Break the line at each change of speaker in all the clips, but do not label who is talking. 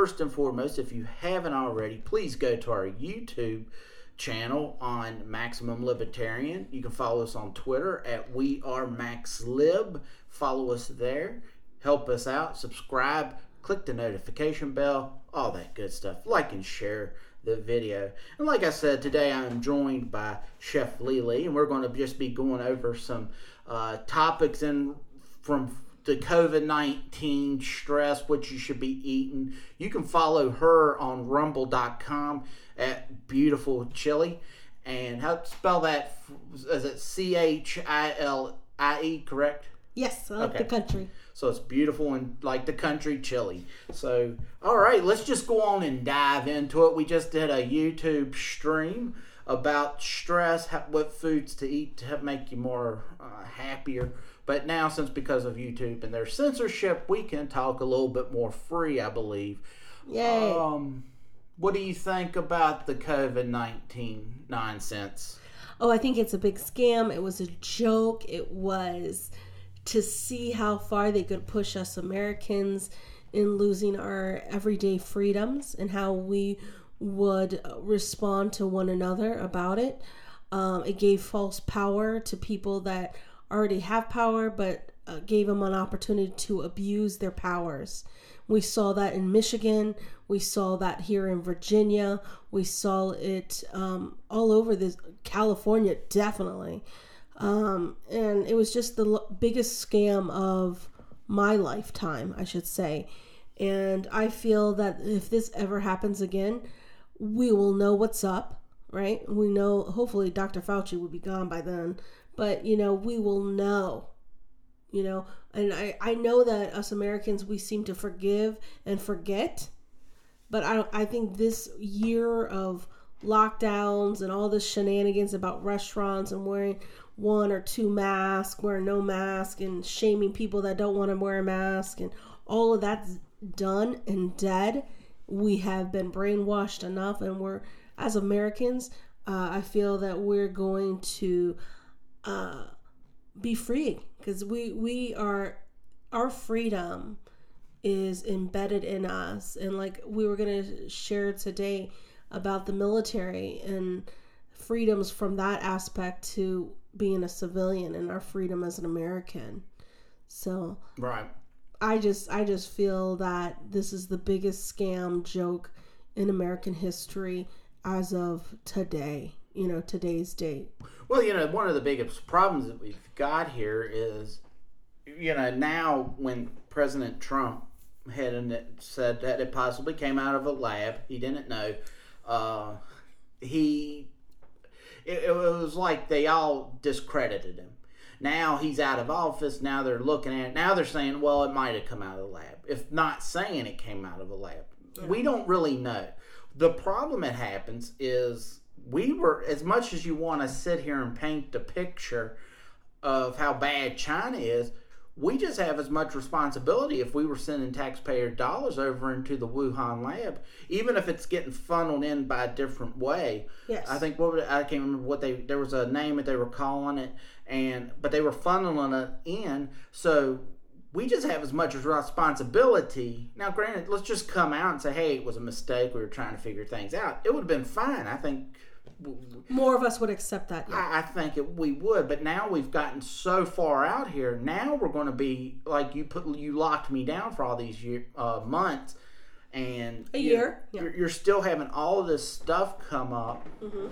first and foremost, if you haven't already, please go to our YouTube channel on Maximum Libertarian. You can follow us on Twitter at We Are Max Lib. Follow us there. Help us out. Subscribe. Click the notification bell. All that good stuff. Like and share the video. And like I said, today I'm joined by Chef Lily, and we're going to just be going over some uh, topics and from the COVID 19 stress, what you should be eating. You can follow her on rumble.com at Beautiful Chili. And how to spell that? Is it C H I L I E, correct?
Yes, I like
Okay.
the country.
So it's beautiful and like the country chili. So, all right, let's just go on and dive into it. We just did a YouTube stream about stress, what foods to eat to help make you more uh, happier. But now, since because of YouTube and their censorship, we can talk a little bit more free, I believe.
Yay.
Um, what do you think about the COVID 19 nonsense?
oh, I think it's a big scam. It was a joke. It was to see how far they could push us Americans in losing our everyday freedoms and how we would respond to one another about it. Um, it gave false power to people that already have power, but uh, gave them an opportunity to abuse their powers. We saw that in Michigan. We saw that here in Virginia. We saw it um, all over this California, definitely. Um, and it was just the l- biggest scam of my lifetime, I should say. And I feel that if this ever happens again, we will know what's up, right? We know, hopefully, Dr. Fauci will be gone by then, but you know, we will know, you know. And I, I know that us Americans, we seem to forgive and forget, but I, I think this year of lockdowns and all the shenanigans about restaurants and wearing one or two masks, wearing no mask, and shaming people that don't want to wear a mask, and all of that's done and dead. We have been brainwashed enough, and we're as Americans. Uh, I feel that we're going to uh, be free because we we are our freedom is embedded in us, and like we were gonna share today about the military and freedoms from that aspect to being a civilian and our freedom as an American. So
Right.
I just I just feel that this is the biggest scam joke in American history as of today. You know, today's date.
Well, you know, one of the biggest problems that we've got here is, you know, now when President Trump had said that it possibly came out of a lab, he didn't know. Uh, he, it, it was like they all discredited him. Now he's out of office. Now they're looking at it. Now they're saying, well, it might have come out of the lab. If not saying it came out of a lab, we don't really know. The problem that happens is we were, as much as you want to sit here and paint the picture of how bad China is, we just have as much responsibility if we were sending taxpayer dollars over into the Wuhan lab, even if it's getting funneled in by a different way.
Yes.
I think what I can't remember what they there was a name that they were calling it, and but they were funneling it in. So we just have as much responsibility. Now, granted, let's just come out and say, "Hey, it was a mistake. We were trying to figure things out." It would have been fine. I think.
More of us would accept that. Yeah.
I, I think it, we would, but now we've gotten so far out here. Now we're going to be like you put you locked me down for all these year, uh, months, and
A
you-
year, yeah.
You're, you're still having all this stuff come up
Mm-hmm.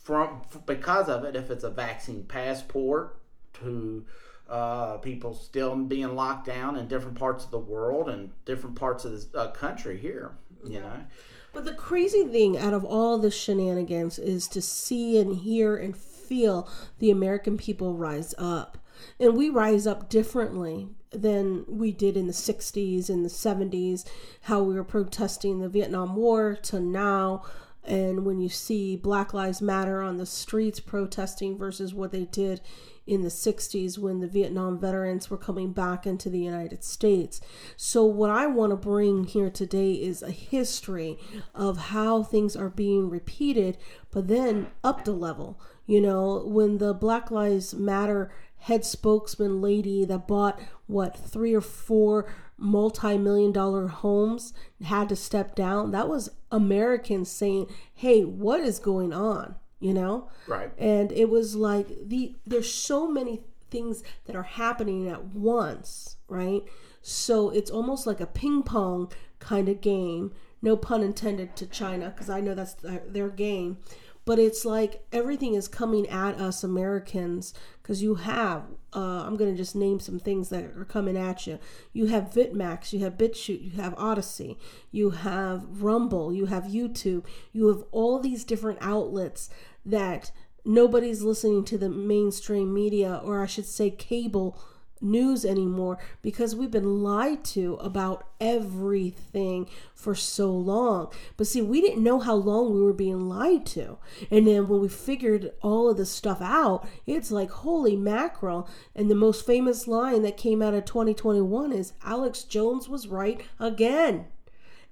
from because of it. If it's a vaccine passport to uh, people still being locked down in different parts of the world and different parts of the uh, country here, you know.
But the crazy thing out of all the shenanigans is to see and hear and feel the American people rise up. And we rise up differently than we did in the 60s and the 70s, how we were protesting the Vietnam War to now. And when you see Black Lives Matter on the streets protesting versus what they did in the 60s when the Vietnam veterans were coming back into the United States. So, what I want to bring here today is a history of how things are being repeated, but then up the level. You know, when the Black Lives Matter head spokesman lady that bought what three or four multi-million dollar homes had to step down that was americans saying hey what is going on you know?
Right.
and it was like the there's so many things that are happening at once right? So it's almost like a ping pong kind of game no pun intended to china because i know that's their, game. But it's like everything is coming at us americans because you have uh, i'm going to just name some things that are coming at you. You have vitmax you have bitchute you have Odysee you have rumble you have youtube you have all these different outlets that nobody's listening to the mainstream media or i should say cable news anymore because we've been lied to about everything for so long. But see, we didn't know how long we were being lied to. And then when we figured all of this stuff out, it's like, holy mackerel. And the most famous line that came out of 2021 is Alex Jones was right again.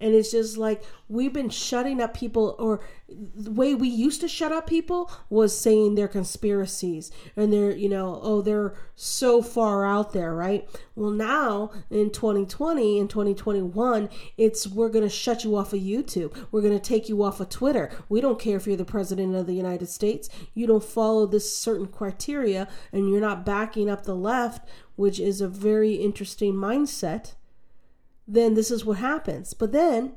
And it's just like we've been shutting up people, or the way we used to shut up people was saying they're conspiracies and they're, you know, oh, they're so far out there, right? Well, now in 2020 and 2021, it's we're going to shut you off of YouTube. We're going to take you off of Twitter. We don't care if you're the president of the United States. You don't follow this certain criteria and you're not backing up the left, which is a very interesting mindset then this is what happens. But then,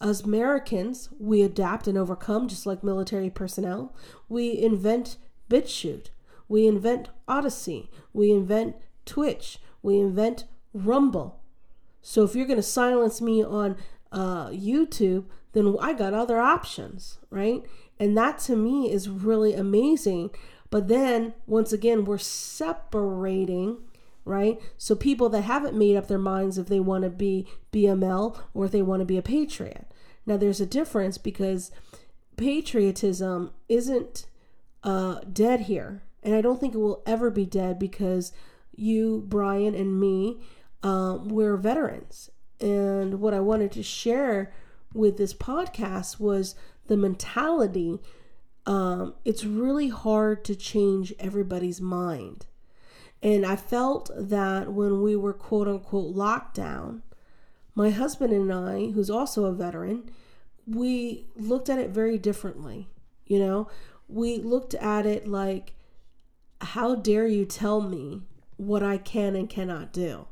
as Americans, we adapt and overcome just like military personnel. We invent BitChute. We invent Odysee. We invent Twitch. We invent Rumble. So if you're going to silence me on uh, YouTube, then I got other options, right? And that to me is really amazing. But then, once again, we're separating right? So people that haven't made up their minds if they want to be BML or if they want to be a patriot. Now there's a difference because patriotism isn't uh, dead here, and I don't think it will ever be dead because you, Brian, and me, um, we're veterans. And what I wanted to share with this podcast was the mentality. Um, it's really hard to change everybody's mind and I felt that when we were quote unquote locked down, my husband and I, who's also a veteran, we looked at it very differently. You know, we looked at it like, how dare you tell me what I can and cannot do?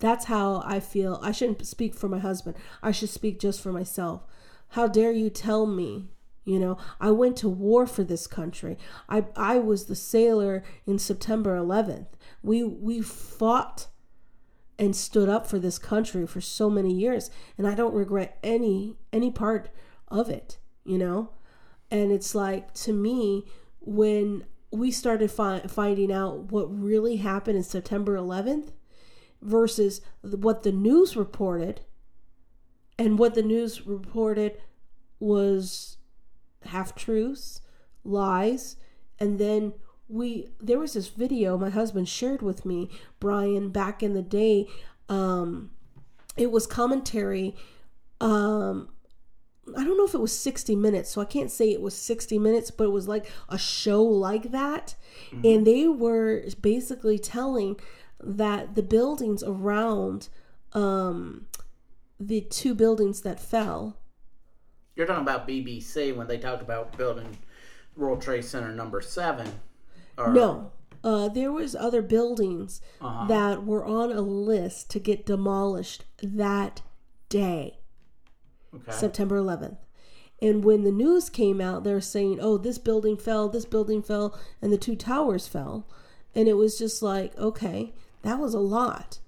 That's how I feel. I shouldn't speak for my husband. I should speak just for myself. How dare you tell me you know, I went to war for this country. I I was the sailor in September 11th. We we fought and stood up for this country for so many years, and I don't regret any any part of it, you know? And it's like to me when we started fi- finding out what really happened in September 11th versus what the news reported and what the news reported was half truths, lies, and then we there was this video my husband shared with me, Brian, back in the day. Um, it was commentary. Um, I don't know if it was 60 minutes, so I can't say it was 60 minutes, but it was like a show like that. Mm-hmm. And they were basically telling that the buildings around um, the two buildings that fell
you're talking about BBC when they talked about building World Trade Center number seven.
Or... No, uh, there was other buildings uh-huh. that were on a list to get demolished that day, okay. September 11th. And when the news came out, they're saying, "Oh, this building fell, this building fell, and the two towers fell," and it was just like, okay, that was a lot.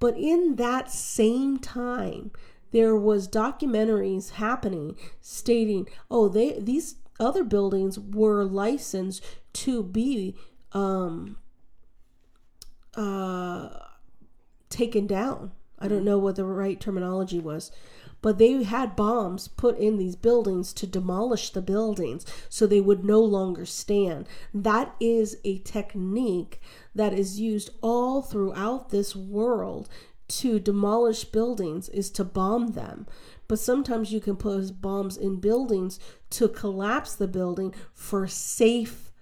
But in that same time, there was documentaries happening stating, oh, they these other buildings were licensed to be um, uh, taken down. I don't know what the right terminology was, but they had bombs put in these buildings to demolish the buildings so they would no longer stand. That is a technique that is used all throughout this world to demolish buildings is to bomb them. But sometimes you can put bombs in buildings to collapse the building for safe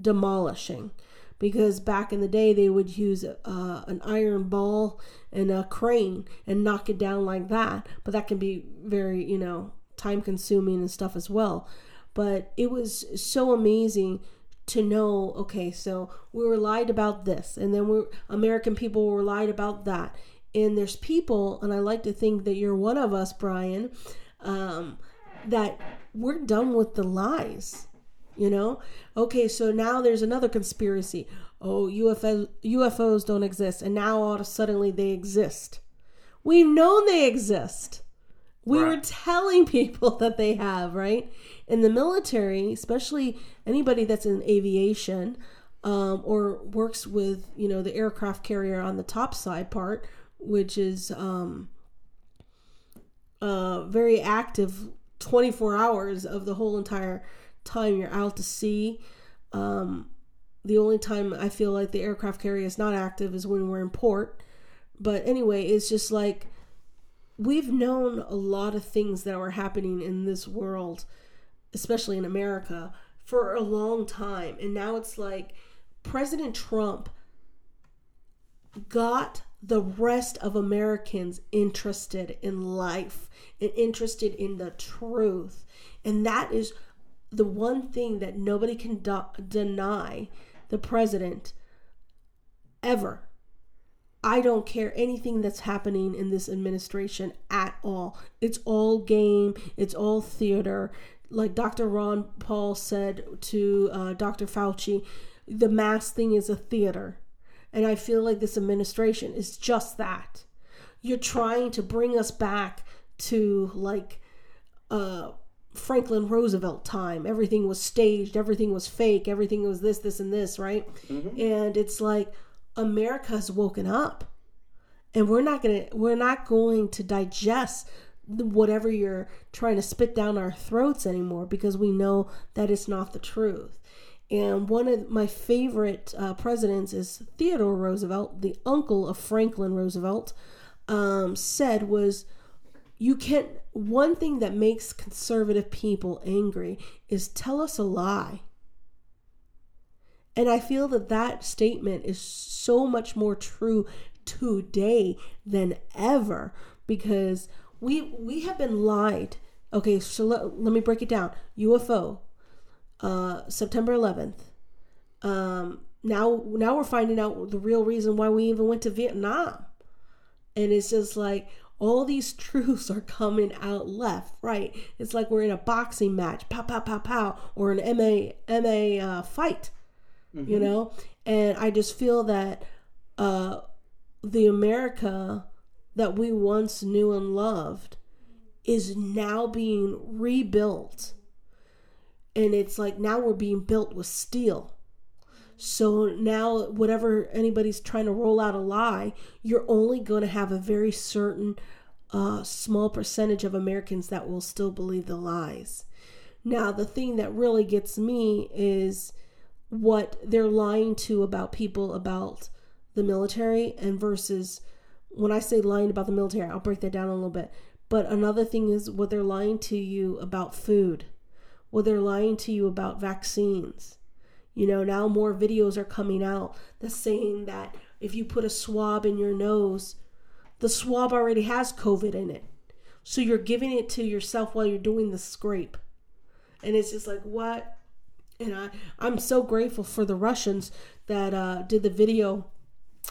demolishing. because back in the day they would use uh, an iron ball and a crane and knock it down like that. But that can be very, you know, time consuming and stuff as well. But it was so amazing to know okay so we were lied about this and then we american people were lied about that and there's people and i like to think that you're one of us brian um, that we're done with the lies you know? Okay so now there's another conspiracy. Oh UFO, ufos don't exist and now all of a suddenly they exist. We've known they exist. We right. were telling people that they have right? In the military especially anybody that's in aviation um, or works with you know the aircraft carrier on the top side part which is um, uh, very active 24 hours of the whole entire time you're out to sea. Um, the only time I feel like the aircraft carrier is not active is when we're in port. But anyway, it's just like we've known a lot of things that were happening in this world, especially in America, for a long time. And now it's like President Trump got the rest of Americans interested in life and interested in the truth. And that is the one thing that nobody can do- deny the president ever. I don't care anything that's happening in this administration at all. It's all game, it's all theater. Like Dr. Ron Paul said to uh, Dr. Fauci, the mask thing is a theater and I feel like this administration is just that. You're trying to bring us back to like uh, Franklin Roosevelt time. Everything was staged, everything was fake, everything was this, this, and this, right? Mm-hmm. And it's like America's woken up. And we're not gonna we're not going to digest whatever you're trying to spit down our throats anymore because we know that it's not the truth. And one of my favorite uh, presidents is Theodore Roosevelt, the uncle of Franklin Roosevelt, um, said was, you can't, one thing that makes conservative people angry is tell us a lie. And I feel that that statement is so much more true today than ever because we we have been lied. Okay, so let, let me break it down. UFO, uh, September 11th. Um, now, now we're finding out the real reason why we even went to Vietnam, and it's just like all these truths are coming out left, right? It's like we're in a boxing match, pow, pow, pow, pow, or an MA MA uh, fight, mm-hmm. you know. And I just feel that uh, the America that we once knew and loved is now being rebuilt and it's like now we're being built with steel. So now, whatever anybody's trying to roll out a lie, you're only going to have a very certain uh, small percentage of Americans that will still believe the lies. Now, the thing that really gets me is what they're lying to about people about the military and versus when I say lying about the military, I'll break that down a little bit. But another thing is what they're lying to you about food well, they're lying to you about vaccines. You know, now more videos are coming out that's saying that if you put a swab in your nose, the swab already has COVID in it. So you're giving it to yourself while you're doing the scrape. And it's just like, what? And I, I'm so grateful for the Russians that uh, did the video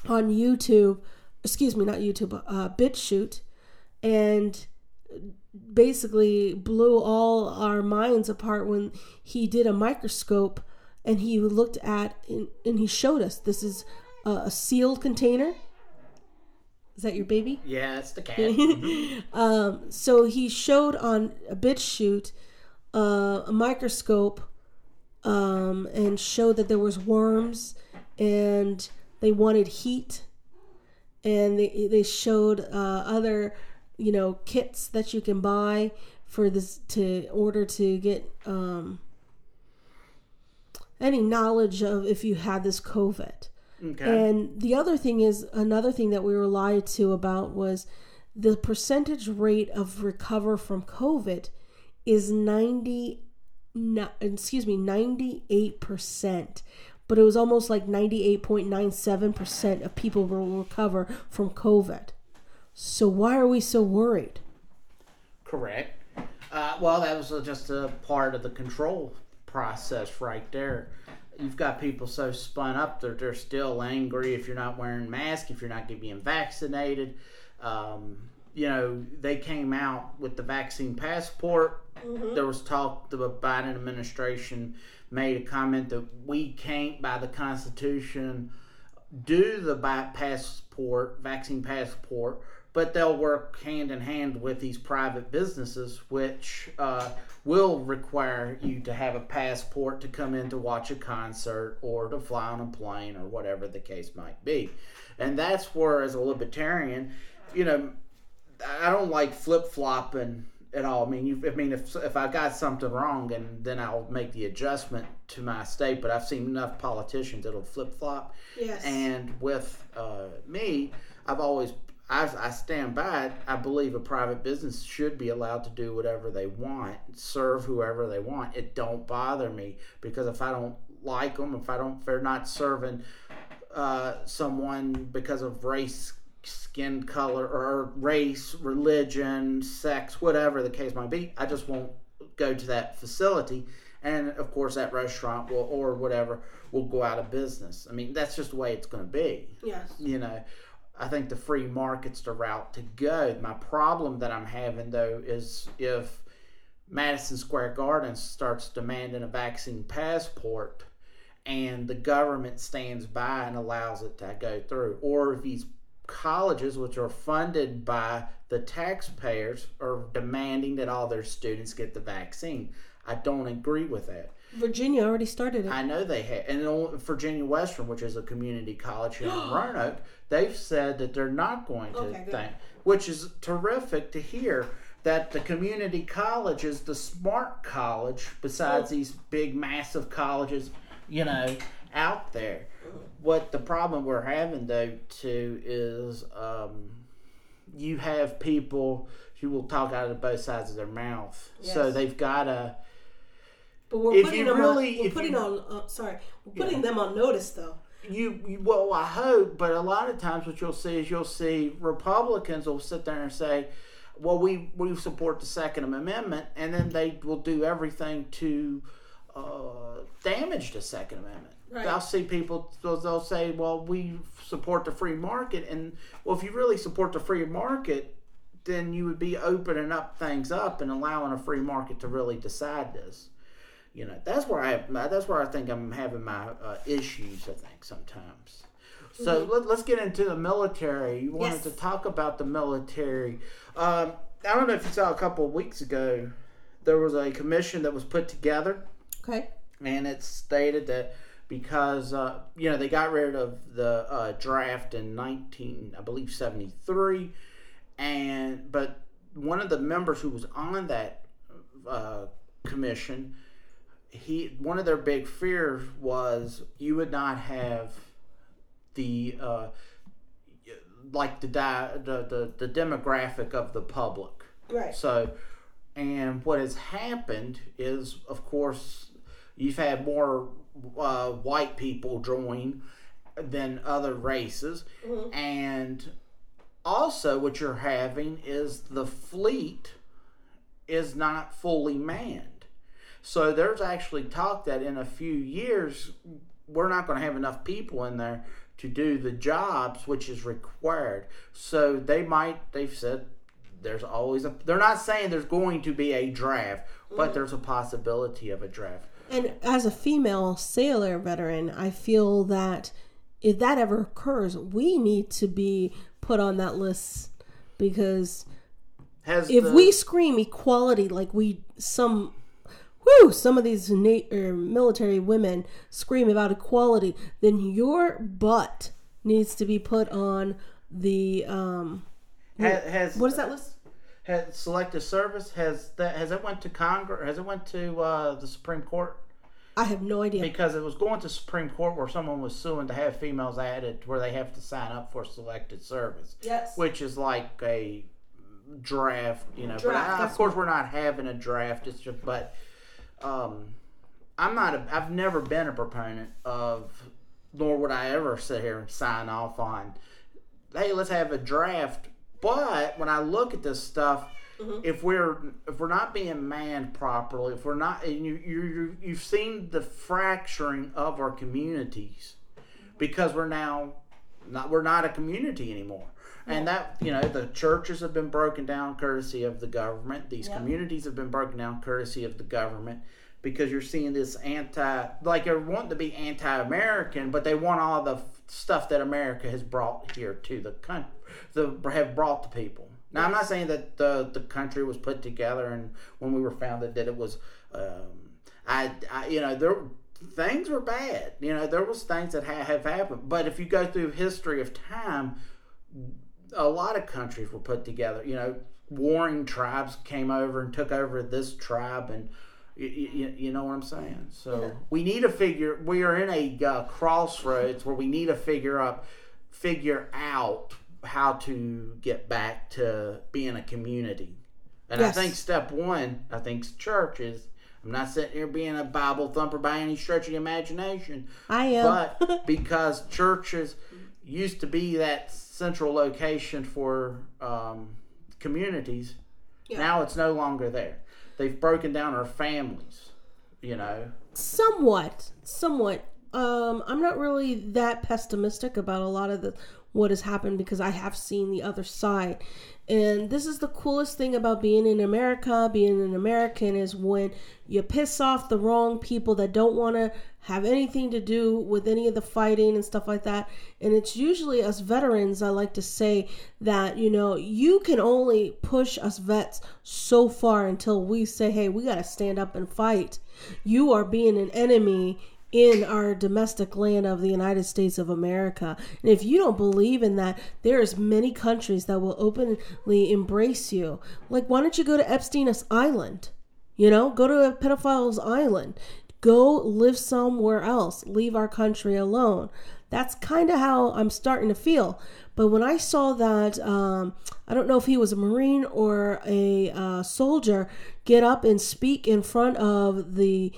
on YouTube, excuse me, not YouTube, uh, BitChute, and basically blew all our minds apart when he did a microscope and he looked at and, and he showed us this is a, a, sealed container. Is that your baby?
Yeah, it's the cat.
um, so he showed on a BitChute uh, a microscope um, and showed that there was worms and they wanted heat and they, they showed uh, other you know kits that you can buy for this to order to get um, any knowledge of if you had this COVID. Okay. And the other thing is another thing that we were lied to about was the percentage rate of recover from COVID is 90 excuse me 98% but it was almost like 98.97% of people will recover from COVID. So why are we so worried?
Correct. Uh, well, that was just a part of the control process right there. You've got people so spun up that they're still angry if you're not wearing masks, if you're not getting vaccinated. Um, you know, they came out with the vaccine passport. There was talk the Biden administration made a comment that we can't, by the Constitution, do the bi- passport, vaccine passport, but they'll work hand in hand with these private businesses, which uh, will require you to have a passport to come in to watch a concert or to fly on a plane or whatever the case might be. And that's where, as a libertarian, you know, I don't like flip flopping at all. I mean, you, I mean, if if I got something wrong, and then I'll make the adjustment to my state. But I've seen enough politicians that'll flip flop.
Yes.
And with uh, me, I've always I, I stand by it. I believe a private business should be allowed to do whatever they want, serve whoever they want. It don't bother me because if I don't like them, if I don't, if they're not serving uh, someone because of race, skin color, or race, religion, sex, whatever the case might be, I just won't go to that facility. And of course, that restaurant will, or whatever will go out of business. I mean, that's just the way it's going to be.
Yes.
You know, I think the free market's the route to go. My problem that I'm having though is if Madison Square Garden starts demanding a vaccine passport and the government stands by and allows it to go through, or if these colleges, which are funded by the taxpayers, are demanding that all their students get the vaccine. I don't agree with that.
Virginia already started it.
I know they have, and Virginia Western, which is a community college here in Roanoke, they've said that they're not going to
Okay,
think, which is terrific to hear. That the community college is the smart college, besides these big, massive colleges, you know, out there. What the problem we're having though too is um, you have people who will talk out of both sides of their mouth, so they've got to.
But we're
if
putting them
really-
on. We're
if
putting
you-
on. Uh, sorry, we're putting them on notice though.
you, you well i hope but a lot of times what you'll see is you'll see republicans will sit there and say well we we support the second amendment and then they will do everything to uh, damage the second amendment
Right.
i'll see people they'll, they'll say well we support the free market and well if you really support the free market then you would be opening up things up and allowing a free market to really decide this you know that's where I that's where I think I'm having my uh, issues. I think sometimes. So let, let's get into the military. You wanted
Yes.
to talk about the military. Um, I don't know if you saw a couple of weeks ago, there was a commission that was put together,
Okay.
and it stated that because uh, you know they got rid of the uh, draft in 19, I believe 73, and but one of the members who was on that uh, commission he one of their big fears was you would not have the uh, like the, di- the the the demographic of the public.
Right.
So, and what has happened is, of course, you've had more uh, white people join than other races, and also what you're having is the fleet is not fully manned. So there's actually talk that in a few years we're not going to have enough people in there to do the jobs which is required. So they might they've said there's always a they're not saying there's going to be a draft, but mm. there's a possibility of a draft.
And as a female sailor veteran, I feel that if that ever occurs, we need to be put on that list because
Has
if
the-
we scream equality like we some whoo some of these na- er, military women scream about equality then your butt needs to be put on the um
ha- has
what is that list
has selective service has that has it went to Congress has it went to uh, the Supreme Court
i have no idea
because it was going to Supreme Court where someone was suing to have females added where they have to sign up for selected service.
yes
which is like a draft, you know.
Draft,
but I, of course, we're not having a draft. It's just, but um, I'm not. A, I've never been a proponent of, nor would I ever sit here and sign off on. Hey, let's have a draft. But when I look at this stuff,
Mm-hmm.
if we're if we're not being manned properly, if we're not, and you you you- you've seen the fracturing of our communities because we're now not we're not a community anymore. And that you know the churches have been broken down courtesy of the government. These
Yep.
communities have been broken down courtesy of the government because you're seeing this anti like they want to be anti-American, but they want all the f- stuff that America has brought here to the country, the have brought to people. Now I'm not saying that the the country was put together and when we were founded that it was. Um, I, I you know there things were bad. You know there was things that ha- have happened, but if you go through history of time, a lot of countries were put together. You know, warring tribes came over and took over this tribe, and you, you, you know what I'm saying. So
Yeah.
we need to figure. We are in a uh, crossroads where we need to figure up, figure out how to get back to being a community. And
Yes.
I think step one, I think churches. I'm not sitting here being a Bible thumper by any stretch of the imagination
I am.
but because churches used to be that central location for um, communities,
Yeah.
now it's no longer there. They've broken down our families, you know.
somewhat somewhat um i'm not really that pessimistic about a lot of the what has happened because i have seen the other side and this is the coolest thing about being in america being an american is when you piss off the wrong people that don't want to have anything to do with any of the fighting and stuff like that and it's usually us veterans i like to say that you know you can only push us vets so far until we say hey we got to stand up and fight you are being an enemy in our domestic land of the United States of America. And if you don't believe in that, there's many countries that will openly embrace you. Like why don't you go to Epstein's Island? You know, go to a pedophile's island. Go live somewhere else. Leave our country alone. That's kind of how I'm starting to feel. But when I saw that, um, I don't know if he was a Marine or a uh, soldier, get up and speak in front of the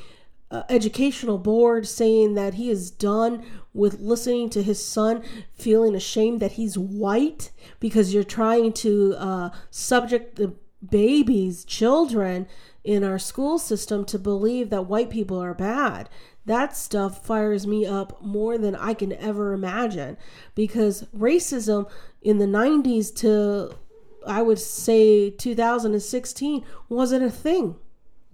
uh, educational board saying that he is done with listening to his son feeling ashamed that he's white because you're trying to uh, subject the babies, children in our school system to believe that white people are bad. That stuff fires me up more than I can ever imagine because racism in the 90s to I would say 2016 wasn't a thing.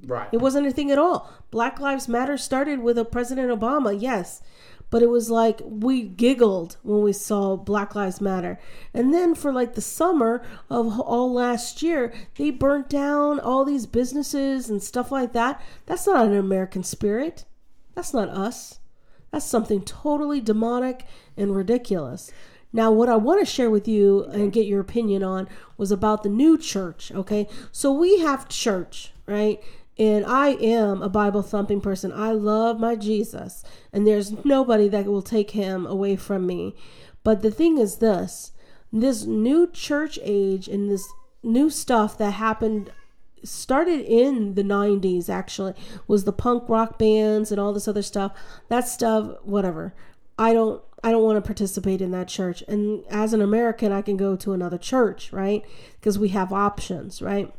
Right.
It wasn't a thing at all. Black Lives Matter started with a President Obama, yes. But it was like we giggled when we saw Black Lives Matter. And then for like the summer of all last year, they burnt down all these businesses and stuff like that. That's not an American spirit. That's not us. That's something totally demonic and ridiculous. Now, what I want to share with you and get your opinion on was about the new church, okay? So we have church, right? And I am a Bible thumping person. I love my Jesus, and there's nobody that will take him away from me. But the thing is this this new church age and this new stuff that happened started in the 90s actually was the punk rock bands and all this other stuff. That stuff whatever. I don't i don't want to participate in that church. And as an american i can go to another church right? Because we have options right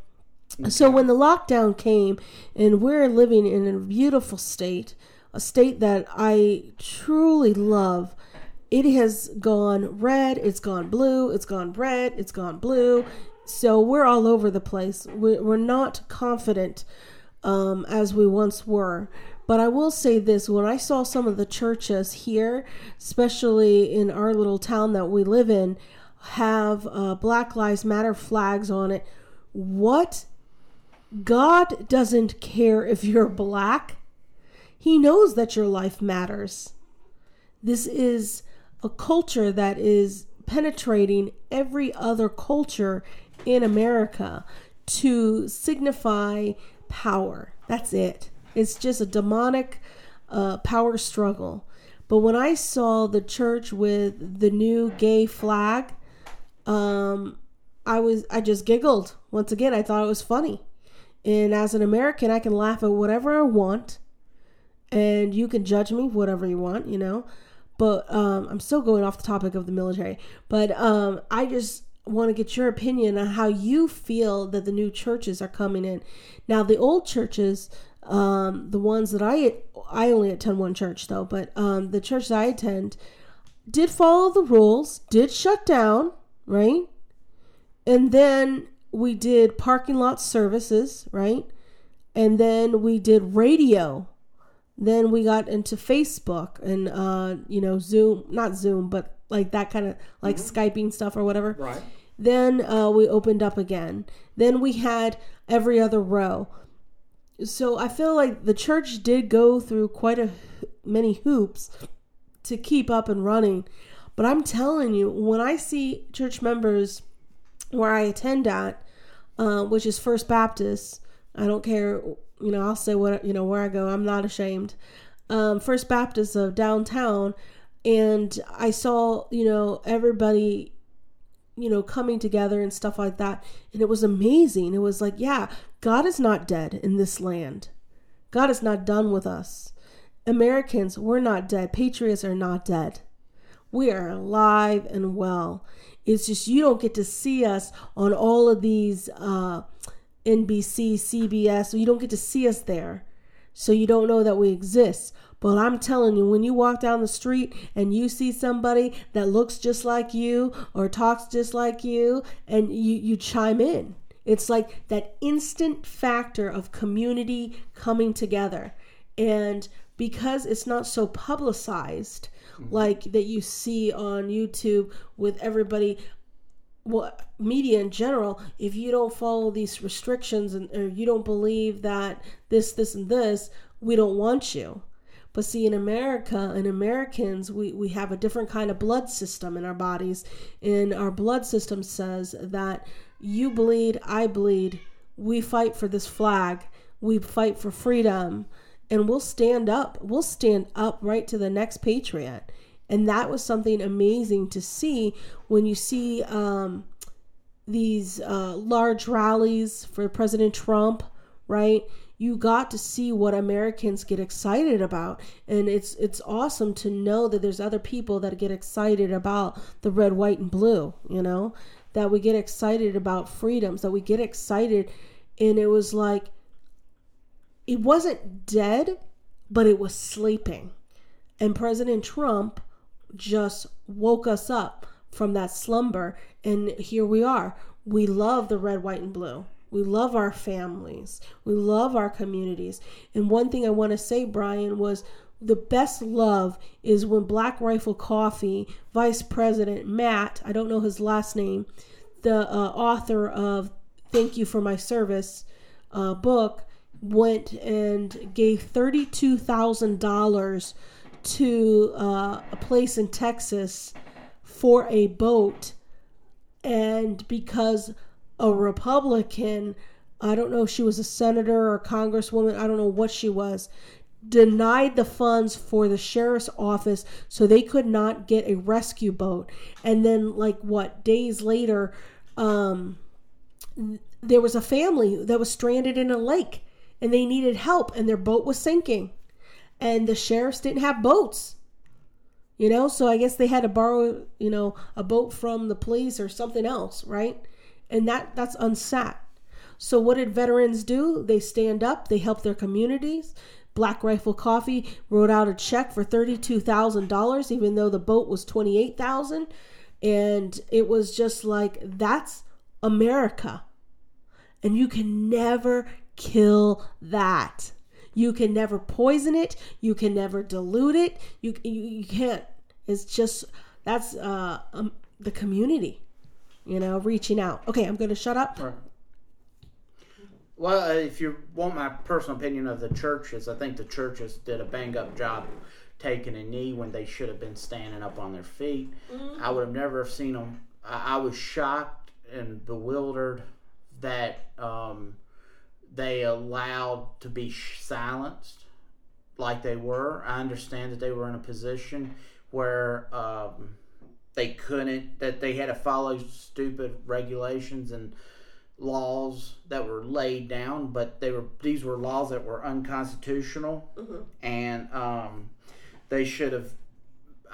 so when the lockdown came and we're living in a beautiful state a state that i truly love it has gone red, it's gone blue, it's gone red, it's gone blue. So we're all over the place. We're, we're not confident um, as we once were. But I will say this when I saw some of the churches here, especially in our little town that we live in, have uh, Black Lives Matter flags on it. What? God doesn't care if you're black, He knows that your life matters. This is a culture that is penetrating every other culture in America to signify power. That's it. It's just a demonic uh, power struggle. But when I saw the church with the new gay flag, um, I was I just giggled. Once again, I thought it was funny. And as an American, I can laugh at whatever I want and you can judge me whatever you want, you know. But um, I'm still going off the topic of the military. But um, I just want to get your opinion on how you feel that the new churches are coming in. Now, the old churches, um, the ones that I I only attend one church though, but um, the church that I attend did follow the rules, did shut down, right? And then we did parking lot services, right? And then we did radio. Then we got into Facebook and uh, you know, Zoom, not Zoom, but like that kind of like mm-hmm. Skyping stuff or whatever.
Right.
Then uh, we opened up again. Then we had every other row. So I feel like the church did go through quite a many hoops to keep up and running. But I'm telling you, when I see church members where I attend at, uh, which is First Baptist, I don't care, you know, I'll say what, you know, where I go, I'm not ashamed. Um, First Baptist of downtown, and I saw, you know, everybody, you know, coming together and stuff like that. And it was amazing. It was like, yeah, God is not dead in this land. God is not done with us. Americans, we're not dead. Patriots are not dead. We are alive and well. It's just you don't get to see us on all of these uh, NBC, CBS, so you don't get to see us there. So you don't know that we exist. But I'm telling you, when you walk down the street and you see somebody that looks just like you or talks just like you, and you, you chime in, it's like that instant factor of community coming together. And because it's not so publicized mm-hmm. like that you see on YouTube with everybody well media in general if you don't follow these restrictions and or you don't believe that this this and this we don't want you. But see in america and americans we, we have a different kind of blood system in our bodies. And our blood system says that you bleed i bleed we fight for this flag we fight for freedom and we'll stand up. We'll stand up right to the next patriot. And that was something amazing to see when you see um, these uh, large rallies for President Trump, right? You got to see what Americans get excited about, and it's it's awesome to know that there's other people that get excited about the red, white, and blue. You know that we get excited about freedoms, that we get excited, and it was like it wasn't dead, but it was sleeping. And President Trump just woke us up from that slumber. And here we are. We love the red, white, and blue. We love our families. We love our communities. And one thing I want to say, Brian, was the best love is when Black Rifle Coffee, Vice President Matt, I don't know his last name, the uh, author of Thank You for My Service uh, book, went and gave $32,000 to uh, a place in Texas for a boat. And because a Republican, I don't know if she was a senator or a congresswoman, I don't know what she was, denied the funds for the sheriff's office so they could not get a rescue boat. And then, like, what, days later, um, there was a family that was stranded in a lake and they needed help and their boat was sinking. And the sheriffs didn't have boats you know? So i guess they had to borrow you know a boat from the police or something else right? And that that's unsat so what did veterans do? They stand up they help their communities. Black rifle coffee wrote out a check for $32000 even though the boat was 28000 and it was just like that's america. And you can never kill that. You can never poison it. You can never dilute it. You you, you can't. It's just that's uh um, the community, you know, reaching out. Okay, I'm going to shut up. Right.
Well, uh, if you want my personal opinion of the churches, I think the churches did a bang up job taking a knee when they should have been standing up on their feet. Mm-hmm. I would have never have seen them. I, I was shocked and bewildered that um, they allowed to be silenced like they were. I understand that they were in a position where um, they couldn't, that they had to follow stupid regulations and laws that were laid down, but they were these were laws that were unconstitutional, and um, they should have.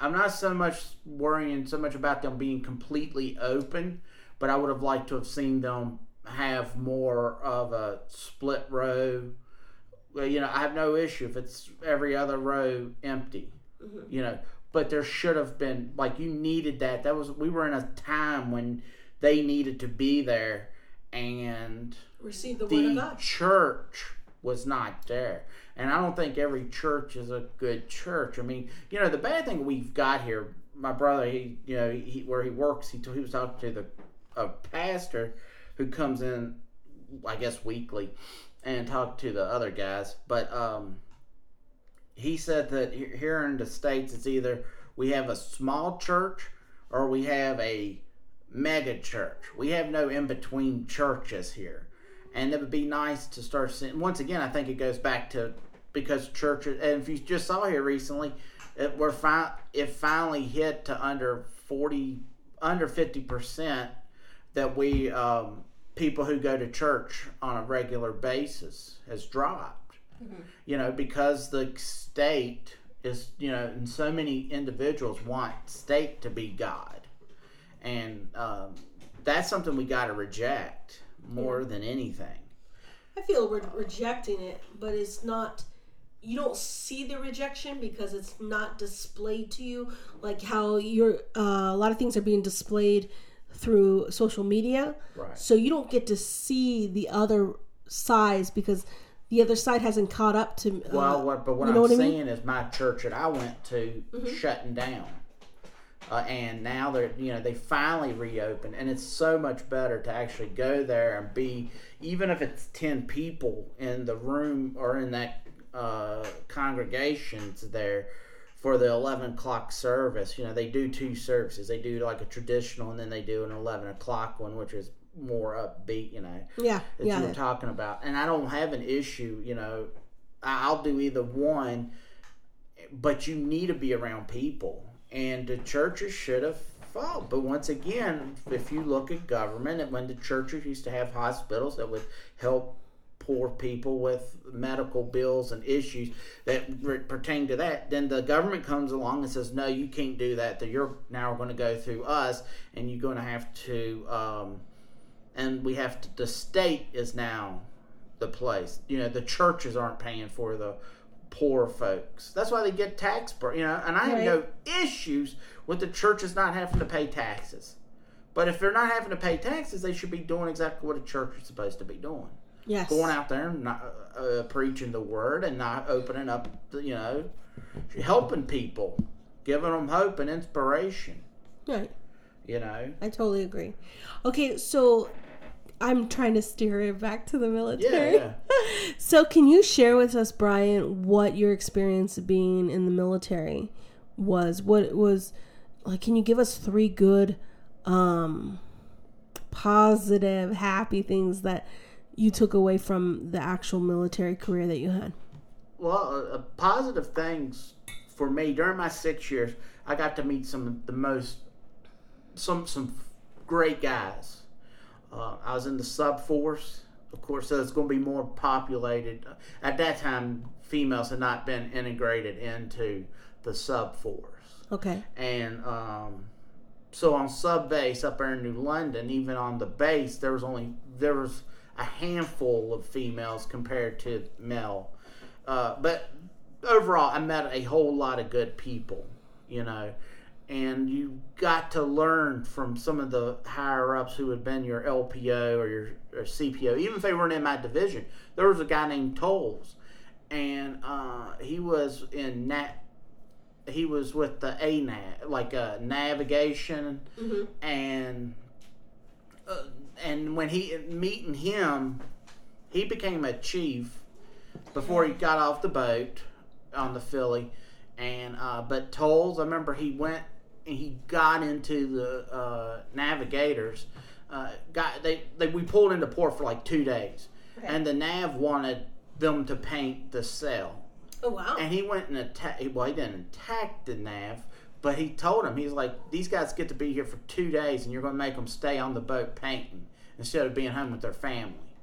I'm not so much worrying so much about them being completely open, but I would have liked to have seen them have more of a split row. You know, I have no issue if it's every other row empty. Mm-hmm. You know, but there should have been like you needed that. That was we were in a time when they needed to be there, and
Receive the word of
the
God.
church was not there. And I don't think every church is a good church. I mean, you know, the bad thing we've got here, my brother, he, you know, he, where he works, he, he was talking to the a pastor who comes in, I guess, weekly and talk to the other guys. But um, he said that here in the States, it's either we have a small church or we have a mega church. We have no in between churches here. And it would be nice to start seeing. Once again, I think it goes back to because churches, and if you just saw here recently, it, we're fi- it finally hit to under 40, under 50% that we, um, people who go to church on a regular basis has dropped. You know, because the state is, you know, and so many individuals want state to be God and um, that's something we got to reject more than anything.
I feel we're rejecting it, but it's not. You don't see the rejection because it's not displayed to you, like how you're. Uh, a lot of things are being displayed through social media,
Right.
so you don't get to see the other sides because the other side hasn't caught up to. Uh,
Well, what, but what
you know
I'm
what I mean?
saying is my church that I went to shutting down. Uh, and now they're, you know, they finally reopened, and it's so much better to actually go there and be, even if it's ten people in the room or in that uh, congregations there for the eleven o'clock service. You know, they do two services. They do like a traditional, and then they do an eleven o'clock one, which is more upbeat. You know,
yeah,
that
yeah,
you were talking about. And I don't have an issue, you know, I'll do either one, but you need to be around people. And the churches should have followed. But once again, if you look at government, and when the churches used to have hospitals that would help poor people with medical bills and issues that re- pertain to that, then the government comes along and says, "No, you can't do that. That you're now going to go through us, and you're going to have to." Um, and we have to, the state is now the place. You know, the churches aren't paying for the poor folks. That's why they get tax. You know, and I have
Right.
no issues with the churches not having to pay taxes. But if they're not having to pay taxes, they should be doing exactly what a church is supposed to be doing.
Yes,
Going out there and not uh, preaching the word and not opening up, you know, helping people, giving them hope and inspiration.
right.
You know,
I totally agree. Okay, so I'm trying to steer it back to the military.
yeah. yeah.
So, can you share with us, Brian, what your experience being in the military was? What it was like? Can you give us three good, um, positive, happy things that you took away from the actual military career that you had?
Well, uh, positive things for me during my six years, I got to meet some of the most some some great guys. Uh, I was in the sub force, of course, so it's going to be more populated. At that time, females had not been integrated into the sub force
Okay.
and um, so on sub base up there in New London, even on the base, there was only there was a handful of females compared to male. Uh, but overall, I met a whole lot of good people, you know, and you got to learn from some of the higher ups who had been your LPO or your or CPO, even if they weren't in my division. There was a guy named Tolles, and uh, he was in Nat he was with the ANAV, like uh, navigation,
Mhm.
and uh, and when he meeting him, he became a chief before he got off the boat on the Philly, and uh, but Tolles, I remember he went and he got into the uh, navigators. Uh, got they, they we pulled into port for like two days,
Okay.
and the nav wanted them to paint the sail.
Oh wow.
And he went and attacked. Well, he didn't attack the nav, but he told him he's like, these guys get to be here for two days, and you're going to make them stay on the boat painting instead of being home with their family.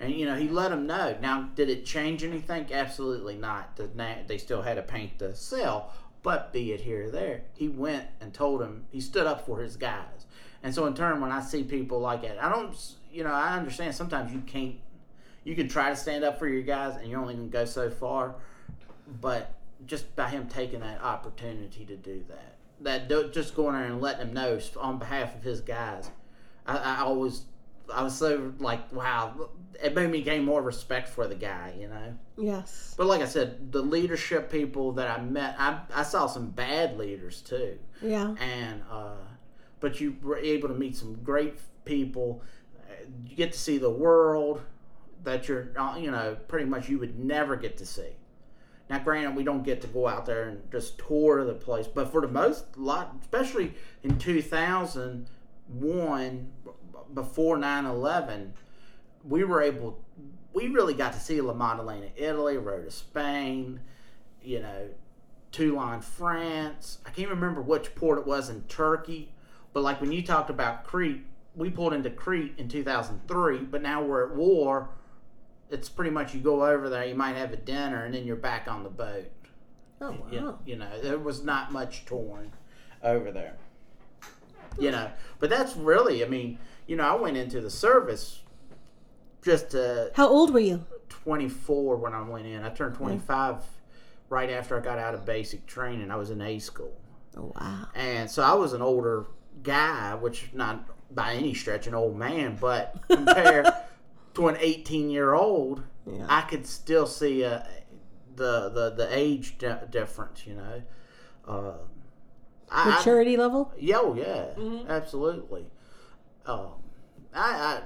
And you know, he let them know. Now, did it change anything? Absolutely not. The, they still had to paint the sail, but be it here or there, he went and told him he stood up for his guys. And so, in turn, when I see people like that, I don't, you know, I understand sometimes you can't, you can try to stand up for your guys, and you're only going to go so far. But just by him taking that opportunity to do that, that just going there and letting him know on behalf of his guys, I, I always, I was so like, wow, it made me gain more respect for the guy, you know.
Yes.
But like I said, the leadership people that I met, I, I saw some bad leaders too,
Yeah.
and uh, but you were able to meet some great people. You get to see the world that you're, uh, you know, pretty much you would never get to see. Now, granted, we don't get to go out there and just tour the place, but for the most lot, especially in 2001, b- before 9 11, we were able, we really got to see La Maddalena, Italy, Rota, Spain, you know, Toulon, France. I can't remember which port it was in Turkey, but like when you talked about Crete, we pulled into Crete in 2003, but now we're at war. It's pretty much you go over there, you might have a dinner, and then you're back on the boat.
Oh wow.
You, you know, there was not much torn over there. You know, but that's really, I mean, you know, I went into the service just to.
How old were you?
24 when I went in. I turned 25 right after I got out of basic training. I was in A school.
Oh wow.
And so I was an older guy, which not by any stretch an old man, but compared to an 18 year old,
Yeah.
I could still see uh, the, the the age di- difference. You know, uh, I, I-
Maturity level?
yeah, oh, yeah, absolutely. Um, I,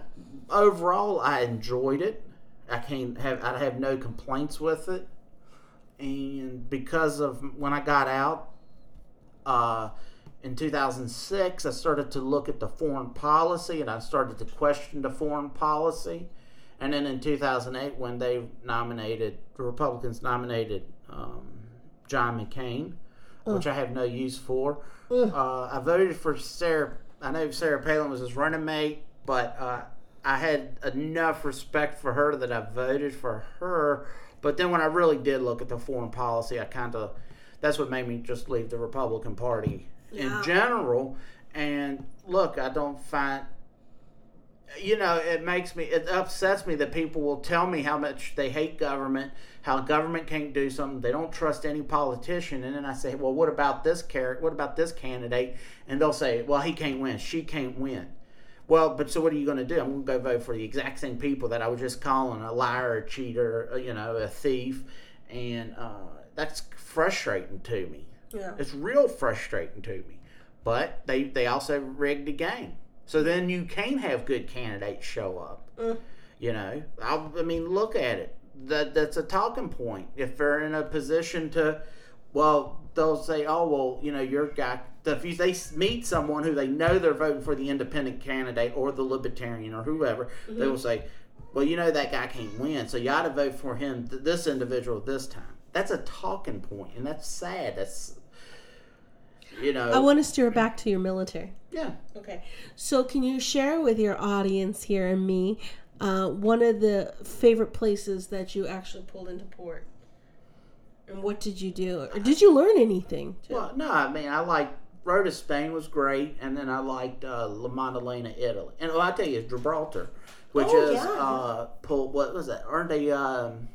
I overall I enjoyed it. I can't have I have no complaints with it, and because of when I got out, uh, in 2006, I started to look at the foreign policy, and I started to question the foreign policy. And then in 2008, when they nominated the Republicans nominated um, John McCain, which I have no use for. Uh, I voted for Sarah. I know Sarah Palin was his running mate, but uh, I had enough respect for her that I voted for her. But then when I really did look at the foreign policy, I kind of that's what made me just leave the Republican Party
Yeah.
in general. And look, I don't find you know, it makes me, it upsets me that people will tell me how much they hate government, how government can't do something, they don't trust any politician, and then I say, well, what about this character? What about this candidate? And they'll say, well, he can't win, she can't win. Well, but so what are you going to do? I'm going to go vote for the exact same people that I was just calling a liar, a cheater, uh, you know, a thief, and uh, that's frustrating to me.
Yeah.
It's real frustrating to me. But they, they also rigged the game. So then you can have good candidates show up.
Mm.
You know, I, I mean, look at it. That that's a talking point. If they're in a position to, well, they'll say, oh, well, you know, your guy. If you, they meet someone who they know they're voting for the independent candidate or the libertarian or whoever, they will say, well, you know that guy can't win, so you ought to vote for him, th- this individual, this time. That's a talking point, and that's sad. That's, you know,
I want to steer back to your military.
Yeah.
Okay. So, can you share with your audience here and me uh, one of the favorite places that you actually pulled into port? And what did you do? Or did you learn anything? too?
Well, no, I mean, I like Rota, Spain was great, and then I liked uh, La Maddalena, Italy, and well, I tell you, Gibraltar, which
Oh,
is
yeah.
uh, pull, what was that? Aren't they um,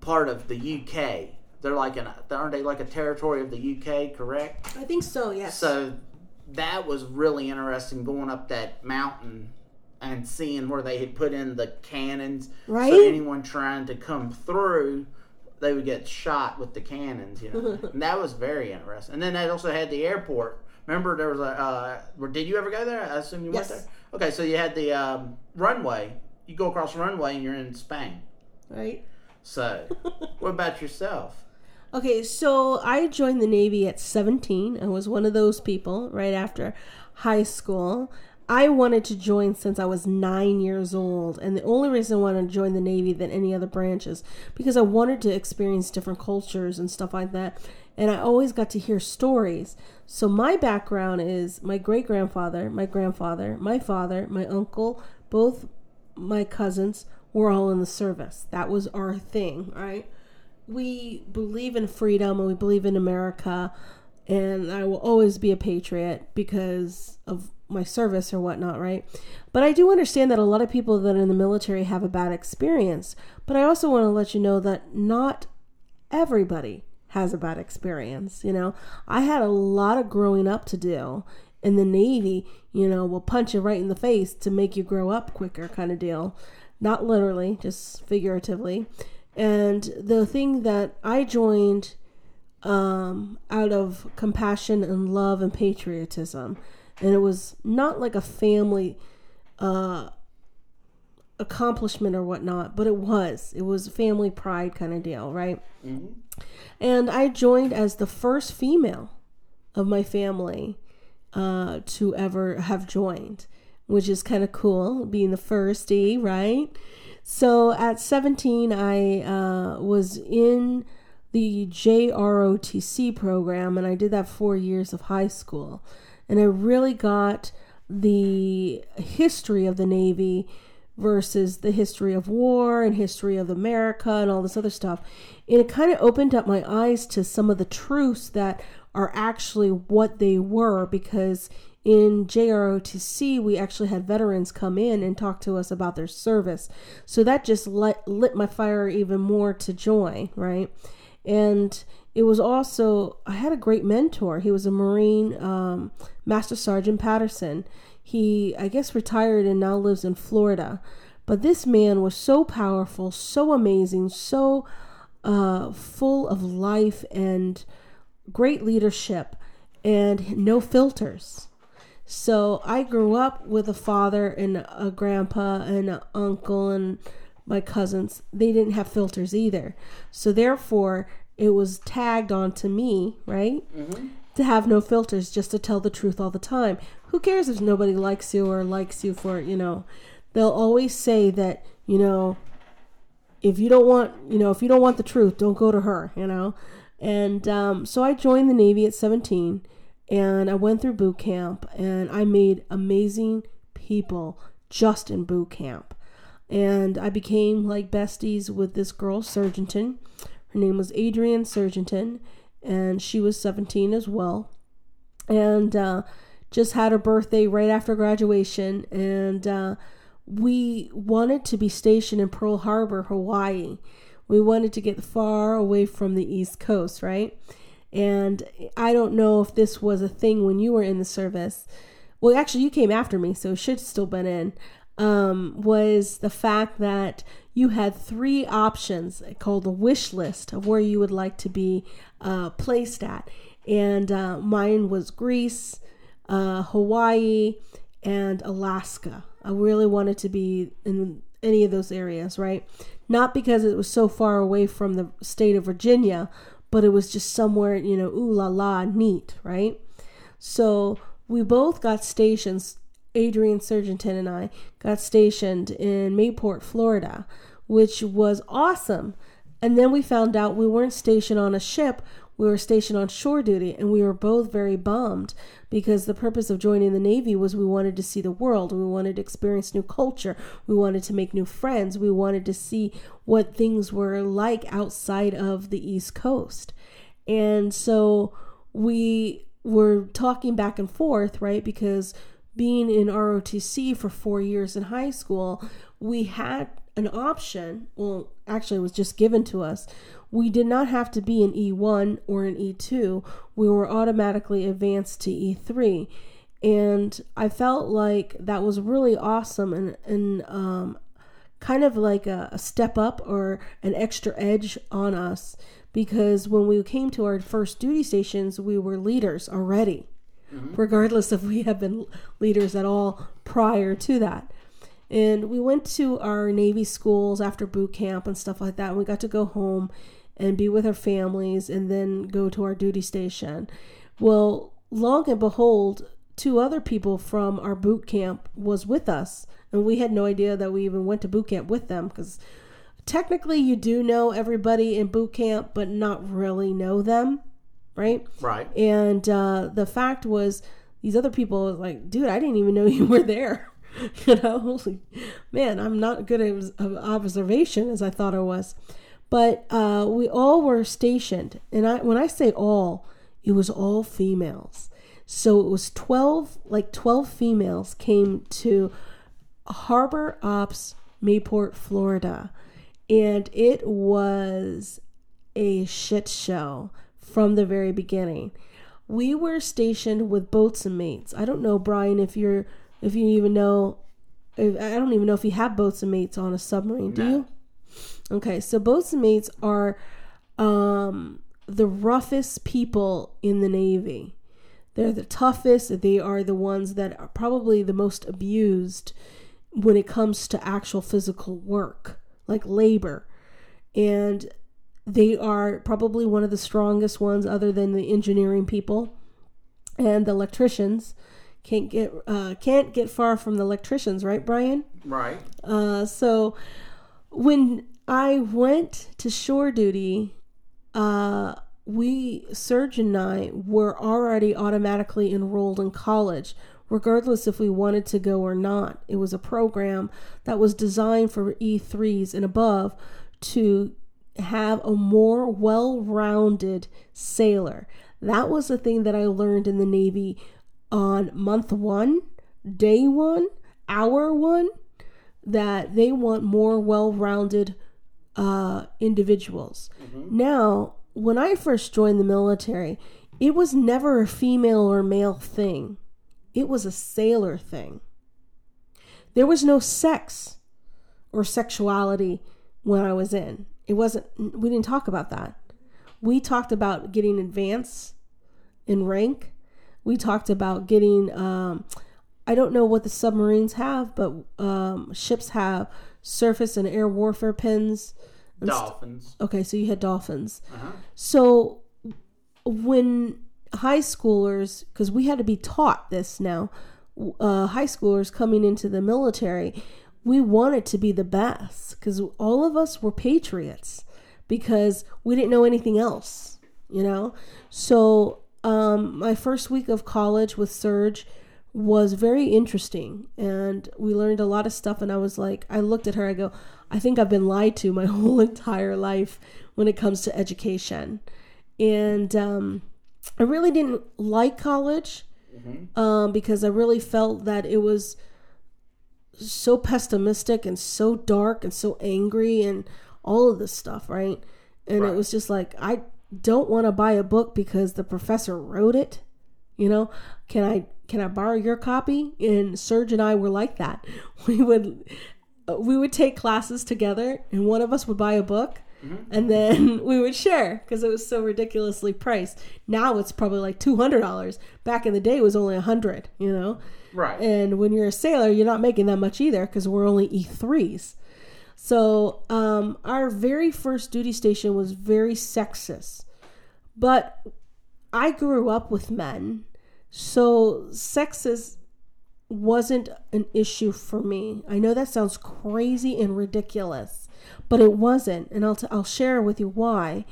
part of the UK? They're like an, aren't they like a territory of the UK? Correct.
I think so, yes.
So that was really interesting going up that mountain and seeing where they had put in the cannons.
Right?
So anyone trying to come through, they would get shot with the cannons. You know, and that was very interesting. And then they also had the airport. Remember, there was a. Uh, where- did you ever go there? I assume you
Yes.
went there. Okay, so you had the um, runway. You go across the runway and you're in Spain.
right?
So, what about yourself?
Okay, so I joined the Navy at 17. I was one of those people right after high school. I wanted to join since I was nine years old, and the only reason I wanted to join the Navy than any other branches because I wanted to experience different cultures and stuff like that. And I always got to hear stories. So my background is my great grandfather, my grandfather, my father, my uncle, both my cousins were all in the service. That was our thing, right? We believe in freedom and we believe in America, and I will always be a patriot because of my service or whatnot, right? But I do understand that a lot of people that are in the military have a bad experience. But I also want to let you know that not everybody has a bad experience. You know, I had a lot of growing up to do. In the Navy, you know, will punch you right in the face to make you grow up quicker, kind of deal. Not literally, just figuratively. And the thing that I joined um, out of compassion and love and patriotism and it was not like a family uh, accomplishment or whatnot, but it was. It was a family pride kind of deal, right? Mm-hmm. And I joined as the first female of my family uh, to ever have joined, which is kind of cool, being the first E, right? So at 17, I uh, was in the JROTC program, and I did that four years of high school and I really got the history of the Navy versus the history of war and history of America and all this other stuff. And it kind of opened up my eyes to some of the truths that are actually what they were because in JROTC, we actually had veterans come in and talk to us about their service. So that just lit, lit my fire even more to join, right? And it was also I had a great mentor. He was a Marine um, Master Sergeant Patterson. He I guess retired and now lives in Florida. But this man was so powerful, so amazing, so uh, full of life and great leadership, and no filters. So I grew up with a father and a grandpa and an uncle and my cousins. They didn't have filters either. So therefore, it was tagged on to me, right? Mm-hmm. To have no filters, just to tell the truth all the time. Who cares if nobody likes you or likes you for, you know, they'll always say that, you know, if you don't want, you know, if you don't want the truth, don't go to her, you know? And um, so I joined the Navy at 17 and I went through boot camp and I made amazing people just in boot camp. And I became like besties with this girl, Surgenton. Her name was Adrienne Surgenton, and she was 17 as well. And uh, just had her birthday right after graduation. And uh, we wanted to be stationed in Pearl Harbor, Hawaii. We wanted to get far away from the East Coast, right? And I don't know if this was a thing when you were in the service. Well, actually, you came after me, so it should still been in. Um, was the fact that you had three options called a wish list of where you would like to be uh, placed at. And uh, mine was Greece, uh, Hawaii, and Alaska. I really wanted to be in any of those areas, right? Not because it was so far away from the state of Virginia, but it was just somewhere, you know, ooh la la, neat, right? So we both got stations Adrian Surgenton and I got stationed in Mayport, Florida, which was awesome. And then we found out we weren't stationed on a ship, we were stationed on shore duty, and we were both very bummed because the purpose of joining the Navy was we wanted to see the world, we wanted to experience new culture, we wanted to make new friends, we wanted to see what things were like outside of the East Coast. And so we were talking back and forth, right? Because being in ROTC for four years in high school, we had an option. Well, actually, it was just given to us. We did not have to be an E1 or an E2. We were automatically advanced to E3. And I felt like that was really awesome and, and um, kind of like a, a step up or an extra edge on us because when we came to our first duty stations, we were leaders already mm-hmm. regardless if we have been leaders at all prior to that. And we went to our Navy schools after boot camp and stuff like that. And we got to go home and be with our families and then go to our duty station. Well, long and behold, two other people from our boot camp was with us, and we had no idea that we even went to boot camp with them because technically you do know everybody in boot camp, but not really know them, right?
Right.
And uh, the fact was, these other people was like, dude, I didn't even know you were there. you know, man, I'm not good at observation as I thought I was. But uh, we all were stationed, and I when I say all, it was all females. So it was twelve, like twelve females came to Harbor Ops Mayport, Florida, and it was a shit show from the very beginning. We were stationed with bosun mates. I don't know, Brian, if you're if you even know I don't even know if you have bosun mates on a submarine, do no. you? Okay, so bosun mates are um, the roughest people in the Navy. They're the toughest. They are the ones that are probably the most abused when it comes to actual physical work, like labor. And they are probably one of the strongest ones, other than the engineering people and the electricians. Can't get uh, can't get far from the electricians, right, Brian?
Right.
Uh, so when I went to shore duty, uh, we, Serge and I, were already automatically enrolled in college, regardless if we wanted to go or not. It was a program that was designed for E3s and above to have a more well rounded sailor. That was the thing that I learned in the Navy on month one, day one, hour one, that they want more well rounded uh, individuals. Mm-hmm. Now, when I first joined the military, it was never a female or male thing, it was a sailor thing. There was no sex or sexuality when I was in. It wasn't, we didn't talk about that. We talked about getting advance in rank. We talked about getting, um, I don't know what the submarines have, but um, ships have surface and air warfare pins.
Dolphins.
St- okay, so you had dolphins. Uh-huh. So when high schoolers, because we had to be taught this now, uh, high schoolers coming into the military, we wanted to be the best because all of us were patriots because we didn't know anything else, you know? So um, my first week of college with Serge was very interesting and we learned a lot of stuff and I was like I looked at her I go I think I've been lied to my whole entire life when it comes to education and um, I really didn't like college mm-hmm. um, because I really felt that it was so pessimistic and so dark and so angry and all of this stuff right and right. it was just like I don't want to buy a book because the professor wrote it you know can I can I borrow your copy? And Serge and I were like that. We would we would take classes together and one of us would buy a book mm-hmm. and then we would share because it was so ridiculously priced. Now it's probably like $200. Back in the day it was only 100, you know.
Right.
And when you're a sailor, you're not making that much either because we're only E3s. So, um, our very first duty station was very sexist. But I grew up with men so sexist wasn't an issue for me. I know that sounds crazy and ridiculous, but it wasn't, and I'll t- I'll share with you why.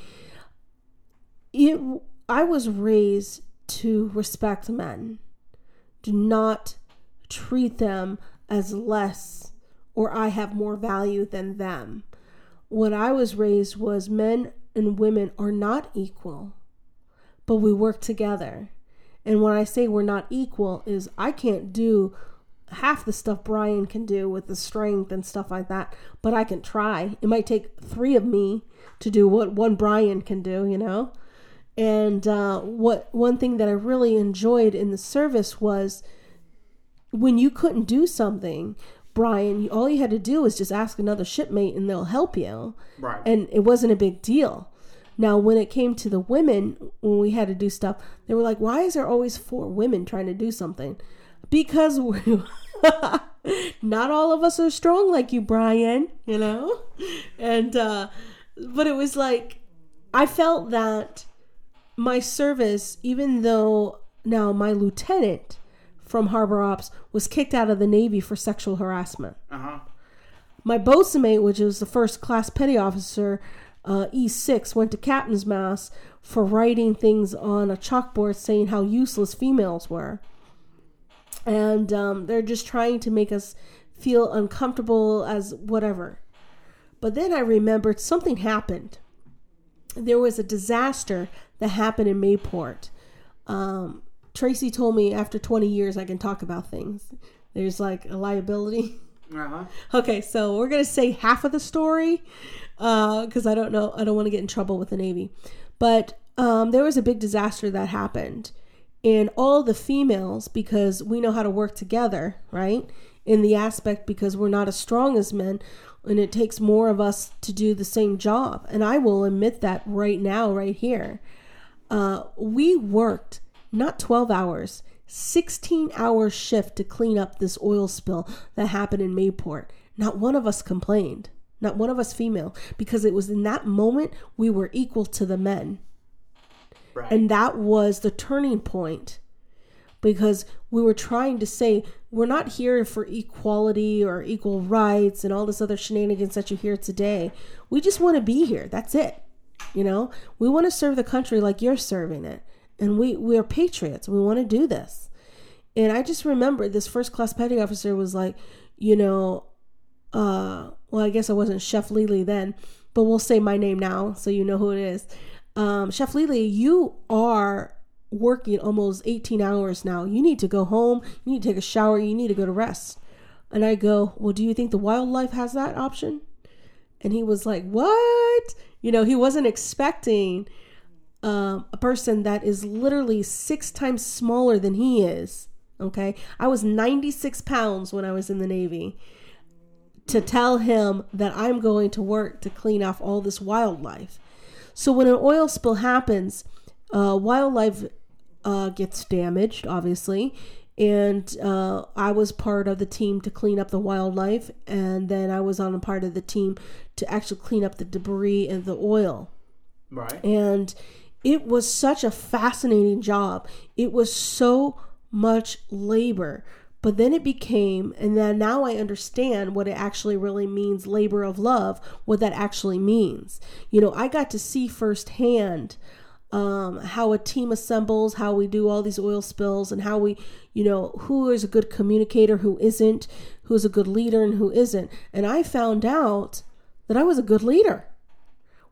It I was raised to respect men. Do not treat them as less or I have more value than them. What I was raised was men and women are not equal, but we work together. And when I say we're not equal, is I can't do half the stuff Brian can do with the strength and stuff like that, but I can try. It might take three of me to do what one Brian can do, you know? And uh, what one thing that I really enjoyed in the service was when you couldn't do something, Brian, all you had to do was just ask another shipmate and they'll help you.
Right.
And it wasn't a big deal. Now, when it came to the women, when we had to do stuff, they were like, why is there always four women trying to do something? Because not all of us are strong like you, Brian, you know? And, uh, but it was like, I felt that my service, even though now my lieutenant from Harbor Ops was kicked out of the Navy for sexual harassment.
Uh huh.
My bosun mate, which was the first class petty officer, uh, E6, went to captain's mast for writing things on a chalkboard saying how useless females were. And um, they're just trying to make us feel uncomfortable as whatever. But then I remembered something happened. There was a disaster that happened in Mayport. Um, Tracy told me after 20 years I can talk about things. There's like a liability.
Uh huh.
Okay, so we're gonna say half of the story because I don't know. I don't want to get in trouble with the Navy, but um, there was a big disaster that happened, and all the females because we know how to work together, right? In the aspect because we're not as strong as men, and it takes more of us to do the same job. And I will admit that right now, right here, uh, we worked not twelve hours. 16 hour shift to clean up this oil spill that happened in Mayport. Not one of us complained. Not one of us female because it was in that moment we were equal to the men.
Right.
And that was the turning point because we were trying to say we're not here for equality or equal rights and all this other shenanigans that you hear today. We just want to be here. That's it. You know, we want to serve the country like you're serving it. And we, we are patriots. We want to do this. And I just remember this first class petty officer was like, you know, uh, well, I guess I wasn't Chef Lely then, but we'll say my name now so you know who it is. Um, Chef Lely, you are working almost 18 hours now. You need to go home. You need to take a shower. You need to go to rest. And I go, Well, do you think the wildlife has that option? And he was like, What? You know, he wasn't expecting um, a person that is literally six times smaller than he is. Okay. I was 96 pounds when I was in the Navy to tell him that I'm going to work to clean off all this wildlife. So when an oil spill happens, uh, wildlife uh, gets damaged, obviously. And uh, I was part of the team to clean up the wildlife, and then I was on a part of the team to actually clean up the debris and the oil.
Right.
And it was such a fascinating job. It was so much labor. But then it became, and then now I understand what it actually really means labor of love, what that actually means. You know, I got to see firsthand um, how a team assembles, how we do all these oil spills, and how we, you know, who is a good communicator, who isn't, who's a good leader, and who isn't. And I found out that I was a good leader.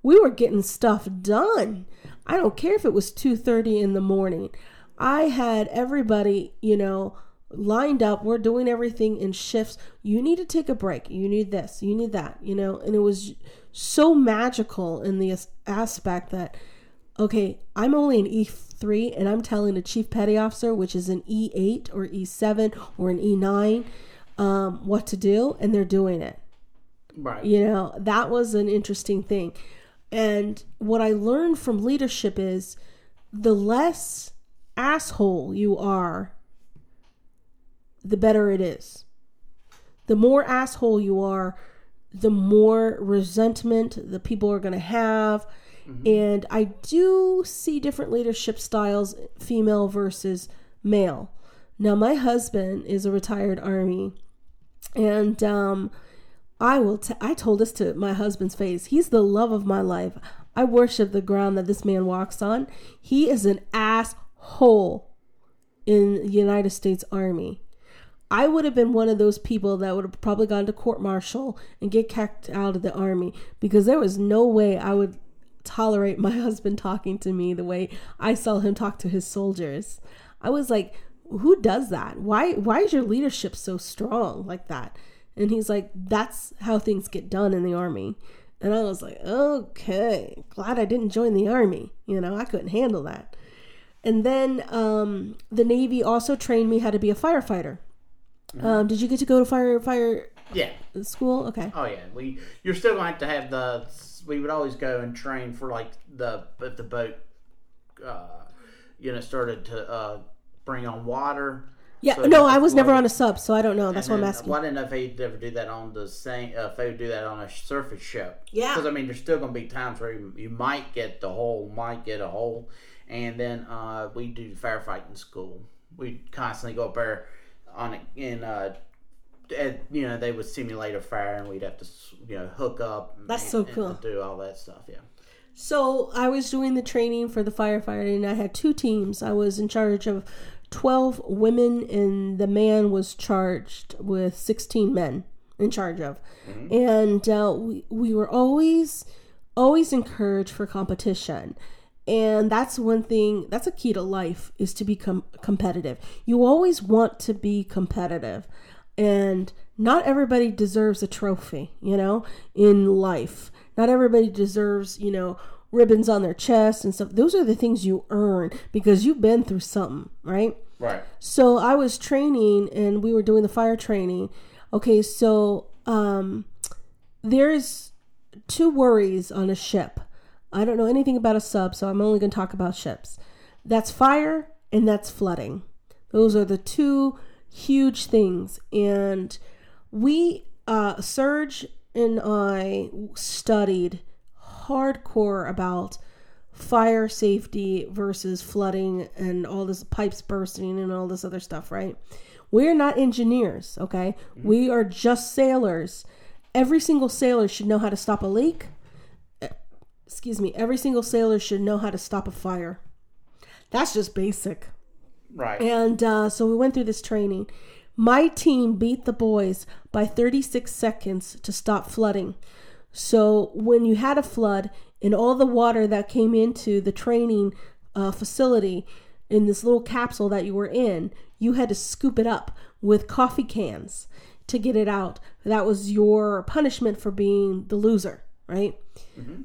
We were getting stuff done. I don't care if it was 2:30 in the morning. I had everybody, you know, lined up. We're doing everything in shifts. You need to take a break. You need this. You need that, you know, and it was so magical in the aspect that okay, I'm only an E3 and I'm telling a chief petty officer, which is an E8 or E7 or an E9, um, what to do, and they're doing it.
Right.
You know, that was an interesting thing. And what I learned from leadership is the less asshole you are, the better it is. The more asshole you are, the more resentment the people are going to have. Mm-hmm. And I do see different leadership styles, female versus male. Now, my husband is a retired Army, and um, I will. T- I told this to my husband's face. He's the love of my life. I worship the ground that this man walks on. He is an asshole in the United States Army. I would have been one of those people that would have probably gone to court martial and get kicked out of the army because there was no way I would tolerate my husband talking to me the way I saw him talk to his soldiers. I was like, who does that? Why why is your leadership so strong like that? And he's like, that's how things get done in the army. And I was like, okay, glad I didn't join the army. You know, I couldn't handle that. And then um, the Navy also trained me how to be a firefighter. Um, did you get to go to fire fire
Yeah.
school? Okay.
Oh yeah. We you're still going to have to have the. We would always go and train for like the if the boat, uh, you know, started to uh, bring on water.
Yeah,
So
no, I was never on a sub, so I don't know. That's what I'm asking.
Well, I didn't know if they'd ever do that on the same. Uh, if they would do that on a surface ship.
Yeah.
Because I mean, there's still going to be times where you, you might get the hole, might get a hole, and then uh, we do firefighting school. we constantly go up there on it in uh, and, you know they would simulate a fire and we'd have to you know hook up.
That's
and-
so cool.
do all that stuff. Yeah.
So I was doing the training for the firefighting, and I had two teams. I was in charge of 12 women, and the man was charged with 16 men in charge of. And uh, we, we were always, always encouraged for competition. And that's one thing, that's a key to life is to become competitive. You always want to be competitive. And not everybody deserves a trophy, you know, in life. Not everybody deserves, you know, ribbons on their chest and stuff. Those are the things you earn because you've been through something, right?
Right.
So I was training and we were doing the fire training. Okay, so um there's two worries on a ship. I don't know anything about a sub, so I'm only going to talk about ships. That's fire and that's flooding. Those are the two huge things. And we, uh, Serge and I studied hardcore about fire safety versus flooding and all this pipes bursting and all this other stuff, right? We're not engineers, okay? We are just sailors. Every single sailor should know how to stop a leak. Excuse me, every single sailor should know how to stop a fire. That's just basic.
Right.
And uh, so we went through this training. My team beat the boys by 36 seconds to stop flooding. So when you had a flood and all the water that came into the training uh, facility in this little capsule that you were in, you had to scoop it up with coffee cans to get it out. That was your punishment for being the loser, right?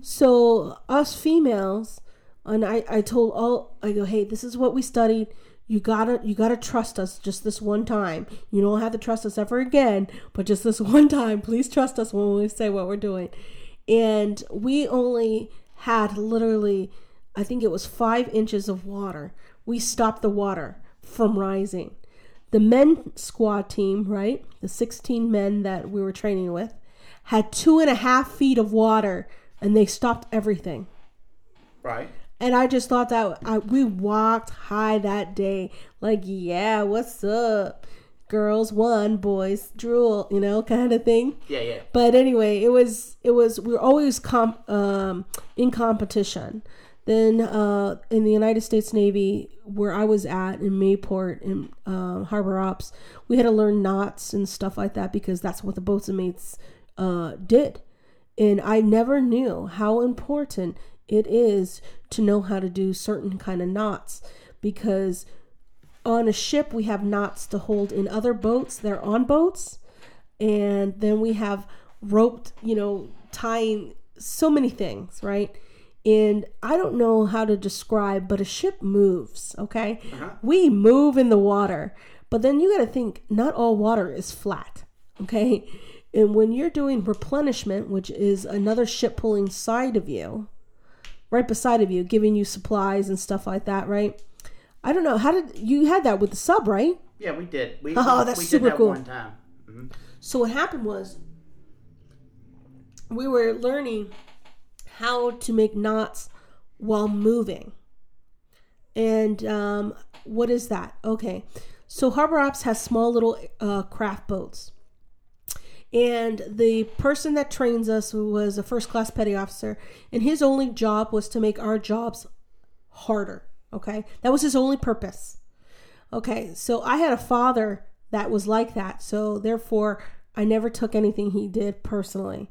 So us females, and I, I told all I go, hey, this is what we studied. You gotta you gotta trust us just this one time. You don't have to trust us ever again, but just this one time, please trust us when we say what we're doing. And we only had literally, I think it was five inches of water. We stopped the water from rising. The men squad team, right? The 16 men that we were training with, had two and a half feet of water and they stopped everything.
Right.
And I just thought that I, we walked high that day. Like, yeah, what's up? Girls won, boys drool, you know, kind of thing.
Yeah. Yeah.
But anyway, it was it was we were always comp, um, in competition. Then uh, in the United States Navy, where I was at in Mayport in uh, Harbor Ops, we had to learn knots and stuff like that because that's what the bosun mates uh, did. And I never knew how important it is to know how to do certain kind of knots because on a ship we have knots to hold in other boats. They're on boats. And then we have roped you know tying so many things right? And i don't know how to describe but a ship moves okay? Uh-huh. We move in the water but then you got to think not all water is flat okay? And when you're doing replenishment which is another ship pulling side of you right beside of you giving you supplies and stuff like that right i don't know how did you had that with the sub right
Yeah. We did. We,
Oh, that's
we
super
did that
cool.
one time.
So what happened was we were learning how to make knots while moving. And um, what is that? Okay. So Harbor Ops has small little uh, craft boats. And the person that trains us was a first class petty officer, and his only job was to make our jobs harder. Okay. That was his only purpose. Okay, so I had a father that was like that. So therefore, I never took anything he did personally.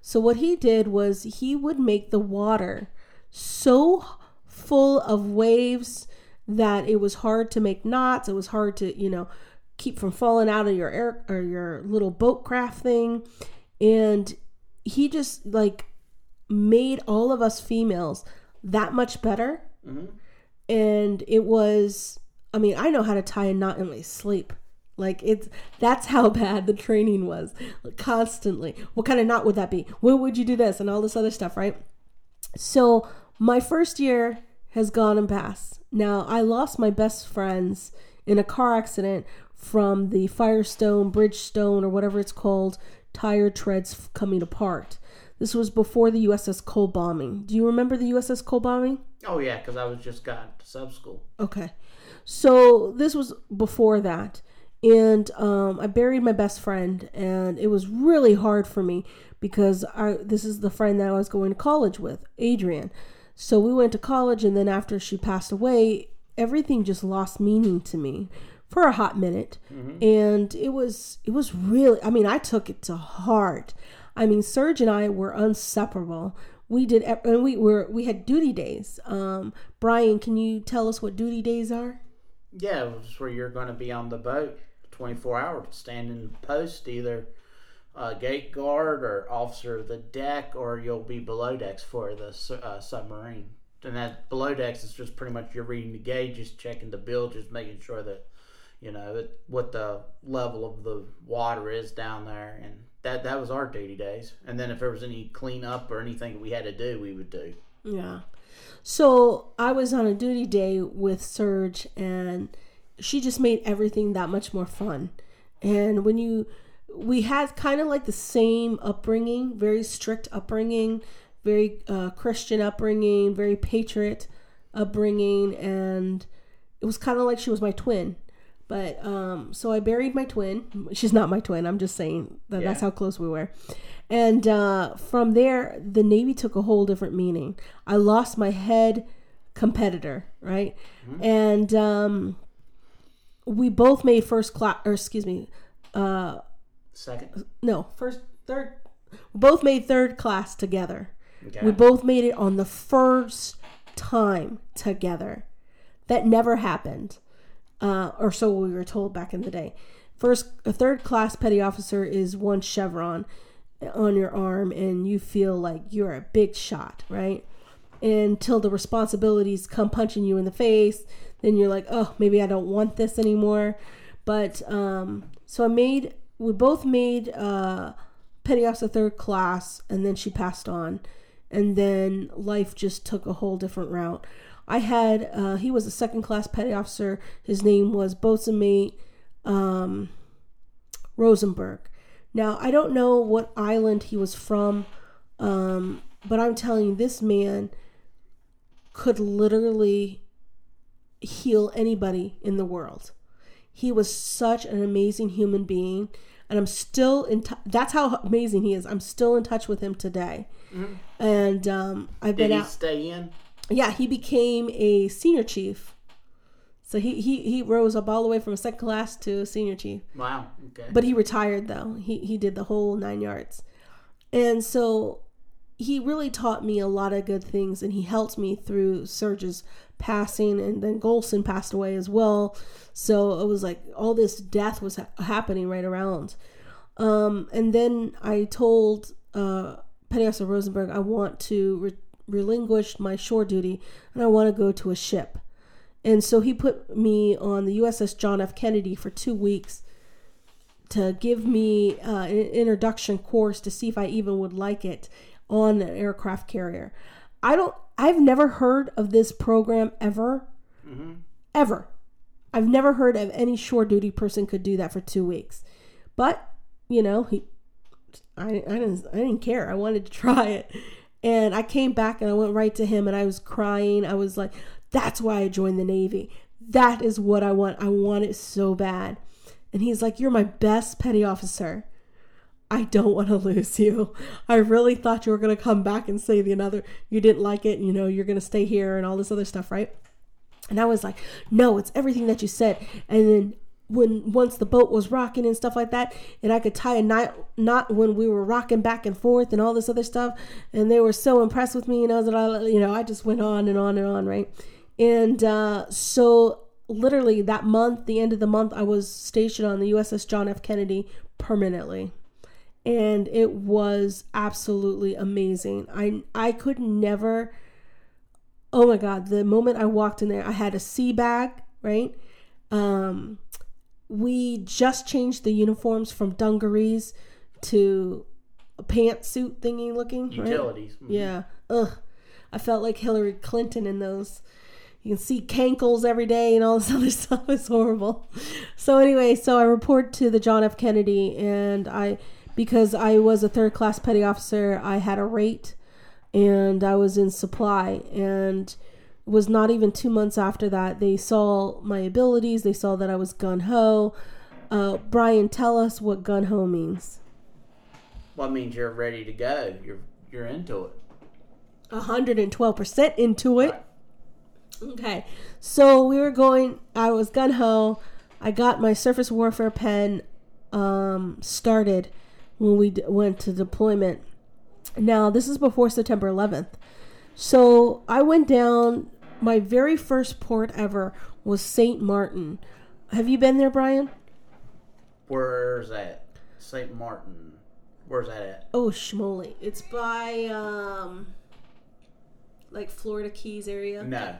So what he did was he would make the water so full of waves that it was hard to make knots. It was hard to, you know, keep from falling out of your air or your little boat craft thing. And he just like made all of us females that much better mm-hmm. And it was i mean i know how to tie a knot in my sleep. Like it's that's how bad the training was constantly. What kind of knot would that be? When would you do this? And all this other stuff right? So my first year has gone and passed. Now i lost my best friends in a car accident from the firestone bridgestone or whatever it's called tire treads coming apart This was before the USS Cole bombing. Do you remember the USS Cole bombing?
Oh yeah, because I was just got to sub school.
Okay. So this was before that. And um, I buried my best friend, and it was really hard for me because I this is the friend that I was going to college with, Adrian. So we went to college, and then after she passed away, everything just lost meaning to me for a hot minute, and it was it was really. I mean, I took it to heart. I mean, Serge and I were inseparable. We did, and we were we had duty days. Um, Brian, can you tell us what duty days are?
Yeah, it's where you're going to be on the boat 24 hours, standing post, either gate guard or officer of the deck, or you'll be below decks for the uh, submarine. And that below decks is just pretty much you're reading the gauges, checking the bilges, making sure that you know it, what the level of the water is down there, and that that was our duty days. And then if there was any cleanup or anything we had to do, we would do.
Yeah. So I was on a duty day with Serge, and she just made everything that much more fun. And when you, we had kind of like the same upbringing, very strict upbringing, very uh, Christian upbringing, very patriot upbringing, and it was kind of like she was my twin. But um, so I buried my twin. She's not my twin. I'm just saying that that's how close we were. And uh, from there, the Navy took a whole different meaning. I lost my head competitor, right? And um, we both made first class, or excuse me, uh,
Second,
no, first, third, we both made third class together.
okay.
We both made it on the first time together. That never happened, uh, or so we were told back in the day. First, a third class petty officer is one chevron on your arm, and you feel like you're a big shot, right? Until the responsibilities come punching you in the face, then you're like, oh, maybe I don't want this anymore. But um, so I made, we both made uh, petty officer third class, and then she passed on and then life just took a whole different route. I had uh, he was a second class petty officer. His name was boatswain mate um, Rosenberg. Now I don't know what island he was from, um, but I'm telling you, this man could literally heal anybody in the world. He was such an amazing human being, and I'm still in. T- that's how amazing he is. I'm still in touch with him today, and um, I've
Did
been
he
out.
stay in?
Yeah, he became a senior chief. So he, he, he rose up all the way from second class to senior chief.
Wow. Okay.
But he retired though. He he did the whole nine yards. And so he really taught me a lot of good things and he helped me through Surge's passing and then Golson passed away as well. So it was like all this death was ha- happening right around. Um, and then I told uh, Officer Rosenberg I want to re- relinquish my shore duty and I want to go to a ship. And so he put me on the USS John F. Kennedy for two weeks to give me uh, an introduction course to see if I even would like it on an aircraft carrier. I don't. I've never heard of this program ever, ever. I've never heard of any shore duty person could do that for two weeks. But you know, he, I, I didn't, I didn't care. I wanted to try it, and I came back and I went right to him and I was crying. I was like, "That's why I joined the Navy. That is what I want. I want it so bad." And he's like, You're my best petty officer. I don't want to lose you. I really thought you were going to come back and say the another, you didn't like it, you know, you're going to stay here and all this other stuff, right? And I was like, No, it's everything that you said. And then when once the boat was rocking and stuff like that, and I could tie a knot, knot when we were rocking back and forth and all this other stuff, and they were so impressed with me, and I was like, you know, I just went on and on and on, right? And uh, so literally that month, the end of the month, I was stationed on the USS John F. Kennedy permanently. And it was absolutely amazing. I I could never Oh my god, the moment I walked in there, I had a sea bag, right? Um we just changed the uniforms from dungarees to a pantsuit thingy looking, right?
Utilities. Mhm.
Yeah. Ugh. I felt like Hillary Clinton in those. You can see cankles every day and all this other stuff. It's horrible. So anyway, so I report to the John F. Kennedy and I because I was a third class petty officer. I had a rate, and I was in supply, and was not even two months after that they saw my abilities. They saw that I was gun ho. Uh, Brian, tell us what gun ho means.
Well, it means you're ready to go. You're you're into it.
112% into it. Okay. So we were going, I was gun ho. I got my surface warfare pen um, started when we d- went to deployment. Now, this is before September 11th. So I went down, my very first port ever was St. Martin. Have you been there, Brian?
Where's that? St. Martin. Where's that at?
Oh, Schmoli. It's by, um, like Florida Keys area.
No.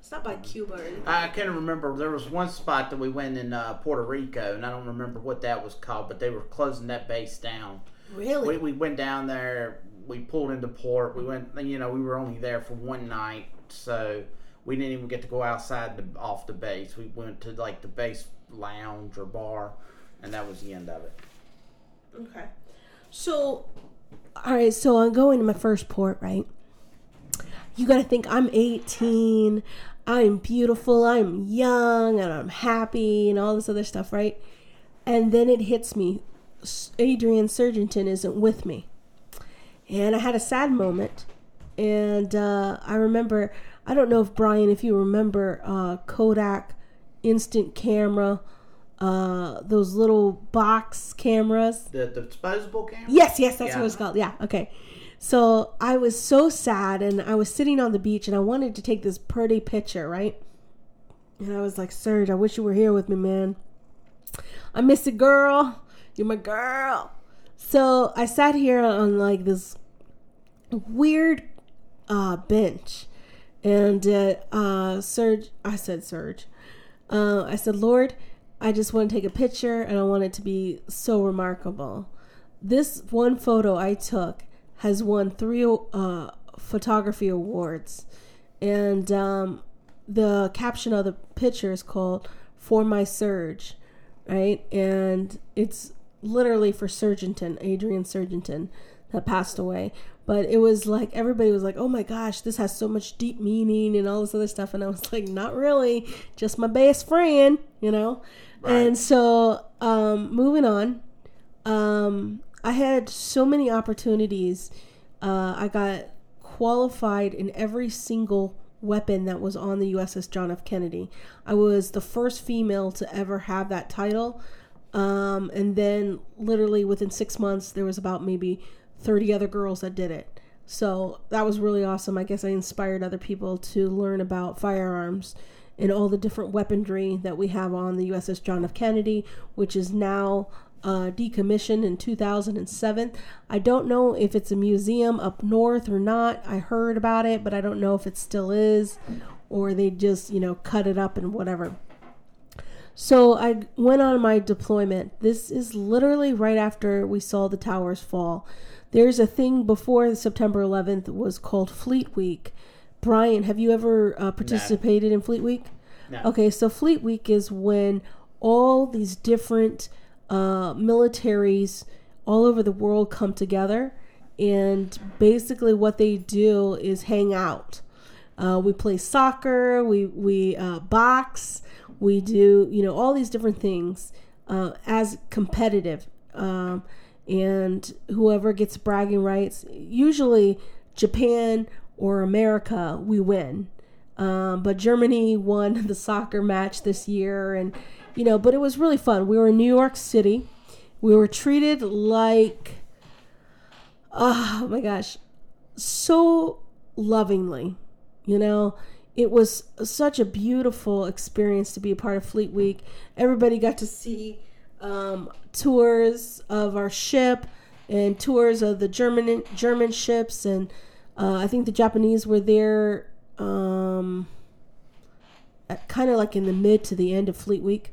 It's not by Cuba or anything.
I can't remember. There was one spot that we went in uh, Puerto Rico, and I don't remember what that was called, but they were closing that base down.
Really?
We, we went down there. We pulled into port. We went. You know, we were only there for one night, so we didn't even get to go outside the, off the base. We went to like the base lounge or bar, and that was the end of it.
Okay. So, all right. So I'm going to my first port, right? You got to think I'm 18. I'm beautiful. I'm young, and I'm happy, and all this other stuff, right? And then it hits me. Adrian Surgenton isn't with me, and I had a sad moment. And uh, I remember. I don't know if Brian, if you remember uh, Kodak instant camera, uh, those little box cameras.
The, the disposable camera.
Yes, yes, that's
Yeah.
what it's called. Yeah, okay. So I was so sad, and I was sitting on the beach, and I wanted to take this pretty picture, right? And I was like, Serge, I wish you were here with me, man. I miss you, girl. You're my girl. So I sat here on like this weird uh, bench, and uh, uh, Serge, I said, Serge, uh, I said, Lord, I just want to take a picture, and I want it to be so remarkable. This one photo I took has won three uh, photography awards, and um, the caption of the picture is called "For My Surge," right? And it's literally for Surgenton, Adrian Surgenton, that passed away. But it was like everybody was like, "Oh my gosh, this has so much deep meaning and all this other stuff," and I was like, "Not really, just my best friend," you know. And so, um, moving on, um, I had so many opportunities. Uh, I got qualified in every single weapon that was on the USS John F. Kennedy. I was the first female to ever have that title. Um, and then, literally within six months, there was about maybe 30 other girls that did it. So that was really awesome. I guess I inspired other people to learn about firearms and all the different weaponry that we have on the USS John F. Kennedy, which is now uh, decommissioned in 2007. I don't know if it's a museum up north or not. I heard about it, but I don't know if it still is or they just, you know, cut it up and whatever. So I went on my deployment. This is literally right after we saw the towers fall. There's a thing before September 11th was called Fleet Week. Brian, have you ever uh, participated in Fleet Week?
No.
Okay, so Fleet Week is when all these different uh, militaries all over the world come together, and basically what they do is hang out. Uh, we play soccer, we we uh, box, we do you know all these different things uh, as competitive, um, and whoever gets bragging rights, usually Japan or America, we win. Um, but Germany won the soccer match this year, and you know, but it was really fun. We were in New York City. We were treated like, oh my gosh, so lovingly. You know, it was such a beautiful experience to be a part of Fleet Week. Everybody got to see um, tours of our ship and tours of the German German ships, and uh, I think the Japanese were there. Um, kind of like in the mid to the end of Fleet Week.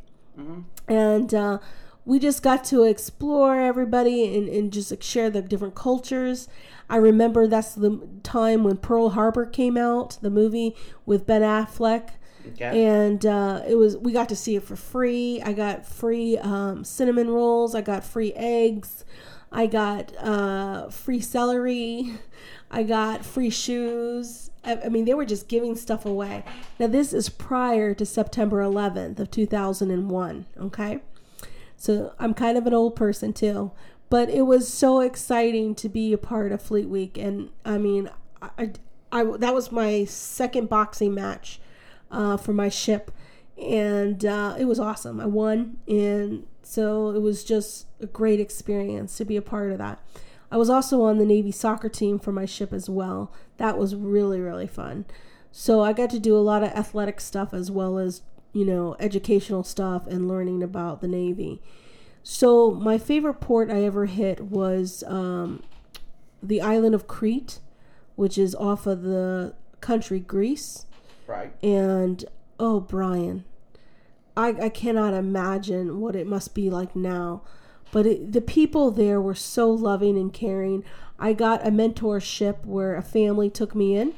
And uh, we just got to explore everybody and, and just like, share the different cultures. I remember that's the time when Pearl Harbor came out, the movie with Ben Affleck.
Okay.
and uh, it was we got to see it for free. I got free um, cinnamon rolls. I got free eggs. I got uh, free celery. I got free shoes. I, I mean, they were just giving stuff away. Now, this is prior to September 11th of 2001. Okay, so I'm kind of an old person too, but it was so exciting to be a part of Fleet Week, and I mean, I, I, I that was my second boxing match uh, for my ship, and uh, it was awesome. I won, and so it was just a great experience to be a part of that. I was also on the Navy soccer team for my ship as well. That was really really fun. So I got to do a lot of athletic stuff as well as you know educational stuff and learning about the Navy. So my favorite port I ever hit was um, the island of Crete, which is off of the country Greece.
Right.
And oh, Brian, I, I cannot imagine what it must be like now. But it, the people there were so loving and caring. I got a mentorship where a family took me in.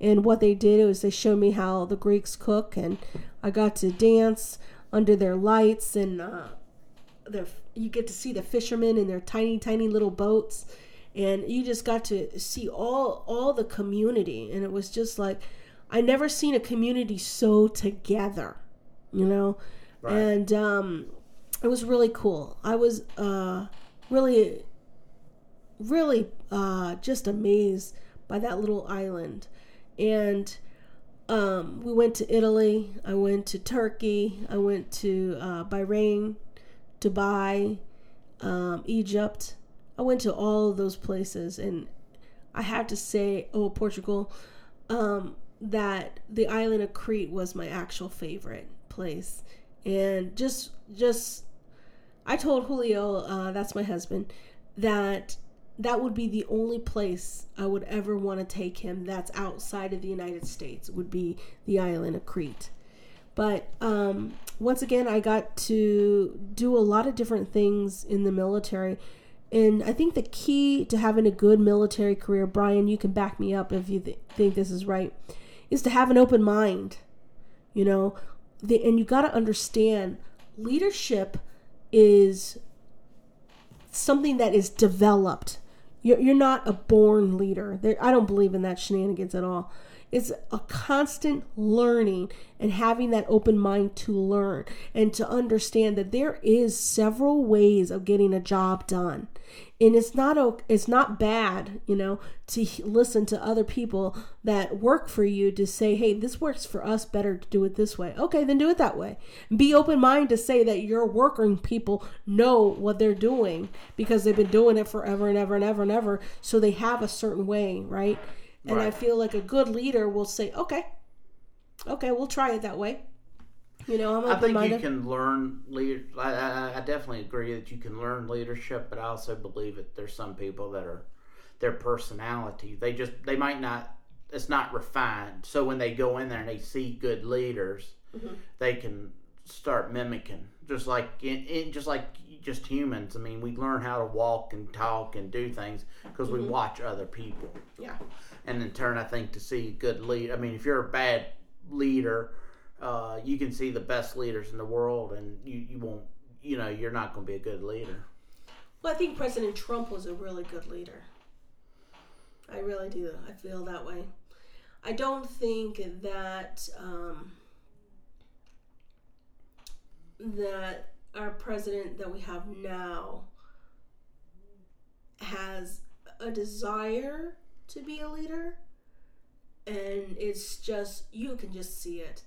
And what they did was they showed me how the Greeks cook, and I got to dance under their lights, and uh, their you get to see the fishermen in their tiny, tiny little boats, and you just got to see all all the community, and it was just like I never seen a community so together, you know,
Right.
and um, it was really cool. I was uh, really, really uh, just amazed by that little island, and um, we went to Italy. I went to Turkey. I went to uh, Bahrain, Dubai, um, Egypt. I went to all of those places, and I have to say, oh, Portugal, um, that the island of Crete was my actual favorite place, and just just I told Julio, uh, that's my husband, that that would be the only place I would ever want to take him that's outside of the United States would be the island of Crete. But um, once again, I got to do a lot of different things in the military. And I think the key to having a good military career, Brian, you can back me up if you th- think this is right, is to have an open mind. You know, the, and you got to understand leadership is something that is developed. You're, you're not a born leader. There, I don't believe in that shenanigans at all. It's a constant learning and having that open mind to learn and to understand that there is several ways of getting a job done. And it's not it's not bad, you know, to listen to other people that work for you to say, "Hey, this works for us better to do it this way." Okay, then do it that way. Be open minded to say that your working people know what they're doing because they've been doing it forever and ever and ever and ever, so they have a certain way, right? And I feel like a good leader will say, "Okay, okay, we'll try it that way." You know, I'm
I think you can learn lead. I, I, I definitely agree that you can learn leadership, but I also believe that there's some people that are their personality. They just they might not. It's not refined. So when they go in there and they see good leaders,
Mm-hmm.
they can start mimicking. Just like in, in just like just humans. I mean, we learn how to walk and talk and do things because
Mm-hmm.
we watch other people
Yeah.
And in turn, I think to see good lead. I mean, if you're a bad leader, uh, you can see the best leaders in the world, and you, you won't. You know, you're not going to be a good leader.
Well, I think President Trump was a really good leader. I really do. I feel that way. I don't think that um, that our president that we have now has a desire to be a leader, and it's just you can just see it,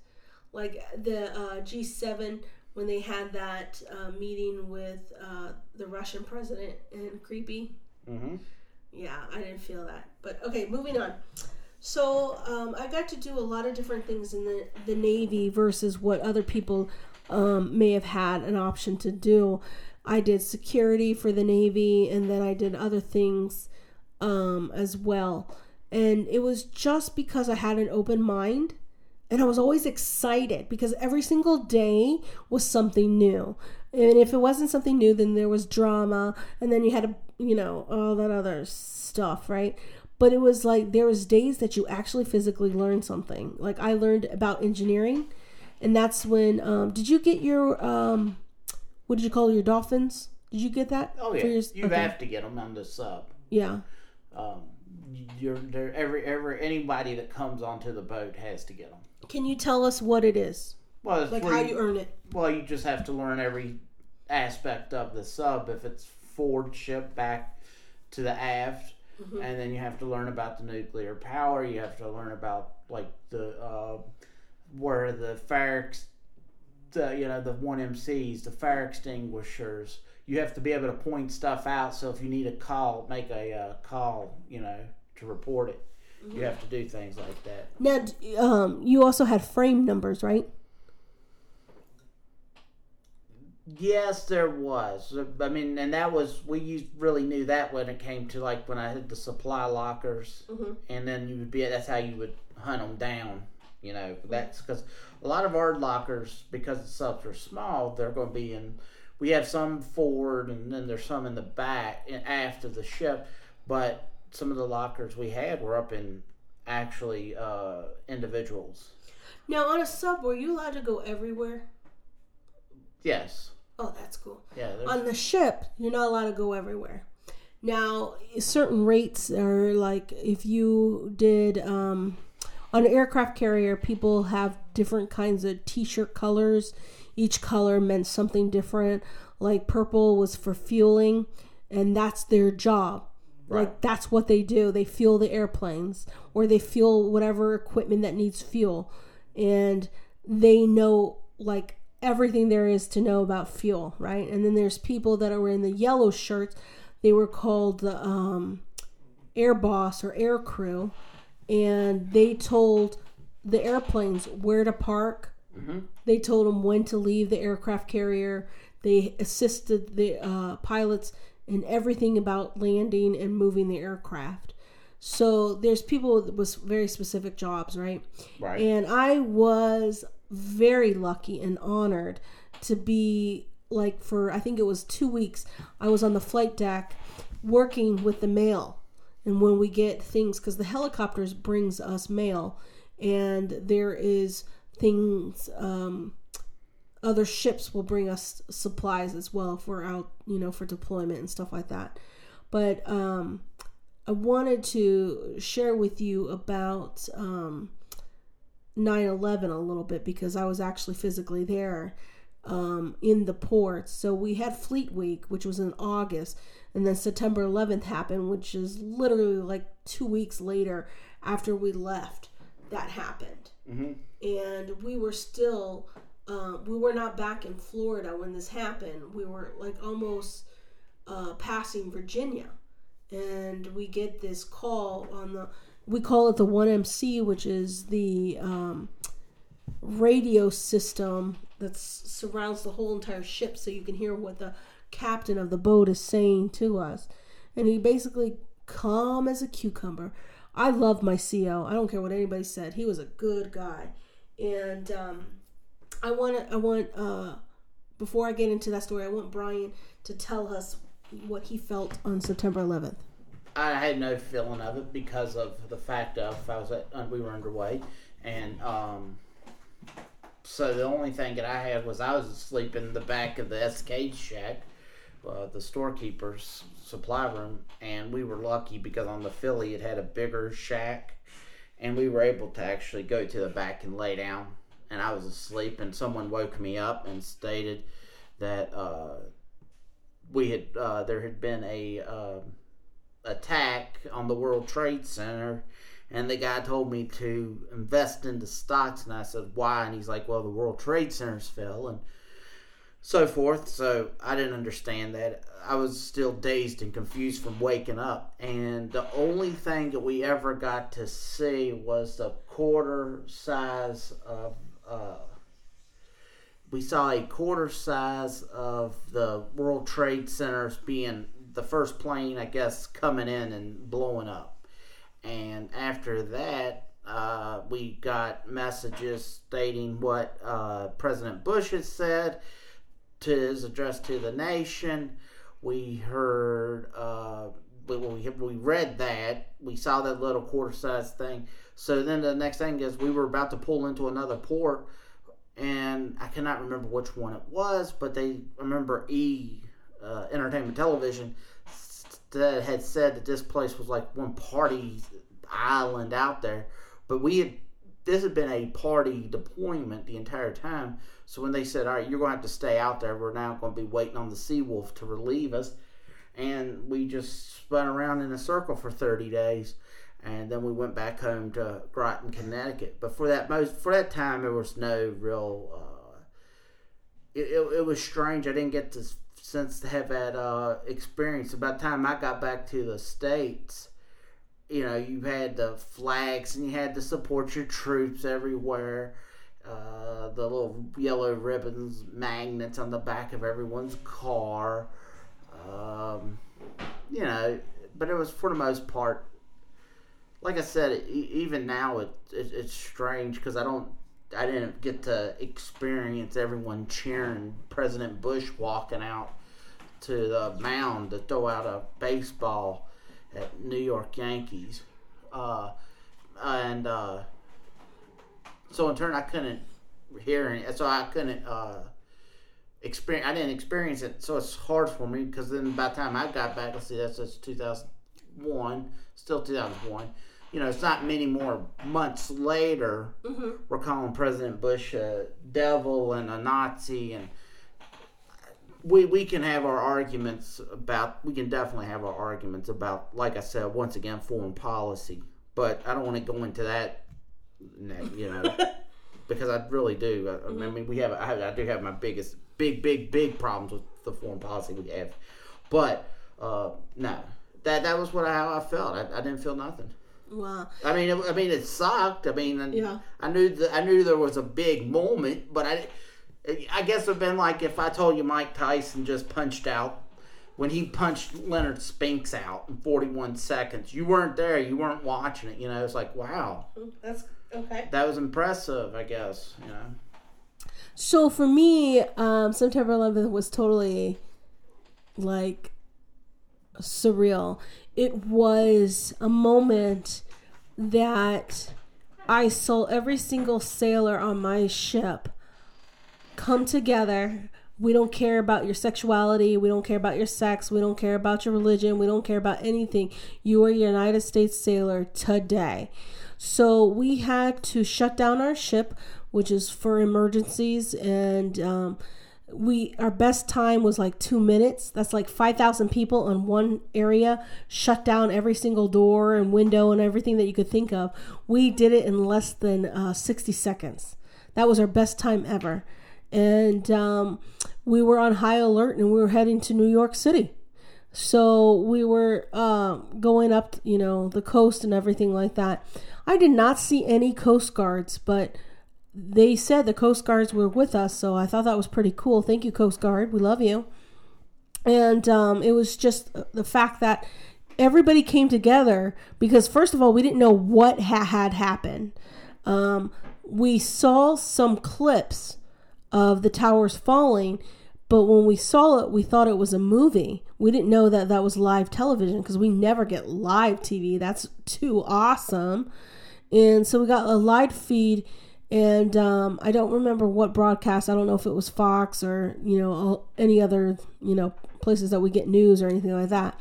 like the uh, G7 when they had that uh, meeting with uh, the Russian president and creepy.
Mm-hmm.
Yeah, I didn't feel that. But okay, moving on. So um, I got to do a lot of different things in the, the Navy versus what other people um, may have had an option to do. I did security for the Navy and then I did other things um, as well. And it was just because I had an open mind and I was always excited because every single day was something new. And if it wasn't something new, then there was drama, and then you had to, you know, all that other stuff, right? but it was like there was days that you actually physically learned something. Like I learned about engineering, and that's when. Um, did you get your um, what did you call your dolphins? Did you get that?
Oh yeah,
your-
you
okay.
have to get them on the sub.
Yeah.
Um, you're there. Every every anybody that comes onto the boat has to get them.
Can you tell us what it is?
Well, it's
Like how you earn it?
Well, you just have to learn every aspect of the sub. If it's forward ship back to the aft,
Mm-hmm.
and then you have to learn about the nuclear power. You have to learn about like the uh, where the fire, the you know the one MCs, the fire extinguishers. You have to be able to point stuff out. So if you need a call, make a uh, call, you know, to report it.
Mm-hmm.
You have to do things like that.
Now, um, you also had frame numbers, right?
Yes, there was. I mean, and that was we used, really knew that when it came to like when I had the supply lockers,
Mhm.
and then you would be that's how you would hunt them down. You know, that's because a lot of our lockers, because the subs are small, they're going to be in. We have some forward, and then there's some in the back and aft of the ship, but some of the lockers we had were up in actually uh, individuals.
Now, on a sub, were you allowed to go everywhere?
Yes.
Oh, that's cool.
Yeah. there's-
On the ship, you're not allowed to go everywhere. Now, certain rates are like if you did um, on an aircraft carrier, people have different kinds of T-shirt colors. Each color meant something different. Like purple was for fueling, and that's their job. Like that's what they do. They fuel the airplanes or they fuel whatever equipment that needs fuel, and they know like everything there is to know about fuel, right? And then there's people that are in the yellow shirts. They were called the um, air boss or air crew, and they told the airplanes where to park. They told them when to leave the aircraft carrier. They assisted the uh, pilots in everything about landing and moving the aircraft. So there's people with with very specific jobs, right?
Right.
And I was very lucky and honored to be like for I think it was two weeks. I was on the flight deck working with the mail, and when we get things, because the helicopters brings us mail, and there is things. Um, other ships will bring us supplies as well we're out, you know, for deployment and stuff like that. But um, I wanted to share with you about um, 9/11 a little bit because I was actually physically there um, in the ports. So we had Fleet Week, which was in August, and then September 11th happened, which is literally like two weeks later after we left. That happened,
hmm
and we were still. Uh, we were not back in Florida when this happened. We were like almost uh, passing Virginia, and we get this call on the. We call it the 1MC, which is the um, radio system that surrounds the whole entire ship, so you can hear what the captain of the boat is saying to us. And he basically calm as a cucumber. I love my CO. I don't care what anybody said. He was a good guy, and um, I want. I want uh, before I get into that story, I want Brian to tell us what he felt on September 11th.
I had no feeling of it because of the fact of I was at uh, we were underway, and um, so the only thing that I had was I was asleep in the back of the escade shack, uh, the storekeeper's supply room, and we were lucky because on the Philly it had a bigger shack, and we were able to actually go to the back and lay down, and I was asleep, and someone woke me up and stated that uh, we had uh, there had been a um attack on the World Trade Center, and the guy told me to invest into stocks, and I said why, and he's like, well, the World Trade Centers fell, and so forth. So I didn't understand that. I was still dazed and confused from waking up, and the only thing that we ever got to see was the quarter size of. Uh, we saw a quarter size of the World Trade Centers being the first plane, I guess, coming in and blowing up. And after that, uh, we got messages stating what uh, President Bush had said to his address to the nation. We heard uh, we, we, we read that. We saw that little quarter size thing. So then the next thing is we were about to pull into another port, and I cannot remember which one it was, but they I remember E uh, Entertainment Television that had said that this place was like one party island out there, but we had this had been a party deployment the entire time. So when they said, "All right, you're going to have to stay out there," we're now going to be waiting on the Seawolf to relieve us, and we just spun around in a circle for 30 days, and then we went back home to Groton, Connecticut. But for that most for that time, there was no real. Uh, it, it, it was strange. I didn't get to sense to have that uh, experience. About the time I got back to the states you know, you had the flags and you had to support your troops everywhere. Uh, the little yellow ribbons, magnets on the back of everyone's car. Um, you know, but it was for the most part. Like I said, even now it, it it's strange because I don't, I didn't get to experience everyone cheering President Bush walking out to the mound to throw out a baseball at New York Yankees, uh, and uh, so in turn I couldn't hear it, so I couldn't uh, experience. I didn't experience it, so it's hard for me because then by the time I got back, let's see, that's just 2001, still 2001. You know, it's not many more months later. Mm-hmm. We're calling President Bush a devil and a Nazi and we we can have our arguments about we can definitely have our arguments about like I said once again foreign policy, but I don't want to go into that, you know, because I really do. I, I mean, we have I, I, do have my biggest big big big problems with the foreign policy we have, but uh, no, that that was what I, how I felt. I, I didn't feel nothing.
Wow.
I mean, it, I mean, it sucked. I mean,
yeah.
I knew that I knew there was a big moment, but I I guess it'd been like if I told you Mike Tyson just punched out when he punched Leonard Spinks out in 41 seconds. You weren't there. You weren't watching it. You know, it's like wow.
That's okay.
That was impressive. I guess you know.
So for me, um, September 11th was totally like surreal. It was a moment that I saw every single sailor on my ship come together. We don't care about your sexuality. We don't care about your sex. We don't care about your religion. We don't care about anything. You are a United States sailor today. So we had to shut down our ship, which is for emergencies. And um, we our best time was like two minutes. That's like five thousand people in one area. Shut down every single door and window and everything that you could think of. We did it in less than uh, sixty seconds. That was our best time ever and um, we were on high alert and we were heading to New York City. So we were uh, going up, you know, the coast and everything like that. I did not see any Coast Guards, but they said the Coast Guards were with us, so I thought that was pretty cool. Thank you, Coast Guard. We love you. And um, it was just the fact that everybody came together because, first of all, we didn't know what ha- had happened. Um, we saw some clips of the towers falling. But when we saw it, we thought it was a movie. We didn't know that that was live television because we never get live TV. That's too awesome. And so we got a live feed, and um, I don't remember what broadcast. I don't know if it was Fox or you know any other you know places that we get news or anything like that.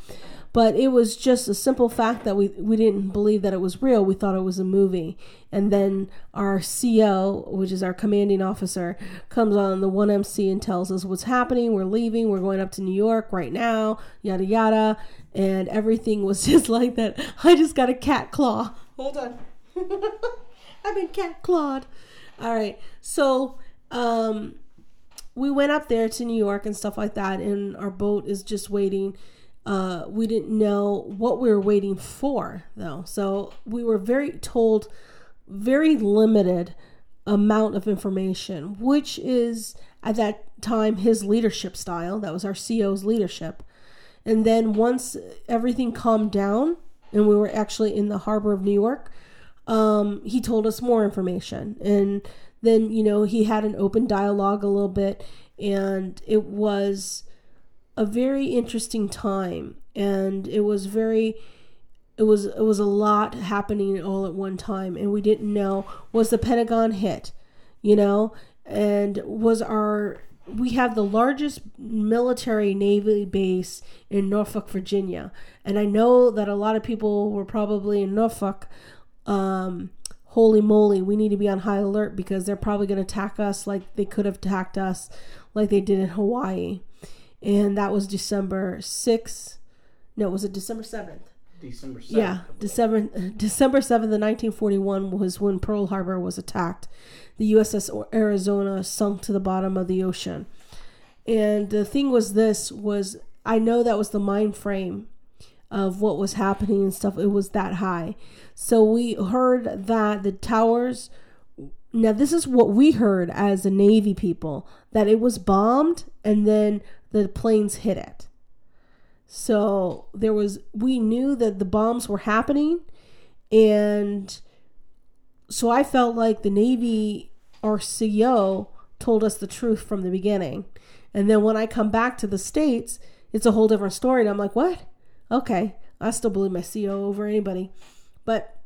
But it was just a simple fact that we, we didn't believe that it was real. We thought it was a movie. And then our CO, which is our commanding officer, comes on the 1MC and tells us what's happening. We're leaving. We're going up to New York right now, yada, yada. And everything was just like that. I just got a cat claw. Hold on. I've been cat clawed. All right. So, um, we went up there to New York and stuff like that, and our boat is just waiting uh, we didn't know what we were waiting for, though. So we were very told very limited amount of information, which is at that time his leadership style. That was our CEO's leadership. And then once everything calmed down and we were actually in the harbor of New York, um, he told us more information. And then, you know, he had an open dialogue a little bit, and it was a very interesting time. and it was very it was it was a lot happening all at one time and we didn't know was the pentagon hit? You know? And was our we have the largest military navy base in norfolk virginia. And i know that a lot of people were probably in norfolk um, holy moly we need to be on high alert because they're probably going to attack us like they could have attacked us like they did in hawaii and that was december 6th no was it december 7th
December 7th.
yeah, December December seventh, nineteen forty one was when Pearl Harbor was attacked. The USS Arizona sunk to the bottom of the ocean, and the thing was, this was I know that was the mind frame of what was happening and stuff. It was that high, so we heard that the towers. Now this is what we heard as the Navy people that it was bombed and then the planes hit it. So there was, we knew that the bombs were happening. And so I felt like the Navy, our CEO, told us the truth from the beginning. And then when I come back to the States, it's a whole different story. And I'm like, what? Okay. I still believe my CEO over anybody. But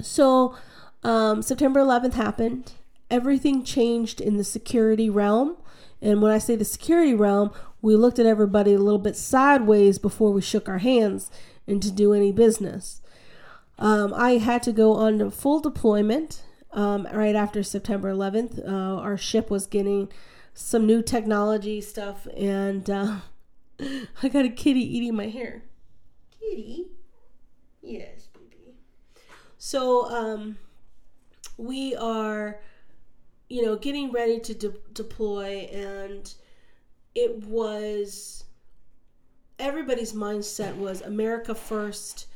so um, September 11th happened. Everything changed in the security realm. And when I say the security realm, we looked at everybody a little bit sideways before we shook our hands and to do any business. Um, I had to go on full deployment um, right after September 11th. Uh, our ship was getting some new technology stuff, and uh, I got a kitty eating my hair. Kitty? Yes, baby. So, um, we are, you know, getting ready to de- deploy, and it was everybody's mindset was America first.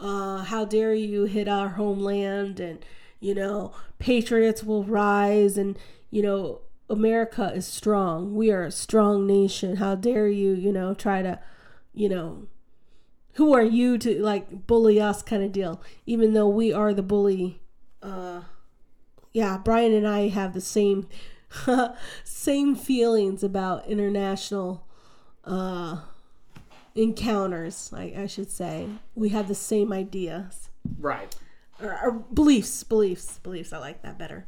Uh, how dare you hit our homeland and you know patriots will rise and you know America is strong. We are a strong nation. How dare you, you know, try to, you know, who are you to like bully us kind of deal, even though we are the bully. Uh, yeah, Brian and I have the same same feelings about international uh, encounters, I, I should say. We have the same ideas.
Right.
Or, or beliefs, beliefs, beliefs. I like that better.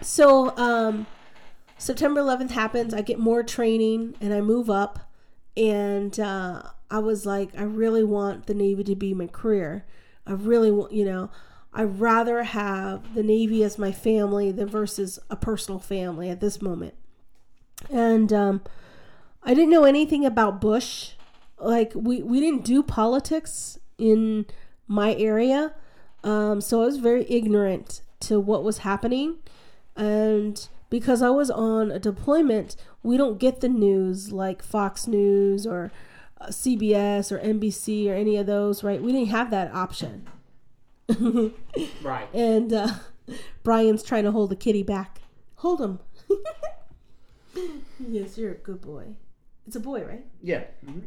So, um, September 11th happens. I get more training and I move up. And uh, I was like, I really want the Navy to be my career. I really want, you know, I'd rather have the Navy as my family than versus a personal family at this moment. And um, I didn't know anything about Bush. Like we, we didn't do politics in my area. Um, so I was very ignorant to what was happening. And because I was on a deployment, we don't get the news like Fox News or uh, CBS or NBC or any of those, right? We didn't have that option.
Right.
And uh, Brian's trying to hold the kitty back. Hold him. yes, you're a good boy. It's a boy, right?
Yeah. Mm-hmm.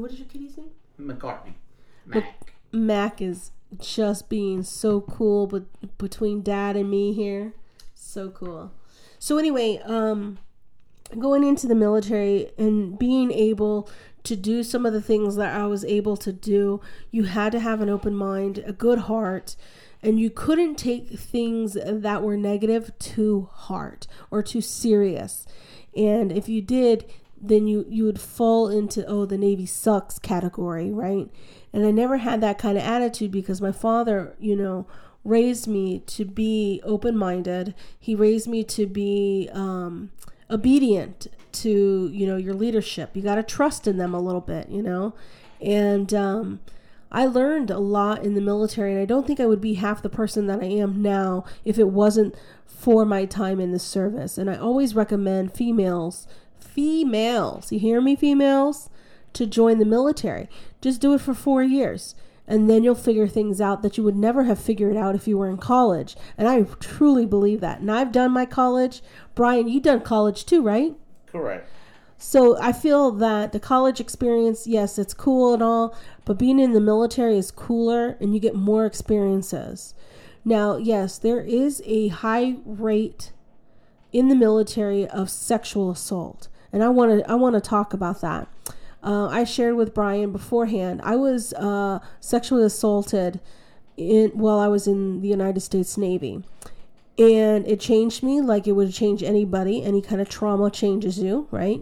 What is your kitty's name?
McCartney. Mac.
Mac is just being so cool, but between Dad and me here, so cool. So anyway, um, going into the military and being able to do some of the things that I was able to do, you had to have an open mind, a good heart, and you couldn't take things that were negative too hard or too serious. And if you did, then you you would fall into oh the navy sucks category, right? And I never had that kind of attitude because my father, you know, raised me to be open-minded. He raised me to be um, obedient to you know your leadership you got to trust in them a little bit you know and um, i learned a lot in the military and i don't think i would be half the person that i am now if it wasn't for my time in the service and i always recommend females females you hear me females to join the military just do it for four years and then you'll figure things out that you would never have figured out if you were in college. And I truly believe that. And I've done my college. Brian, you done college too, right?
Correct.
So I feel that the college experience, yes, it's cool and all, but being in the military is cooler and you get more experiences. Now, yes, there is a high rate in the military of sexual assault. And I want to I want to talk about that. Uh, I shared with Brian beforehand. I was uh, sexually assaulted in while I was in the United States Navy, and it changed me like it would change anybody. Any kind of trauma changes you, right?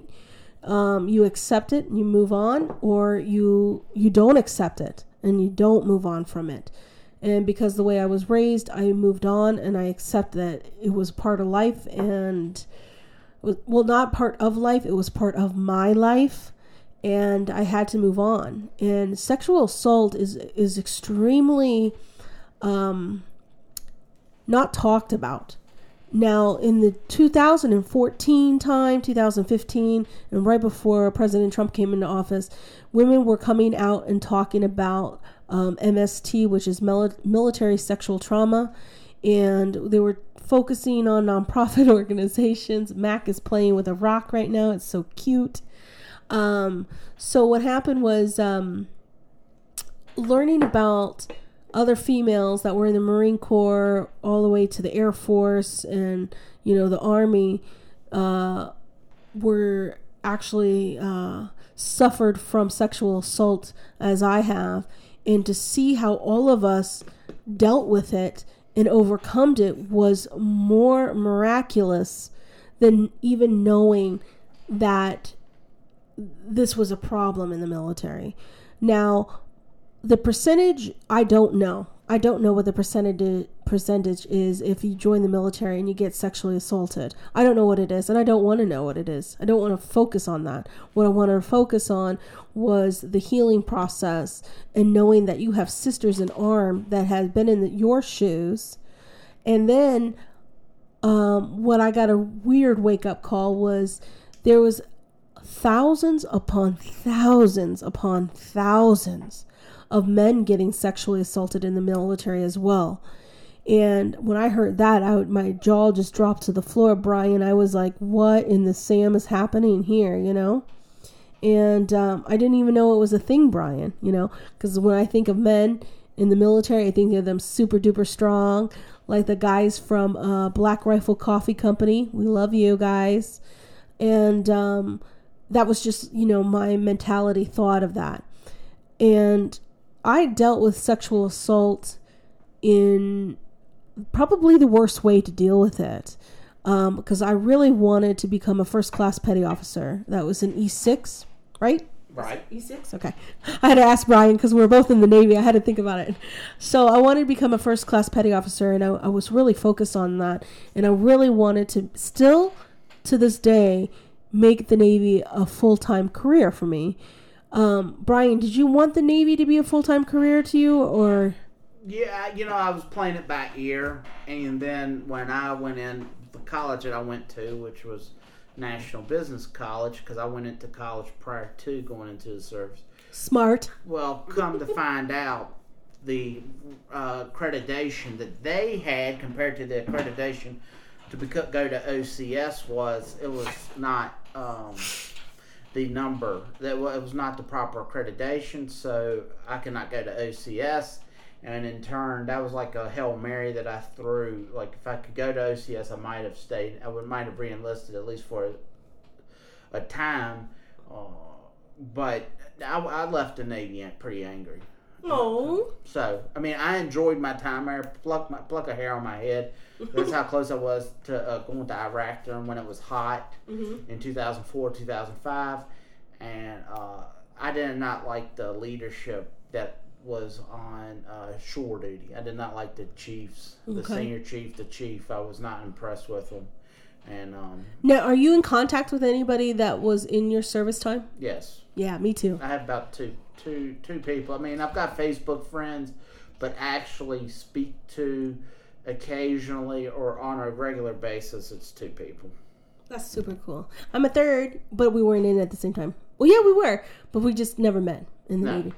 Um, you accept it, and you move on, or you you don't accept it and you don't move on from it. And because the way I was raised, I moved on and I accept that it was part of life and well, not part of life, it was part of my life and I had to move on. And sexual assault is is extremely um, not talked about. Now, in the 2014 time, 2015, and right before President Trump came into office, women were coming out and talking about um, MST, which is mil- military sexual trauma, and they were focusing on nonprofit organizations. Mac is playing with a rock right now. It's so cute. Um, so what happened was um, learning about other females that were in the Marine Corps all the way to the Air Force and you know the Army uh, were actually uh, suffered from sexual assault as I have, and to see how all of us dealt with it and overcome it was more miraculous than even knowing that this was a problem in the military. Now, the percentage I don't know. I don't know what the percentage percentage is if you join the military and you get sexually assaulted. I don't know what it is and I don't want to know what it is. I don't want to focus on that. What I want to focus on was the healing process and knowing that you have sisters in arm that has been in the, your shoes. And then um, what I got a weird wake up call was there was thousands upon thousands upon thousands of men getting sexually assaulted in the military as well. And when I heard that, I my jaw just dropped to the floor, Brian. I was like, "What in the Sam is happening here?" You know. And um, I didn't even know it was a thing, Brian. You know, because when I think of men in the military, I think of them super duper strong, like the guys from uh, Black Rifle Coffee Company. We love you guys. And um, that was just, you know, my mentality thought of that. And I dealt with sexual assault in probably the worst way to deal with it because um, I really wanted to become a first class petty officer. That was an E6, right?
Right.
E6? Okay. I had to ask Brian because we are both in the Navy. I had to think about it. So I wanted to become a first class petty officer, and I, I was really focused on that. And I really wanted to still, to this day, make the Navy a full time career for me. Um, Brian, did you want the Navy to be a full time career to you, or?
Yeah, you know, I was playing it by ear, and then when I went in the college that I went to, which was National Business College, because I went into college prior to going into the service.
Smart.
Well, come to find out, the uh, accreditation that they had compared to the accreditation to go to OCS was it was not. Um, the number that was not the proper accreditation, so I could not go to OCS. And in turn, that was like a hail mary that I threw. Like if I could go to OCS, I might have stayed. I would might have reenlisted at least for a, a time. Uh, but I, I left the Navy pretty angry.
Oh.
So I mean, I enjoyed my time there. Pluck my pluck a hair on my head. That's how close I was to uh, going to Iraq during when it was hot mm-hmm. in 2004, 2005, and uh, I did not like the leadership that was on uh, shore duty. I did not like the chiefs, the okay. senior chief, the chief. I was not impressed with them. And um,
now, are you in contact with anybody that was in your service time?
Yes.
Yeah, me too.
I have about two, two, two people. I mean, I've got Facebook friends, but actually speak to occasionally or on a regular basis, it's two people.
That's super cool. I'm a third, but we weren't in at the same time. Well, yeah, we were, but we just never met in the no. Navy.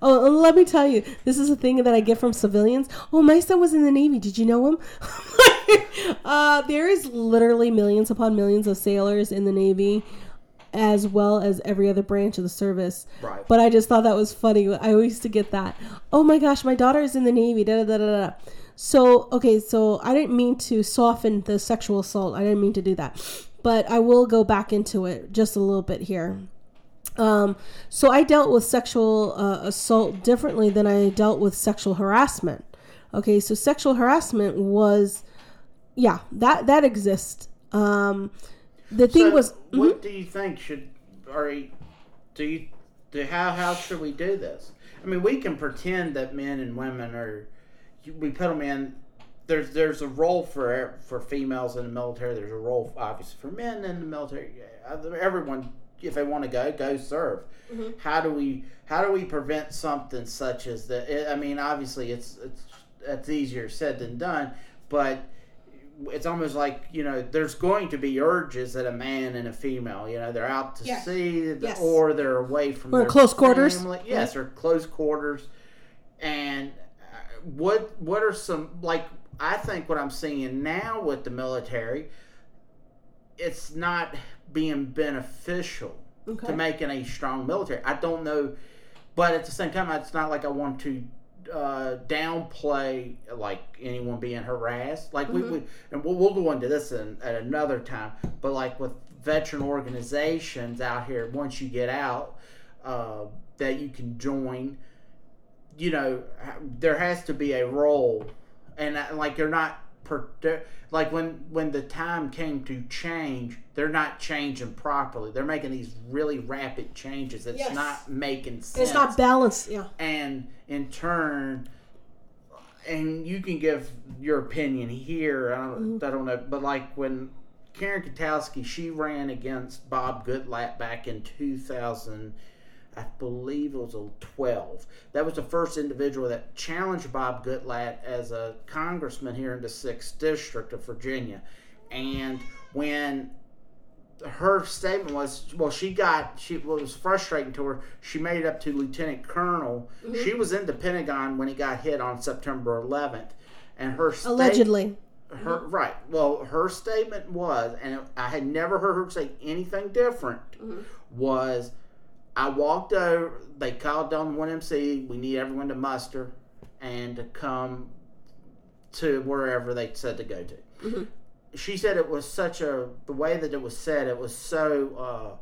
Oh, let me tell you, this is a thing that I get from civilians. Oh, my son was in the Navy. Did you know him? uh, there is literally millions upon millions of sailors in the Navy, as well as every other branch of the service.
Right.
But I just thought that was funny. I used to get that. Oh my gosh, my daughter is in the Navy. Da da da da. da. So, okay, so I didn't mean to soften the sexual assault. I didn't mean to do that. But I will go back into it just a little bit here. Um, so I dealt with sexual uh, assault differently than I dealt with sexual harassment. Okay, so sexual harassment was, yeah, that that exists. Um, the thing
So
was,
what do you think should you- do you do how how should we do this? I mean, we can pretend that men and women are we put them in. There's there's a role for for females in the military. There's a role obviously for men in the military. Everyone, if they want to go, go serve. Mm-hmm. How do we how do we prevent something such as that? I mean, obviously it's it's it's easier said than done, but it's almost like you know there's going to be urges that a man and a female you know they're out to
Yes.
sea
Yes.
or they're away from
Or
their
close quarters.
family. yes mm-hmm. or close quarters and what what are some like i think what i'm seeing now with the military it's not being beneficial
Okay.
to making a strong military i don't know but at the same time it's not like i want to uh, downplay like anyone being harassed. Like we, we and we'll, we'll go into this in, at another time. But like with veteran organizations out here, once you get out, uh, that you can join. You know, there has to be a role, and uh, like they're not. Like when when the time came to change, they're not changing properly. They're making these really rapid changes. It's
Yes.
not making sense
it's not balanced. Yeah.
and in turn and you can give your opinion here I don't, I don't know but like when karen Kwiatkowski she ran against bob goodlatte back in 2000 i believe it was a 12 that was the first individual that challenged bob goodlatte as a congressman here in the 6th district of virginia. And when her statement was well she got she what was frustrating to her she made it up to lieutenant colonel. Mm-hmm. She was in the pentagon when he got hit on september 11th and her state-
Allegedly.
her mm-hmm. right. Well her statement was and i had never heard her say anything different mm-hmm. was i walked over they called down one mc we need everyone to muster and to come to wherever they said to go to. She said it was such a the way that it was said it was so uh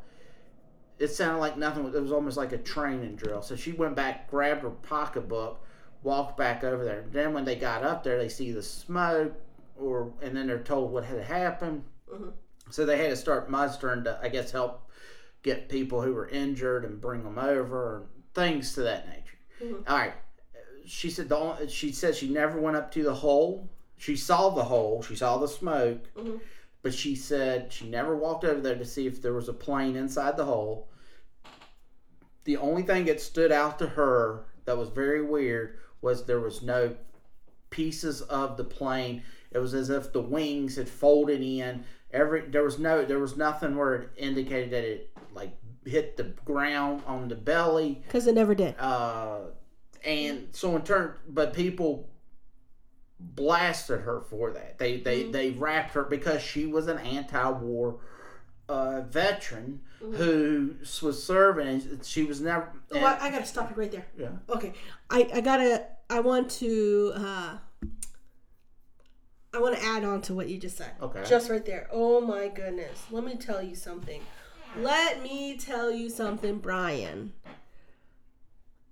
it sounded like nothing it was almost like a training drill. So she went back grabbed her pocketbook walked back over there. Then when they got up there they see the smoke or and then they're told what had happened. So they had to start mustering to i guess help get people who were injured and bring them over and things to that nature. Mm-hmm. All right. She said the only, she said she never went up to the hole. She saw the hole. She saw the smoke. Mm-hmm. But she said she never walked over there to see if there was a plane inside the hole. The only thing that stood out to her that was very weird was there was no pieces of the plane. It was as if the wings had folded in. Every there was no there was nothing where it indicated that it like hit the ground on the belly
Because it never did.
uh, and so in turn, but people blasted her for that. They they they wrapped her because she was an anti-war uh, veteran who was serving, and she was never.
Oh, I, I gotta stop you right there.
yeah.
Okay, I, I gotta. I want to. Uh, I want to add on to what you just said.
Okay.
Just right there. Oh my goodness. Let me tell you something. Let me tell you something, Brian.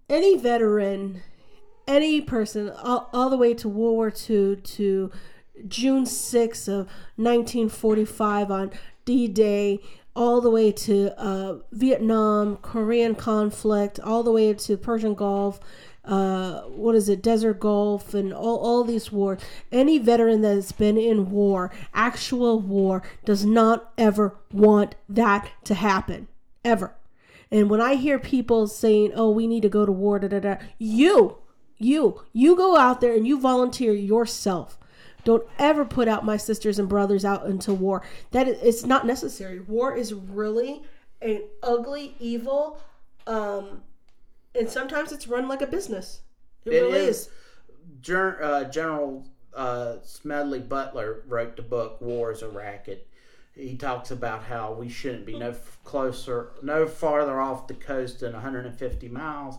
Any veteran, any person, all, all the way to World War II to June 6th of 1945 on D Day, all the way to uh, Vietnam, Korean conflict, all the way to Persian Gulf, uh, what is it, Desert Gulf, and all, all these wars. Any veteran that has been in war, actual war, does not ever want that to happen. Ever. And when I hear people saying, oh, we need to go to war, da da da, you, you, you go out there and you volunteer yourself. Don't ever put out my sisters and brothers out into war. That is, it's not necessary. War is really an ugly, evil, um, and sometimes it's run like a business. It,
It
really
is.
is.
Ger- uh, General uh, Smedley Butler wrote the book "War is a Racket." He talks about how we shouldn't be no f- closer, no farther off the coast than 150 miles.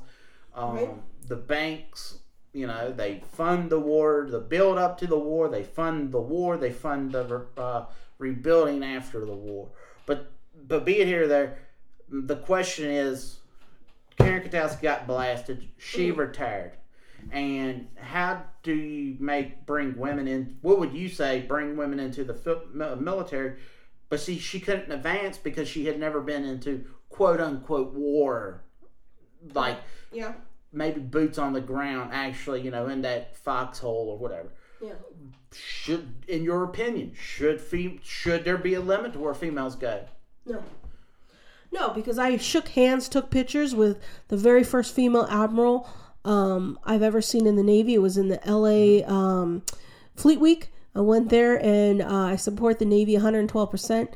Um,
Right.
The banks, you know, they fund the war, the build up to the war. They fund the war. They fund the uh, rebuilding after the war. But but be it here or there, the question is, Karen Kwiatkowski got blasted. She mm-hmm. retired. And how do you make bring women in? What would you say bring women into the military? But see, she couldn't advance because she had never been into quote unquote war, like
Yeah.
maybe boots on the ground, actually, you know, in that foxhole or whatever.
Yeah.
Should, in your opinion, should fem- should there be a limit to where females go?
No. No, because I shook hands, took pictures with the very first female admiral um, I've ever seen in the Navy. It was in the LA um, Fleet Week. I went there and uh, I support the Navy 112%.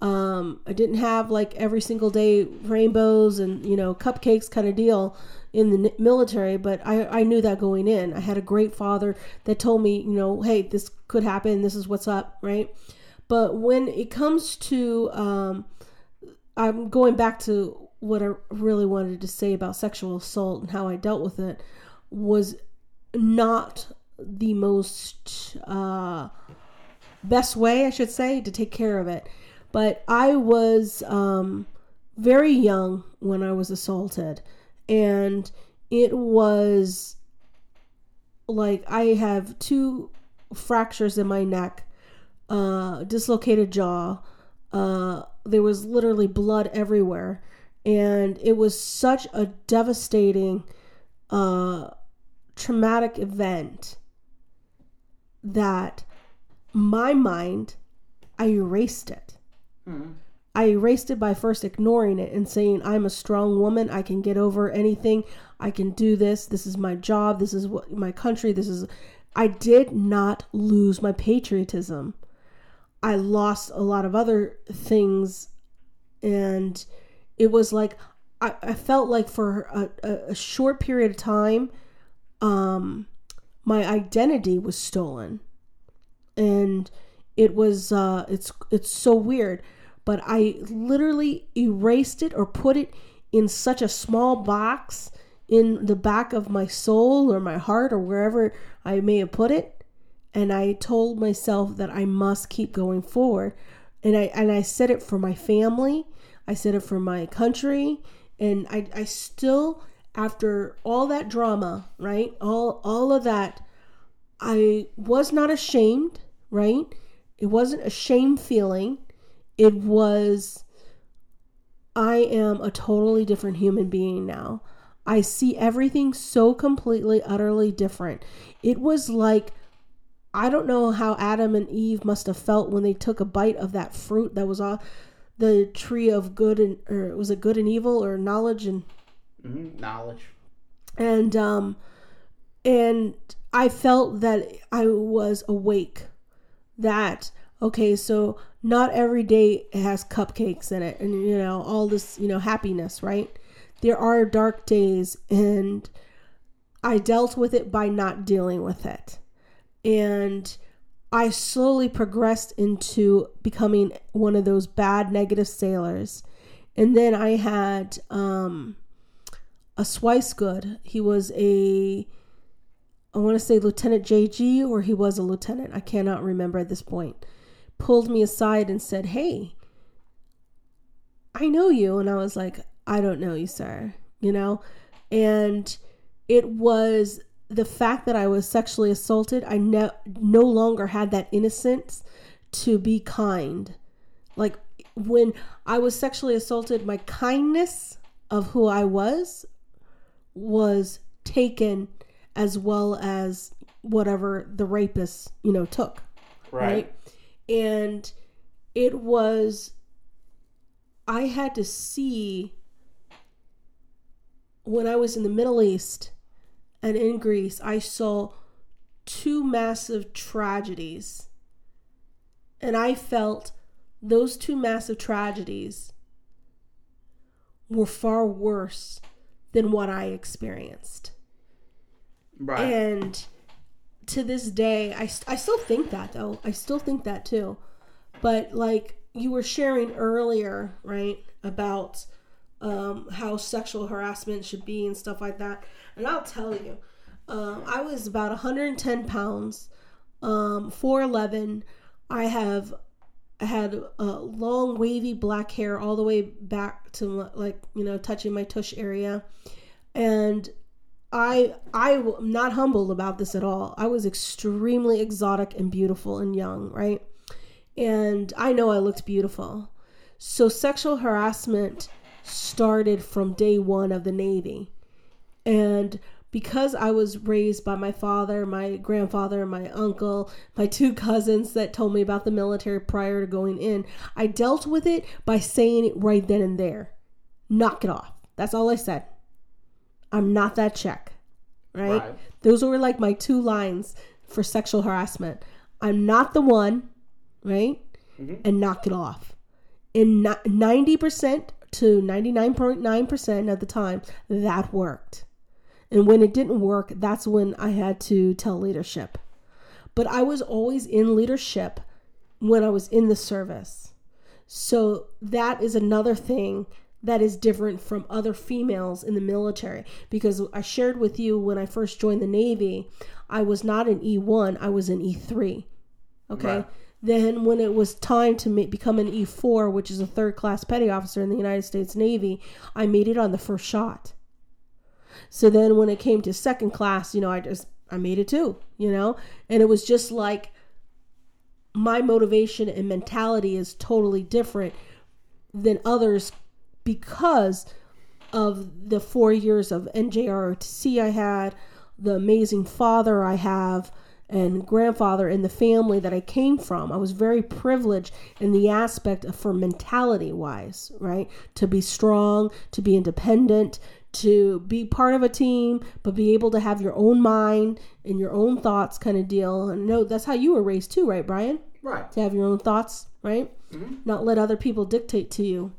Um, I didn't have like every single day rainbows and, you know, cupcakes kind of deal in the military, but I, I knew that going in. I had a great father that told me, you know, hey, this could happen. This is what's up, right? But when it comes to, um, I'm going back to what I really wanted to say about sexual assault and how I dealt with it was not the most uh, best way, I should say, to take care of it. But I was um, very young when I was assaulted, and it was like I have two fractures in my neck, uh, dislocated jaw. Uh, there was literally blood everywhere, and it was such a devastating, uh, traumatic event that my mind, I erased it. I erased it by first ignoring it and saying, I'm a strong woman. I can get over anything. I can do this. This is my job. This is what my country. This is. I did not lose my patriotism. I lost a lot of other things. And it was like, I, I felt like for a, a, short period of time, um, my identity was stolen. And it was, uh, it's, it's so weird but I literally erased it or put it in such a small box in the back of my soul or my heart or wherever I may have put it. And I told myself that I must keep going forward. And I and I said it for my family. I said it for my country. And I, I still after all that drama, right? All all of that, I was not ashamed, right? It wasn't a shame feeling it was I am a totally different human being now. I see everything so completely, utterly different. It was like I don't know how Adam and Eve must have felt when they took a bite of that fruit that was off the tree of good and or was it good and evil or knowledge and
Mm-hmm. Knowledge.
and um and I felt that I was awake. That okay, so not every day has cupcakes in it and you know all this, you know, happiness, right? There are dark days and I dealt with it by not dealing with it. And I slowly progressed into becoming one of those bad negative sailors. And then I had um a Swicegood. He was a I want to say Lieutenant JG or he was a lieutenant. I cannot remember at this point. Pulled me aside and said, "Hey, I know you." And I was like, "I don't know you, sir." You know? And it was the fact that I was sexually assaulted. I no, no longer had that innocence to be kind. Like when I was sexually assaulted, my kindness of who I was was taken as well as whatever the rapist, you know, took. Right. And it was, I had to see when I was in the Middle East and in Greece, I saw two massive tragedies. And I felt those two massive tragedies were far worse than what I experienced.
Right.
And to this day, I, st- I still think that though. I still think that too. But like you were sharing earlier, right, about um, how sexual harassment should be and stuff like that. And I'll tell you, um, I was about 110 pounds, um, 4'11. I have had uh, long, wavy black hair all the way back to like you know touching my tush area, and I I am not humbled about this at all. I was extremely exotic and beautiful and young, right? And I know I looked beautiful. So sexual harassment started from day one of the Navy, and because I was raised by my father, my grandfather, my uncle, my two cousins that told me about the military prior to going in, I dealt with it by saying it right then and there. Knock it off. That's all I said. I'm not that check. Right?
Right.
Those were like my two lines for sexual harassment. I'm not the one, right? Mm-hmm. And knock it off. In 90% to 99.9% of the time, that worked. And when it didn't work, that's when I had to tell leadership. But I was always in leadership when I was in the service. So that is another thing that is different from other females in the military because I shared with you when I first joined the Navy, I was not an E1, I was an E3. Okay.
Right.
Then, when it was time to ma- become an E4, which is a third class petty officer in the United States Navy, I made it on the first shot. So then when it came to second class, you know, I just I made it too, you know? And it was just like my motivation and mentality is totally different than others because of the 4 years of NJROTC I had, the amazing father I have and grandfather in the family that I came from. I was very privileged in the aspect of for mentality wise, right? To be strong, to be independent, to be part of a team, but be able to have your own mind and your own thoughts kind of deal. And no, that's how you were raised too, right, Brian?
Right.
To have your own thoughts, right? Not let other people dictate to you.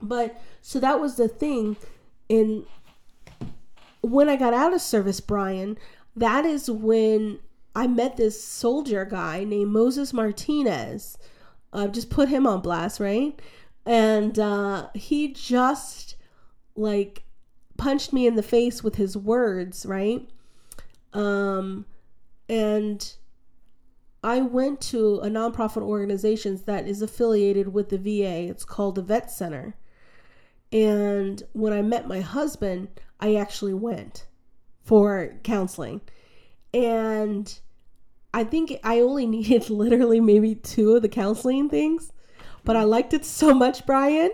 But so that was the thing. And when I got out of service, Brian, that is when I met this soldier guy named Moses Martinez. I've just put him on blast, right? And uh, he just like punched me in the face with his words, right? Um, and I went to a nonprofit organization that is affiliated with the VA. It's called the Vet Center. And when I met my husband, I actually went for counseling. And I think I only needed literally maybe two of the counseling things, but I liked it so much, Brian.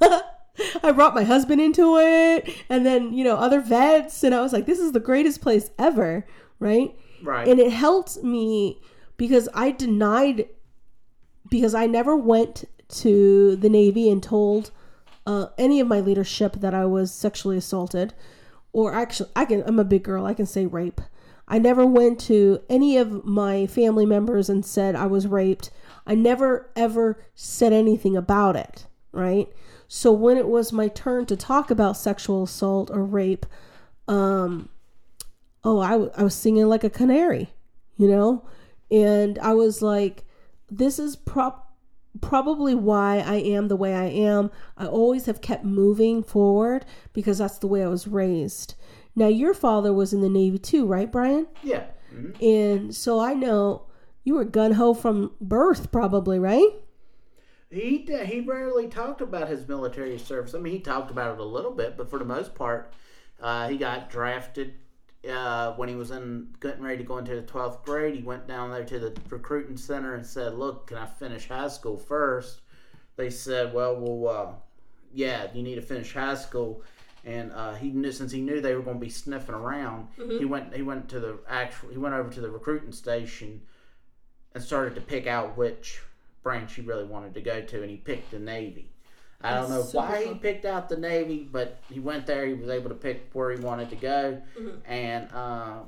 I brought my husband into it and then, you know, other vets. And I was like, this is the greatest place ever, right?
Right.
And it helped me because I denied, because I never went to the Navy and told uh, any of my leadership that I was sexually assaulted, or actually, I can. I'm a big girl. I can say rape. I never went to any of my family members and said I was raped. I never ever said anything about it. Right. So when it was my turn to talk about sexual assault or rape, um, oh, I, w- I was singing like a canary, you know? And I was like, this is prop probably why I am the way I am. I always have kept moving forward because that's the way I was raised. Now, your father was in the Navy too, right, Brian?
yeah. Mhm.
And so I know you were gun ho from birth, probably, right?
He he rarely talked about his military service. I mean, he talked about it a little bit, but for the most part, uh, he got drafted uh, when he was in getting ready to go into the twelfth grade. He went down there to the recruiting center and said, "Look, can I finish high school first? They said, "Well, well, uh, yeah, you need to finish high school." And uh, he knew since he knew they were going to be sniffing around, he went he went to the actual he went over to the recruiting station and started to pick out which branch he really wanted to go to, and he picked the Navy. I don't know why he picked out the Navy, but he went there. He was able to pick where he wanted to go, and uh,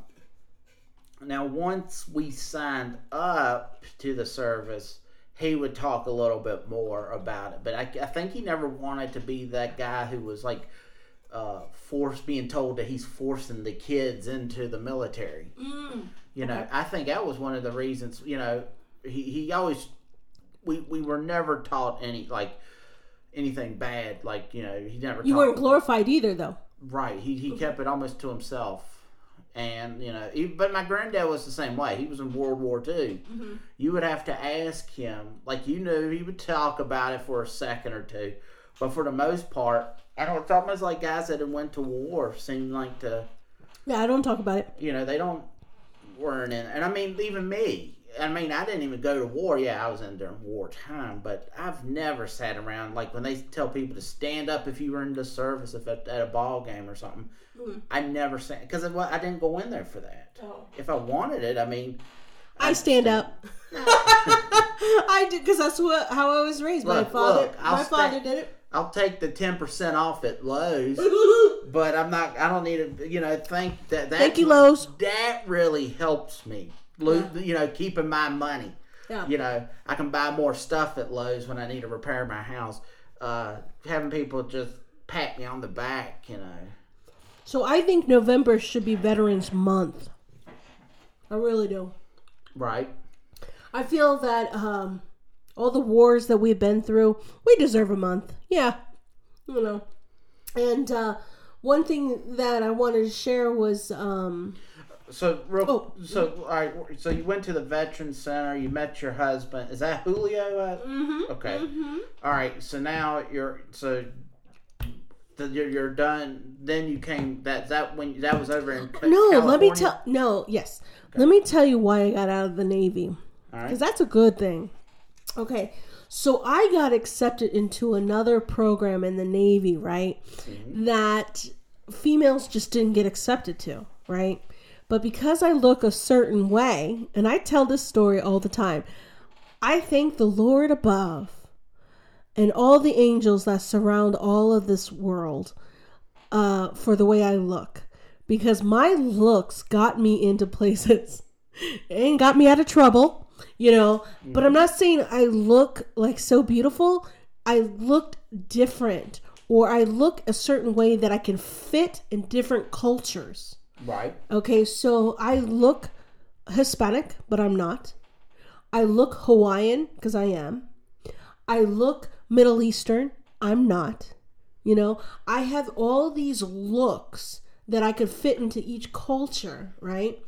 now once we signed up to the service, he would talk a little bit more about it. But I, I think he never wanted to be that guy who was like uh, forced, being told that he's forcing the kids into the military. You know,
Okay.
I think that was one of the reasons. You know, he, he always we we were never taught any like anything bad. Like you know, he never.
You weren't glorified either, though.
Right. He he kept it almost to himself, And you know, even, but my granddad was the same way. He was in World War II. Mm-hmm. You would have to ask him, like you knew, he would talk about it for a second or two, but for the most part, I don't. It's almost like guys that had went to war seem like to,
Yeah, I don't talk about it.
you know, they don't weren't in. And I mean, even me. I mean, I didn't even go to war. Yeah, I was in during wartime, but I've never sat around like when they tell people to stand up if you were in the service, if at, at a ball game or something. Mm-hmm. I never sat because I didn't go in there for that. Oh. If I wanted it, I mean,
I stand up. I do because that's what how I was raised. my father,
look,
my
sta-
father did it.
I'll take the ten percent off at Lowe's, but I'm not. I don't need to. You know, think that that.
Thank you, Lowe's.
That really helps me. Lo- You know, keeping my money.
Yeah.
You know, I can buy more stuff at Lowe's when I need to repair my house. Uh, having people just pat me on the back, you know.
So I think November should be Veterans Month. I really do.
Right.
I feel that um, all the wars that we've been through, we deserve a month. Yeah, you know. And uh, one thing that I wanted to share was um,
So, real,
Oh.
so all right. So you went to the Veteran Center. You met your husband. Is that Julio? Uh,
mhm,
Okay.
mhm.
All right. So now you're so the, you're, you're done. Then you came. That that when that was over in
no. Let me tell. No, yes. Let me tell you why I got out of the Navy.
All
because
right.
that's a good thing. Okay, so I got accepted into another program in the Navy, right? That females just didn't get accepted to, right? But because I look a certain way, and I tell this story all the time, I thank the Lord above and all the angels that surround all of this world uh, for the way I look. Because my looks got me into places and got me out of trouble, you know. But I'm not saying I look like so beautiful. I looked different, or I look a certain way that I can fit in different cultures.
Right.
Okay, so I look Hispanic, but I'm not. I look Hawaiian because I am. I look Middle Eastern. I'm not. You know, I have all these looks that I could fit into each culture, right?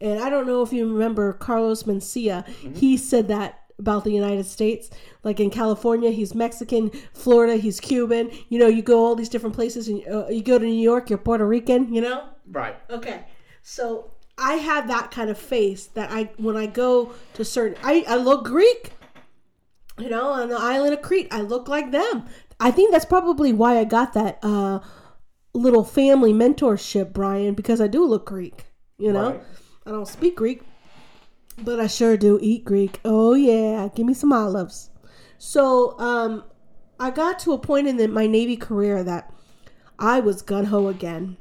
And I don't know if you remember Carlos Mencia. He said that about the United States. Like in California, he's Mexican. Florida, he's Cuban. You know, you go all these different places, and uh, you go to New York, you're Puerto Rican. You know.
Right.
Okay. So I have that kind of face that I when I go to certain I, I look Greek. You know, on the island of Crete, I look like them. I think that's probably why I got that uh little family mentorship, Brian, because I do look Greek. You know?
Right.
I don't speak Greek, but I sure do eat Greek. Oh yeah, give me some olives. So, um I got to a point in the, my Navy career that I was gun ho again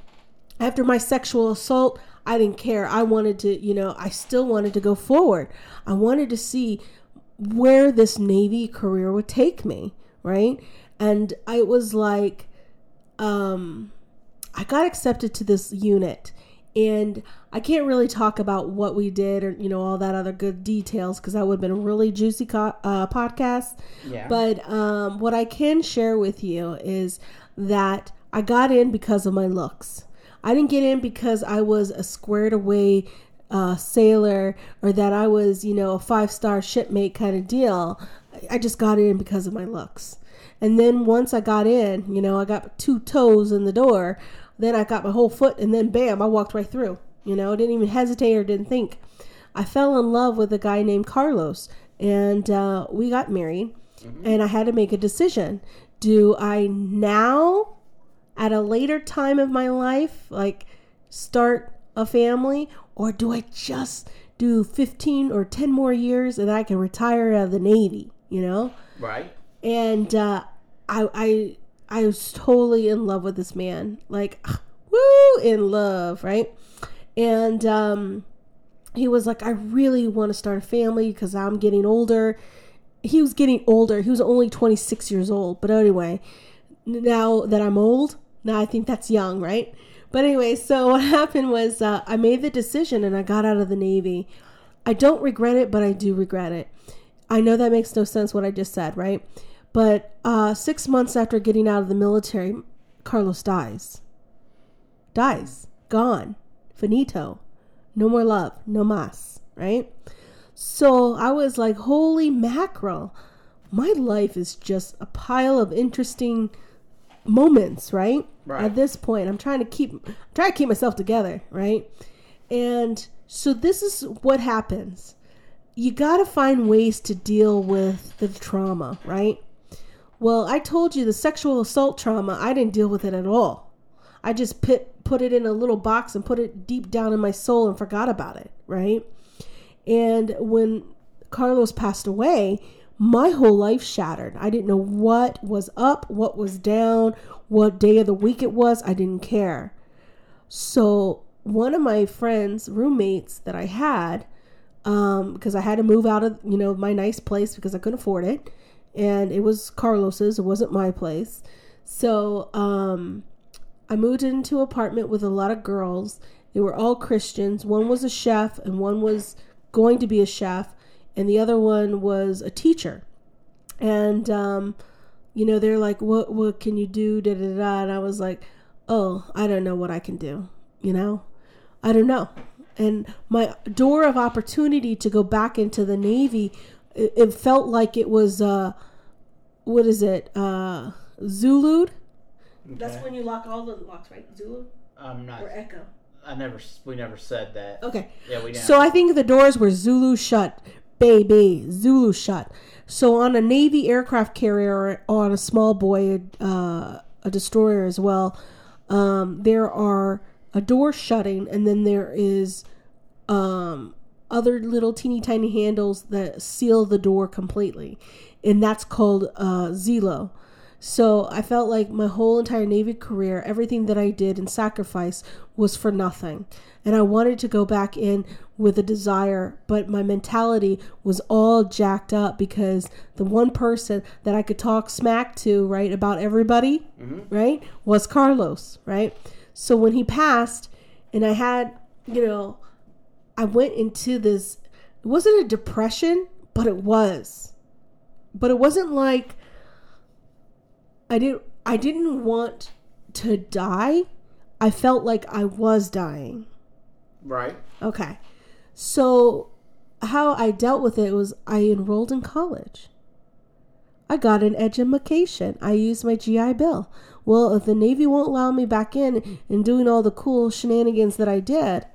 after my sexual assault, I didn't care. I wanted to, you know, I still wanted to go forward. I wanted to see where this Navy career would take me, right? And I was like, um, I got accepted to this unit. And I can't really talk about what we did or, you know, all that other good details because that would have been a really juicy co- uh, podcast.
Yeah.
But um, what I can share with you is that I got in because of my looks. I didn't get in because I was a squared away uh, sailor or that I was, you know, a five star shipmate kind of deal. I just got in because of my looks. And then once I got in, you know, I got two toes in the door. Then I got my whole foot, and then bam, I walked right through. You know, didn't even hesitate or didn't think. I fell in love with a guy named Carlos, and uh, we got married. And I had to make a decision: Do I now, at a later time of my life, like start a family, or do I just do fifteen or ten more years and I can retire out of the Navy? You know
Right.
and uh, I I I was totally in love with this man, like woo, in love, right? And um, he was like, I really want to start a family because I'm getting older. He was getting older. He was only 26 years old, but anyway, now that I'm old, now I think that's young, right? But anyway, so what happened was uh, I made the decision and I got out of the Navy. I don't regret it, but I do regret it. I know that makes no sense what I just said, right? But uh, six months after getting out of the military, Carlos dies. Dies. Gone. Finito. No more love. No mas. Right? So I was like, holy mackerel. My life is just a pile of interesting moments, right?
Right.
At this point, I'm trying to keep I'm trying to keep myself together, right? And so this is what happens. You got to find ways to deal with the trauma, right? Well, I told you the sexual assault trauma, I didn't deal with it at all. I just put put it in a little box and put it deep down in my soul and forgot about it, right? And when Carlos passed away, my whole life shattered. I didn't know what was up, what was down, what day of the week it was. I didn't care. So, one of my friends, roommates that I had, um, because I had to move out of, you know, my nice place because I couldn't afford it. And it was Carlos's, it wasn't my place. So, um, I moved into an apartment with a lot of girls. They were all Christians. One was a chef and one was going to be a chef and the other one was a teacher. And um, you know, they're like, "What what can you do?" Da da da. And I was like, "Oh, I don't know what I can do." You know, I don't know. And my door of opportunity to go back into the Navy, it, it felt like it was, uh, what is it, uh, Zulu'd. That's when you lock all the locks, right? Zulu
I'm not.
or Echo.
I never. We never said that.
Okay.
Yeah, we didn't.
So I think the doors were Zulu shut, baby, Zulu shut. So on a Navy aircraft carrier, on a small boy, uh, a destroyer as well, um, there are a door shutting, and then there is um, other little teeny tiny handles that seal the door completely, and that's called uh, Zelo. So I felt like my whole entire Navy career, everything that I did and sacrifice was for nothing. And I wanted to go back in with a desire, but my mentality was all jacked up because the one person that I could talk smack to, right, about everybody, mm-hmm. right, was Carlos, right? So when he passed, and I had, you know, I went into this, it wasn't a depression, but it was. But it wasn't like, I didn't I didn't want to die. I felt like I was dying.
right.
Okay. So how I dealt with it was I enrolled in college. I got an education. I used my GI Bill. Well, if the Navy won't allow me back in and doing all the cool shenanigans that I did,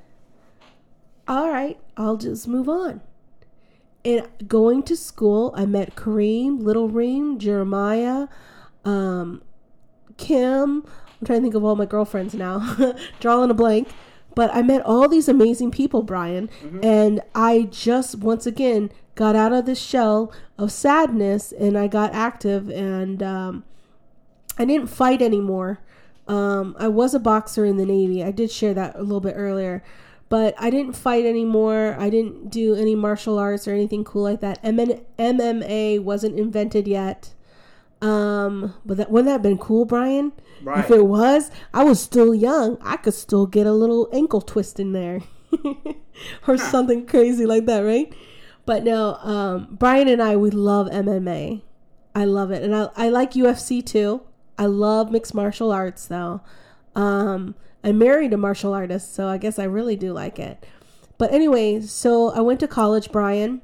all right, I'll just move on. And going to school, I met Kareem, Little Reem, Jeremiah, um, Kim. I'm trying to think of all my girlfriends now, drawing a blank. But I met all these amazing people, Brian, and I just once again got out of this shell of sadness, and I got active, and um, I didn't fight anymore. Um, I was a boxer in the Navy. I did share that a little bit earlier, but I didn't fight anymore. I didn't do any martial arts or anything cool like that. MN- MMA wasn't invented yet. Um, but that wouldn't that have been cool, Brian?
Right.
If it was, I was still young. I could still get a little ankle twist in there, or something crazy like that, right? But no, um, Brian and I we love MMA. I love it, and I I like UFC too. I love mixed martial arts though. Um, I married a martial artist, so I guess I really do like it. But anyway, so I went to college, Brian,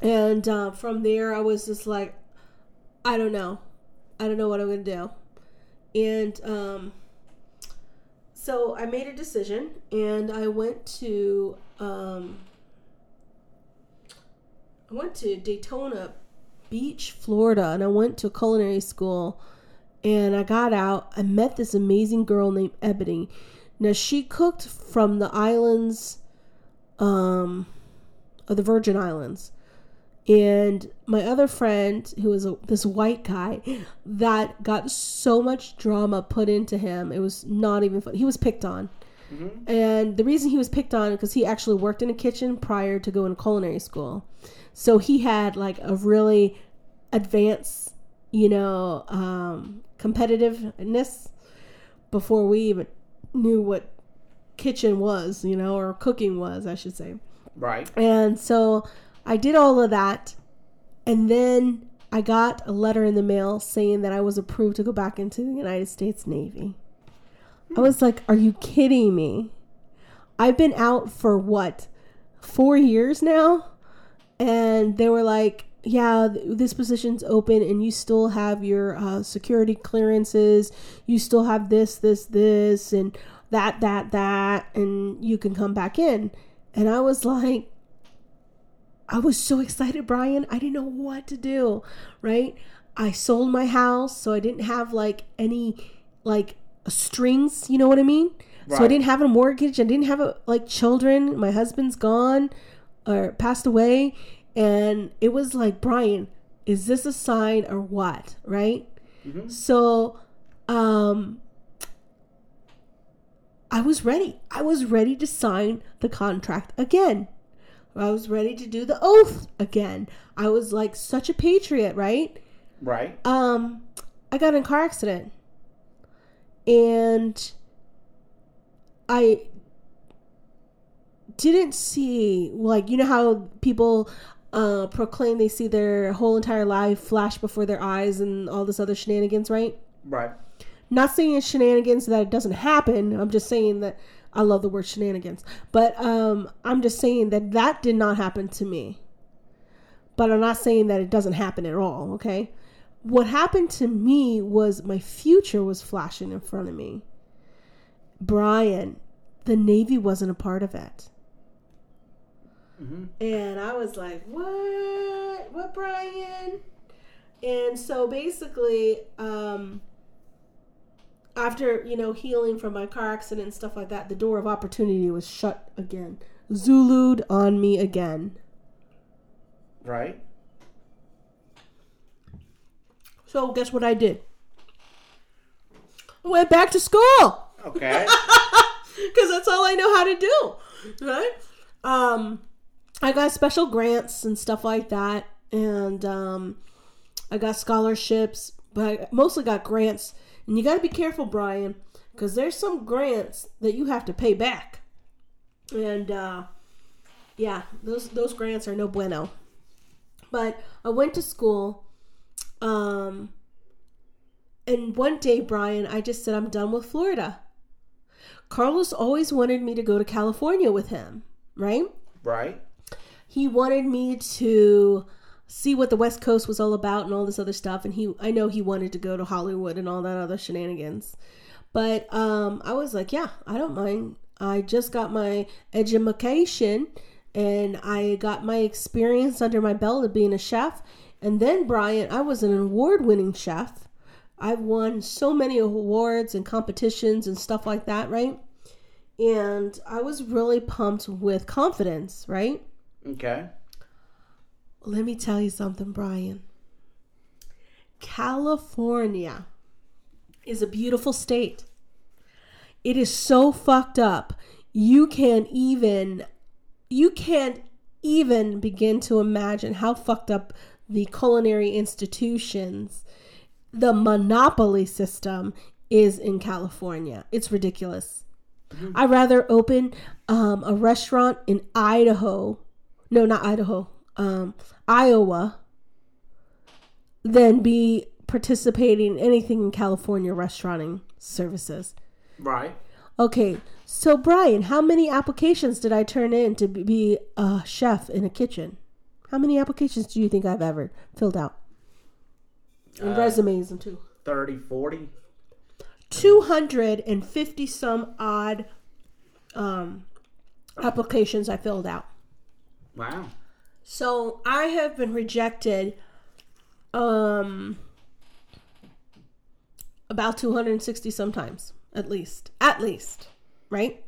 and uh, from there I was just like, I don't know, I don't know what I'm gonna do, and um, so I made a decision, and I went to um, I went to Daytona Beach, Florida, and I went to culinary school. And I got out. I met this amazing girl named Ebony. Now she cooked from the islands, um, of the Virgin Islands. And my other friend, who was a, this white guy, that got so much drama put into him, it was not even fun. He was picked on. And the reason he was picked on because he actually worked in a kitchen prior to going to culinary school. So he had like a really advanced, you know, um, competitiveness before we even knew what kitchen was, you know, or cooking was, I should say.
Right.
And so I did all of that. And then I got a letter in the mail saying that I was approved to go back into the United States Navy. I was like, are you kidding me? I've been out for what four years now, and they were like, "Yeah, this position's open, and you still have your uh, security clearances. You still have this, this, this, and that, that, that, and you can come back in." And I was like, I was so excited, Brian. I didn't know what to do, right? I sold my house, so I didn't have like any like strings, you know what I mean? So I didn't have a mortgage, I didn't have a, like children. My husband's gone or passed away, and it was like, Brian, is this a sign or what, right? So um I was ready. I was ready to sign the contract again. I was ready to do the oath again. I was like such a patriot, right?
Right.
Um, I got in a car accident, and I didn't see like you know how people uh proclaim they see their whole entire life flash before their eyes and all this other shenanigans, right?
Right.
Not saying it's shenanigans that it doesn't happen. I'm just saying that I love the word shenanigans. But um, I'm just saying that that did not happen to me. But I'm not saying that it doesn't happen at all, okay? What happened to me was my future was flashing in front of me. Brian, the Navy wasn't a part of it. And I was like, what? What, Brian? And so basically, um, after you know healing from my car accident and stuff like that, the door of opportunity was shut again. Zulu'd on me again.
Right.
So guess what I did? I went back to school
Okay.
because that's all I know how to do, right? Um, I got special grants and stuff like that, and um, I got scholarships, but I mostly got grants. And you got to be careful, Brian, because there's some grants that you have to pay back, and uh, yeah, those those grants are no bueno. But I went to school, um, and one day, Brian, I just said I'm done with Florida. Carlos always wanted me to go to California with him, right?
right.
he wanted me to see what the west coast was all about and all this other stuff and he i know he wanted to go to hollywood and all that other shenanigans. But um i was like yeah i don't mind. I just got my education and i got my experience under my belt of being a chef. And then brian i was an award-winning chef. I've won so many awards and competitions and stuff like that right? And i was really pumped with confidence right?
Okay.
Let me tell you something, Brian. California is a beautiful state. It is so fucked up. You can't even you can't even begin to imagine how fucked up the culinary institutions, the monopoly system is in California. It's ridiculous. I'd rather open um, a restaurant in Idaho no, not Idaho, um, Iowa, than be participating in anything in California restauranting services.
Right.
Okay, so Brian, how many applications did I turn in to be a chef in a kitchen? How many applications do you think I've ever filled out? And resumes and too.
30, 40.
250 some odd um, applications I filled out.
Wow.
So I have been rejected um about 260 sometimes at least at least right?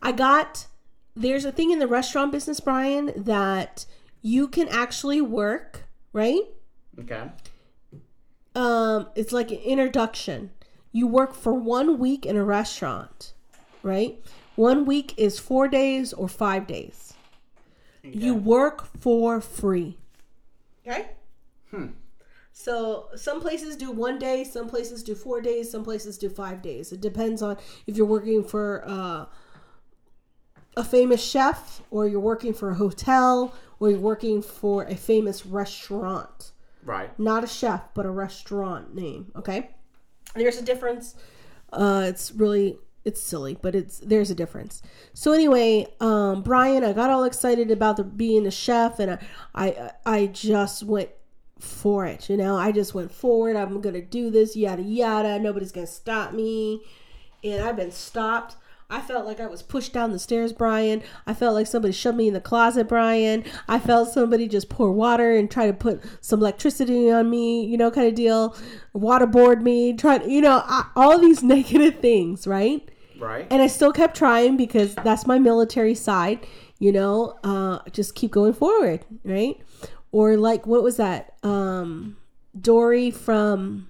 I got there's a thing in the restaurant business brian that you can actually work right?
Okay.
um it's like an introduction. You work for one week in a restaurant right? One week is four days or five days you work for free. Okay? So some places do one day some places do four days some places do five days. It depends on if you're working for uh, a famous chef or you're working for a hotel or you're working for a famous restaurant.
Right.
not a chef but a restaurant name okay? There's a difference. Uh, it's really it's silly, but it's there's a difference. So anyway, um, Brian, I got all excited about the being a chef, and I, I, I just went for it. You know, I just went forward. I'm gonna do this, yada yada. Nobody's gonna stop me, and I've been stopped. I felt like I was pushed down the stairs, Brian. I felt like somebody shoved me in the closet, Brian. I felt somebody just pour water and try to put some electricity on me, you know, kind of deal. Waterboard me, try, you know, I, all these negative things, right?
Right.
And I still kept trying because that's my military side, you know, uh, just keep going forward, right? Or like, what was that? Um, Dory from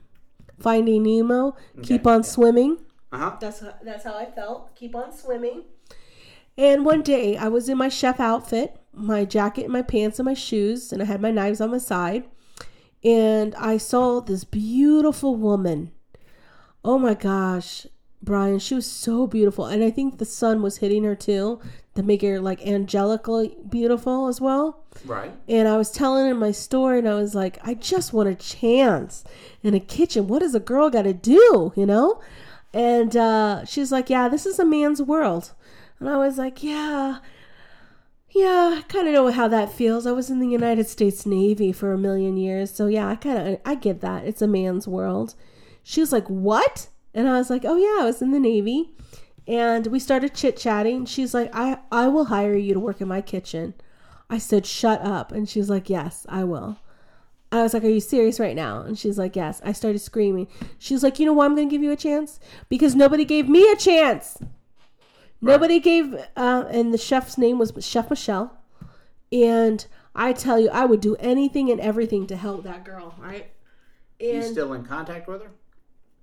Finding Nemo, keep on swimming.
Uh huh.
That's how, that's how I felt. Keep on swimming. And one day I was in my chef outfit, my jacket and my pants and my shoes, and I had my knives on my side. And I saw this beautiful woman. Oh my gosh, Brian, she was so beautiful. And I think the sun was hitting her too to make her like angelically beautiful as well.
Right.
And I was telling her my story, and I was like, I just want a chance in a kitchen. What does a girl got to do, you know? And uh, she's like, Yeah, this is a man's world. And I was like, Yeah, yeah, I kind of know how that feels. I was in the United States Navy for a million years. So yeah, I kind of, I get that. It's a man's world. She was like, What? And I was like, Oh, yeah, I was in the Navy. And we started chit chatting. She's like, I, I will hire you to work in my kitchen. I said, Shut up. And she's like, Yes, I will. I was like, Are you serious right now? And she's like, Yes. I started screaming. She's like, You know why I'm going to give you a chance? Because nobody gave me a chance. Nobody gave, uh, and the chef's name was Chef Michelle. And I tell you, I would do anything and everything to help that girl, right?
Are
you
still in contact with her?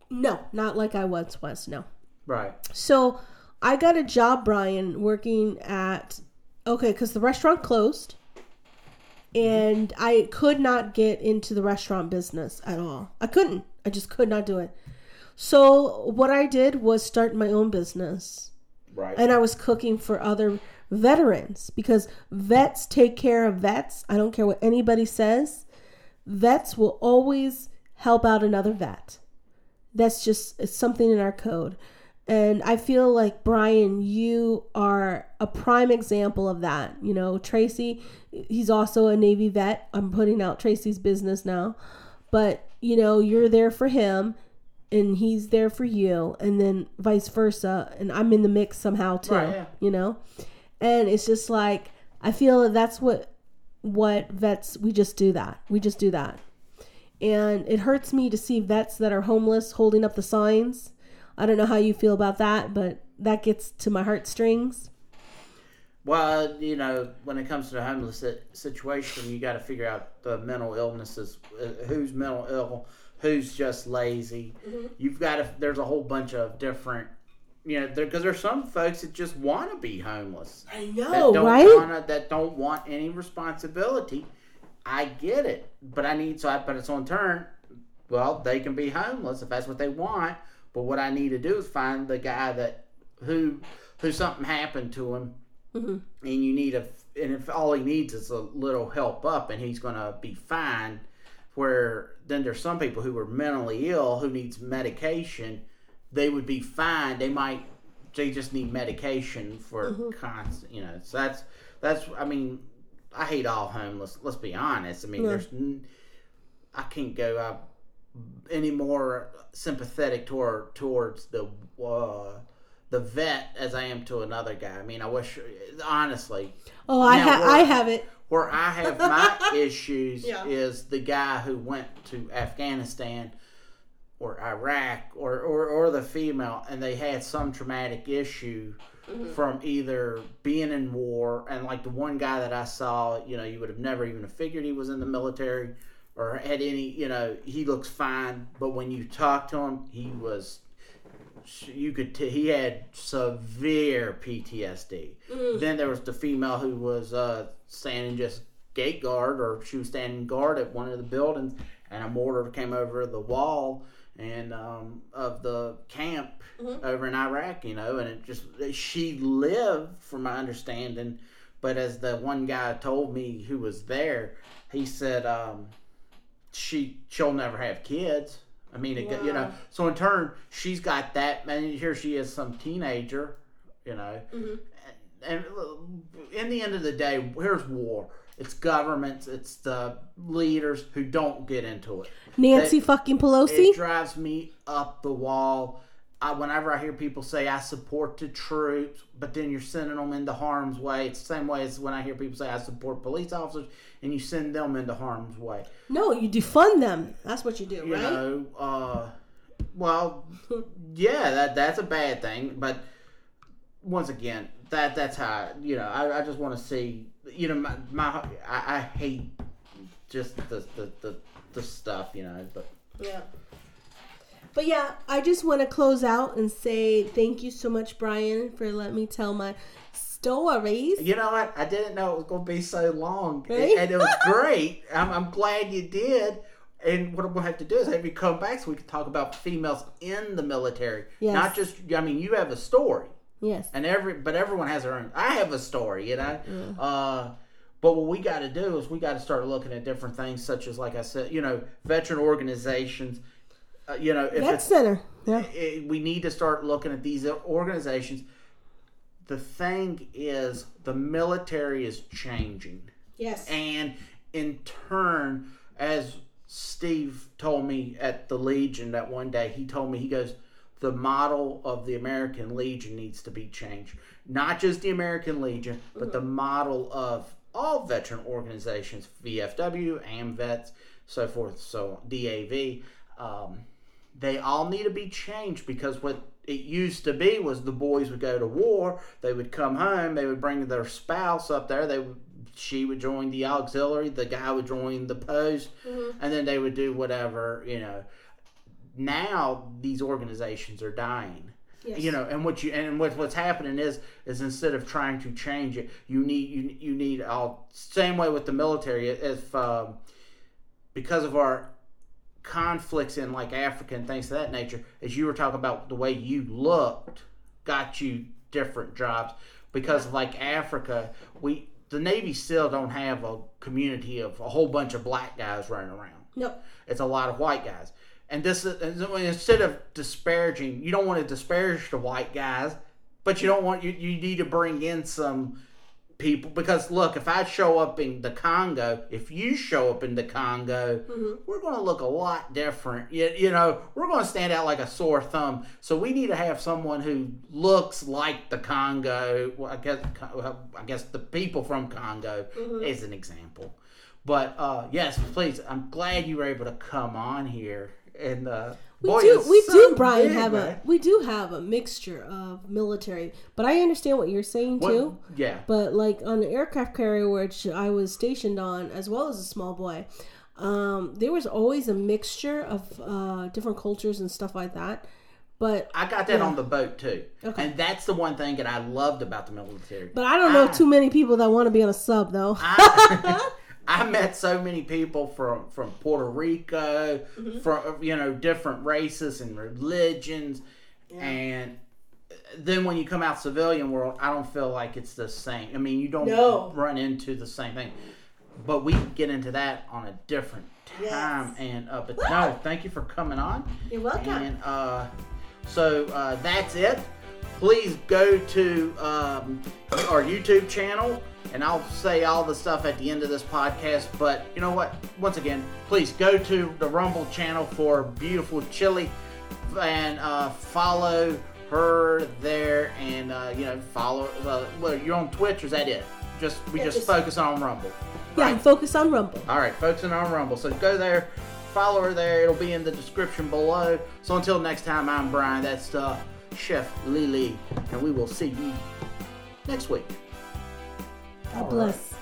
No, not like I once was, no.
Right.
So I got a job, Brian, working at okay, because the restaurant closed, and I could not get into the restaurant business at all. I couldn't. I just could not do it. So what I did was start my own business,
Right.
and I was cooking for other veterans because vets take care of vets. I don't care what anybody says. Vets will always help out another vet. That's just something in our code. And I feel like Brian, you are a prime example of that. You know, Tracy, he's also a Navy vet. I'm putting out Tracy's business now. But, you know, you're there for him and he's there for you and then vice versa and I'm in the mix somehow too,
Right, yeah.
you know? And it's just like I feel that that's what what vets we just do that. We just do that. And it hurts me to see vets that are homeless holding up the signs. I don't know how you feel about that, but that gets to my heartstrings.
Well, you know, when it comes to the homeless situation, you got to figure out the mental illnesses. uh, Who's mental ill? Who's just lazy? You've got to. There's a whole bunch of different. You know, because there's some folks that just want to be homeless.
I
that
know,
don't
right?
wanna, that don't want any responsibility. I get it, but I need so. I, but it's on turn. Well, they can be homeless if that's what they want. But what I need to do is find the guy that who who something happened to him,
Mhm.
and you need a and if all he needs is a little help up, and he's gonna be fine. Where then there's some people who are mentally ill who needs medication. They would be fine. They might they just need medication for constant. You know, so that's that's. I mean, I hate all homeless. Let's be honest. I mean,
Yeah.
there's n- I can't go uh, any more sympathetic toward towards the uh, the vet as I am to another guy. I mean, I wish honestly
Oh, I ha-
we're-
I have it.
where I have my issues
Yeah.
is the guy who went to Afghanistan or Iraq or, or, or the female and they had some traumatic issue from either being in war and like the one guy that I saw, you know, you would have never even figured he was in the military or had any, you know, he looks fine, but when you talk to him, he was you could t- he had severe PTSD. Then there was the female who was uh, standing just gate guard, or she was standing guard at one of the buildings, and a mortar came over the wall and um, of the camp over in Iraq. You know, and it just she lived, from my understanding. But as the one guy told me who was there, he said um, she she'll never have kids. I mean, it, you know, so in turn, she's got that, and here she is, some teenager, you know,
Mhm.
and, and in the end of the day, here's war. It's governments, it's the leaders who don't get into it.
Nancy fucking Pelosi.
It drives me up the wall. I, whenever I hear people say I support the troops, but then you're sending them into harm's way, it's the same way as when I hear people say I support police officers and you send them into harm's way.
no, you defund them. That's what you do,
You
right?
know, uh, well, yeah, that that's a bad thing. But once again, that that's how you know. I, I just want to see. You know, my, my I, I hate just the the, the the stuff. You know, but
Yeah. But yeah, I just want to close out and say thank you so much, Brian, for letting me tell my stories.
You know what? I didn't know it was going to be so long,
Right?
and it was great. I'm, I'm glad you did. And what I'm going to have to do is have you come back so we can talk about females in the military,
Yes.
not just. I mean, you have a story,
Yes.
and every but everyone has their own. I have a story, you know. Uh, but what we got to do is we got to start looking at different things, such as, like I said, you know, veteran organizations. Uh, you know, if
Vet Center. Yeah.
it, we need to start looking at these organizations. The thing is, the military is changing,
Yes.
and in turn, as Steve told me at the Legion that one day, he told me he goes, the model of the American Legion needs to be changed. Not just the American Legion, but the model of all veteran organizations, VFW, AMVETS, so forth, so DAV. Um, they all need to be changed because what it used to be was the boys would go to war, they would come home, they would bring their spouse up there, they would she would join the auxiliary, the guy would join the post, and then they would do whatever, you know. Now these organizations are dying.
Yes.
You know, and what you and what, what's happening is is instead of trying to change it, you need you you need all same way with the military. If um, because of our conflicts in like Africa and things of that nature, as you were talking about the way you looked, got you different jobs. Because of like Africa, we the Navy still don't have a community of a whole bunch of black guys running around.
Nope.
It's a lot of white guys. And this and instead of disparaging, you don't want to disparage the white guys, but you don't want you, you need to bring in some people because look, if I show up in the Congo, if you show up in the Congo, we're going to look a lot different. You, you know, we're going to stand out like a sore thumb. So we need to have someone who looks like the Congo. Well, I guess I guess the people from Congo is an example. But uh, yes, please. I'm glad you were able to come on here. And uh,
We
boy,
do, we
so
do, Brian,
big,
have
man.
a we do have a mixture of military, but I understand what you're saying
What-
too.
Yeah.
But like on the aircraft carrier which I was stationed on, as well as a small boy, um, there was always a mixture of uh, different cultures and stuff like that. But
I got that on the boat too.
Okay.
And that's the one thing that I loved about the military.
but I don't know
Ah.
too many people that want to be on a sub though.
I, I met so many people from from Puerto Rico,
Mm-hmm.
from you know different races and religions, and then when you come out civilian world, I don't feel like it's the same. I mean, you don't
No.
run into the same thing, but we get into that on a different time. And uh, but no, thank you for coming on.
You're welcome.
And uh, so uh, that's it. Please go to um, our YouTube channel, and I'll say all the stuff at the end of this podcast. But you know what? Once again, please go to the Rumble channel for beautiful chili, and uh, follow her there, and uh, you know follow. Uh, well, you're on Twitch. Or is that it? Just we
Yeah,
just,
just-
focus on Rumble.
yeah, focus on Rumble.
All right, focusing on Rumble. So go there, follow her there. It'll be in the description below. So until next time, I'm Brian. That's uh, Chef Lily, and we will see you next week.
God
right.
bless.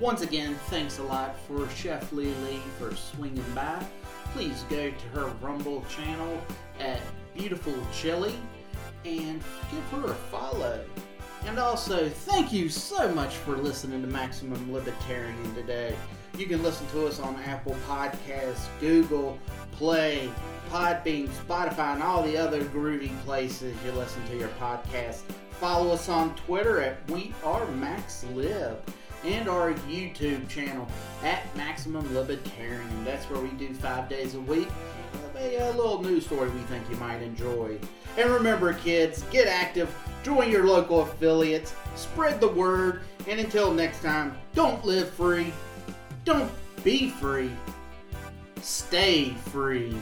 Once again, thanks a lot for Chef Lily for swinging by. Please go to her Rumble channel at Beautiful Chili and give her a follow. And also, thank you so much for listening to Maximum Libertarian today. You can listen to us on Apple Podcasts, Google Play, Podbean, Spotify, and all the other groovy places you listen to your podcast. Follow us on Twitter at We Are Max Lib. and our YouTube channel at Maximum Libertarian. That's where we do five days a week. A, a little news story we think you might enjoy. And remember, kids, get active, join your local affiliates, spread the word, and until next time, don't live free, don't be free, stay free.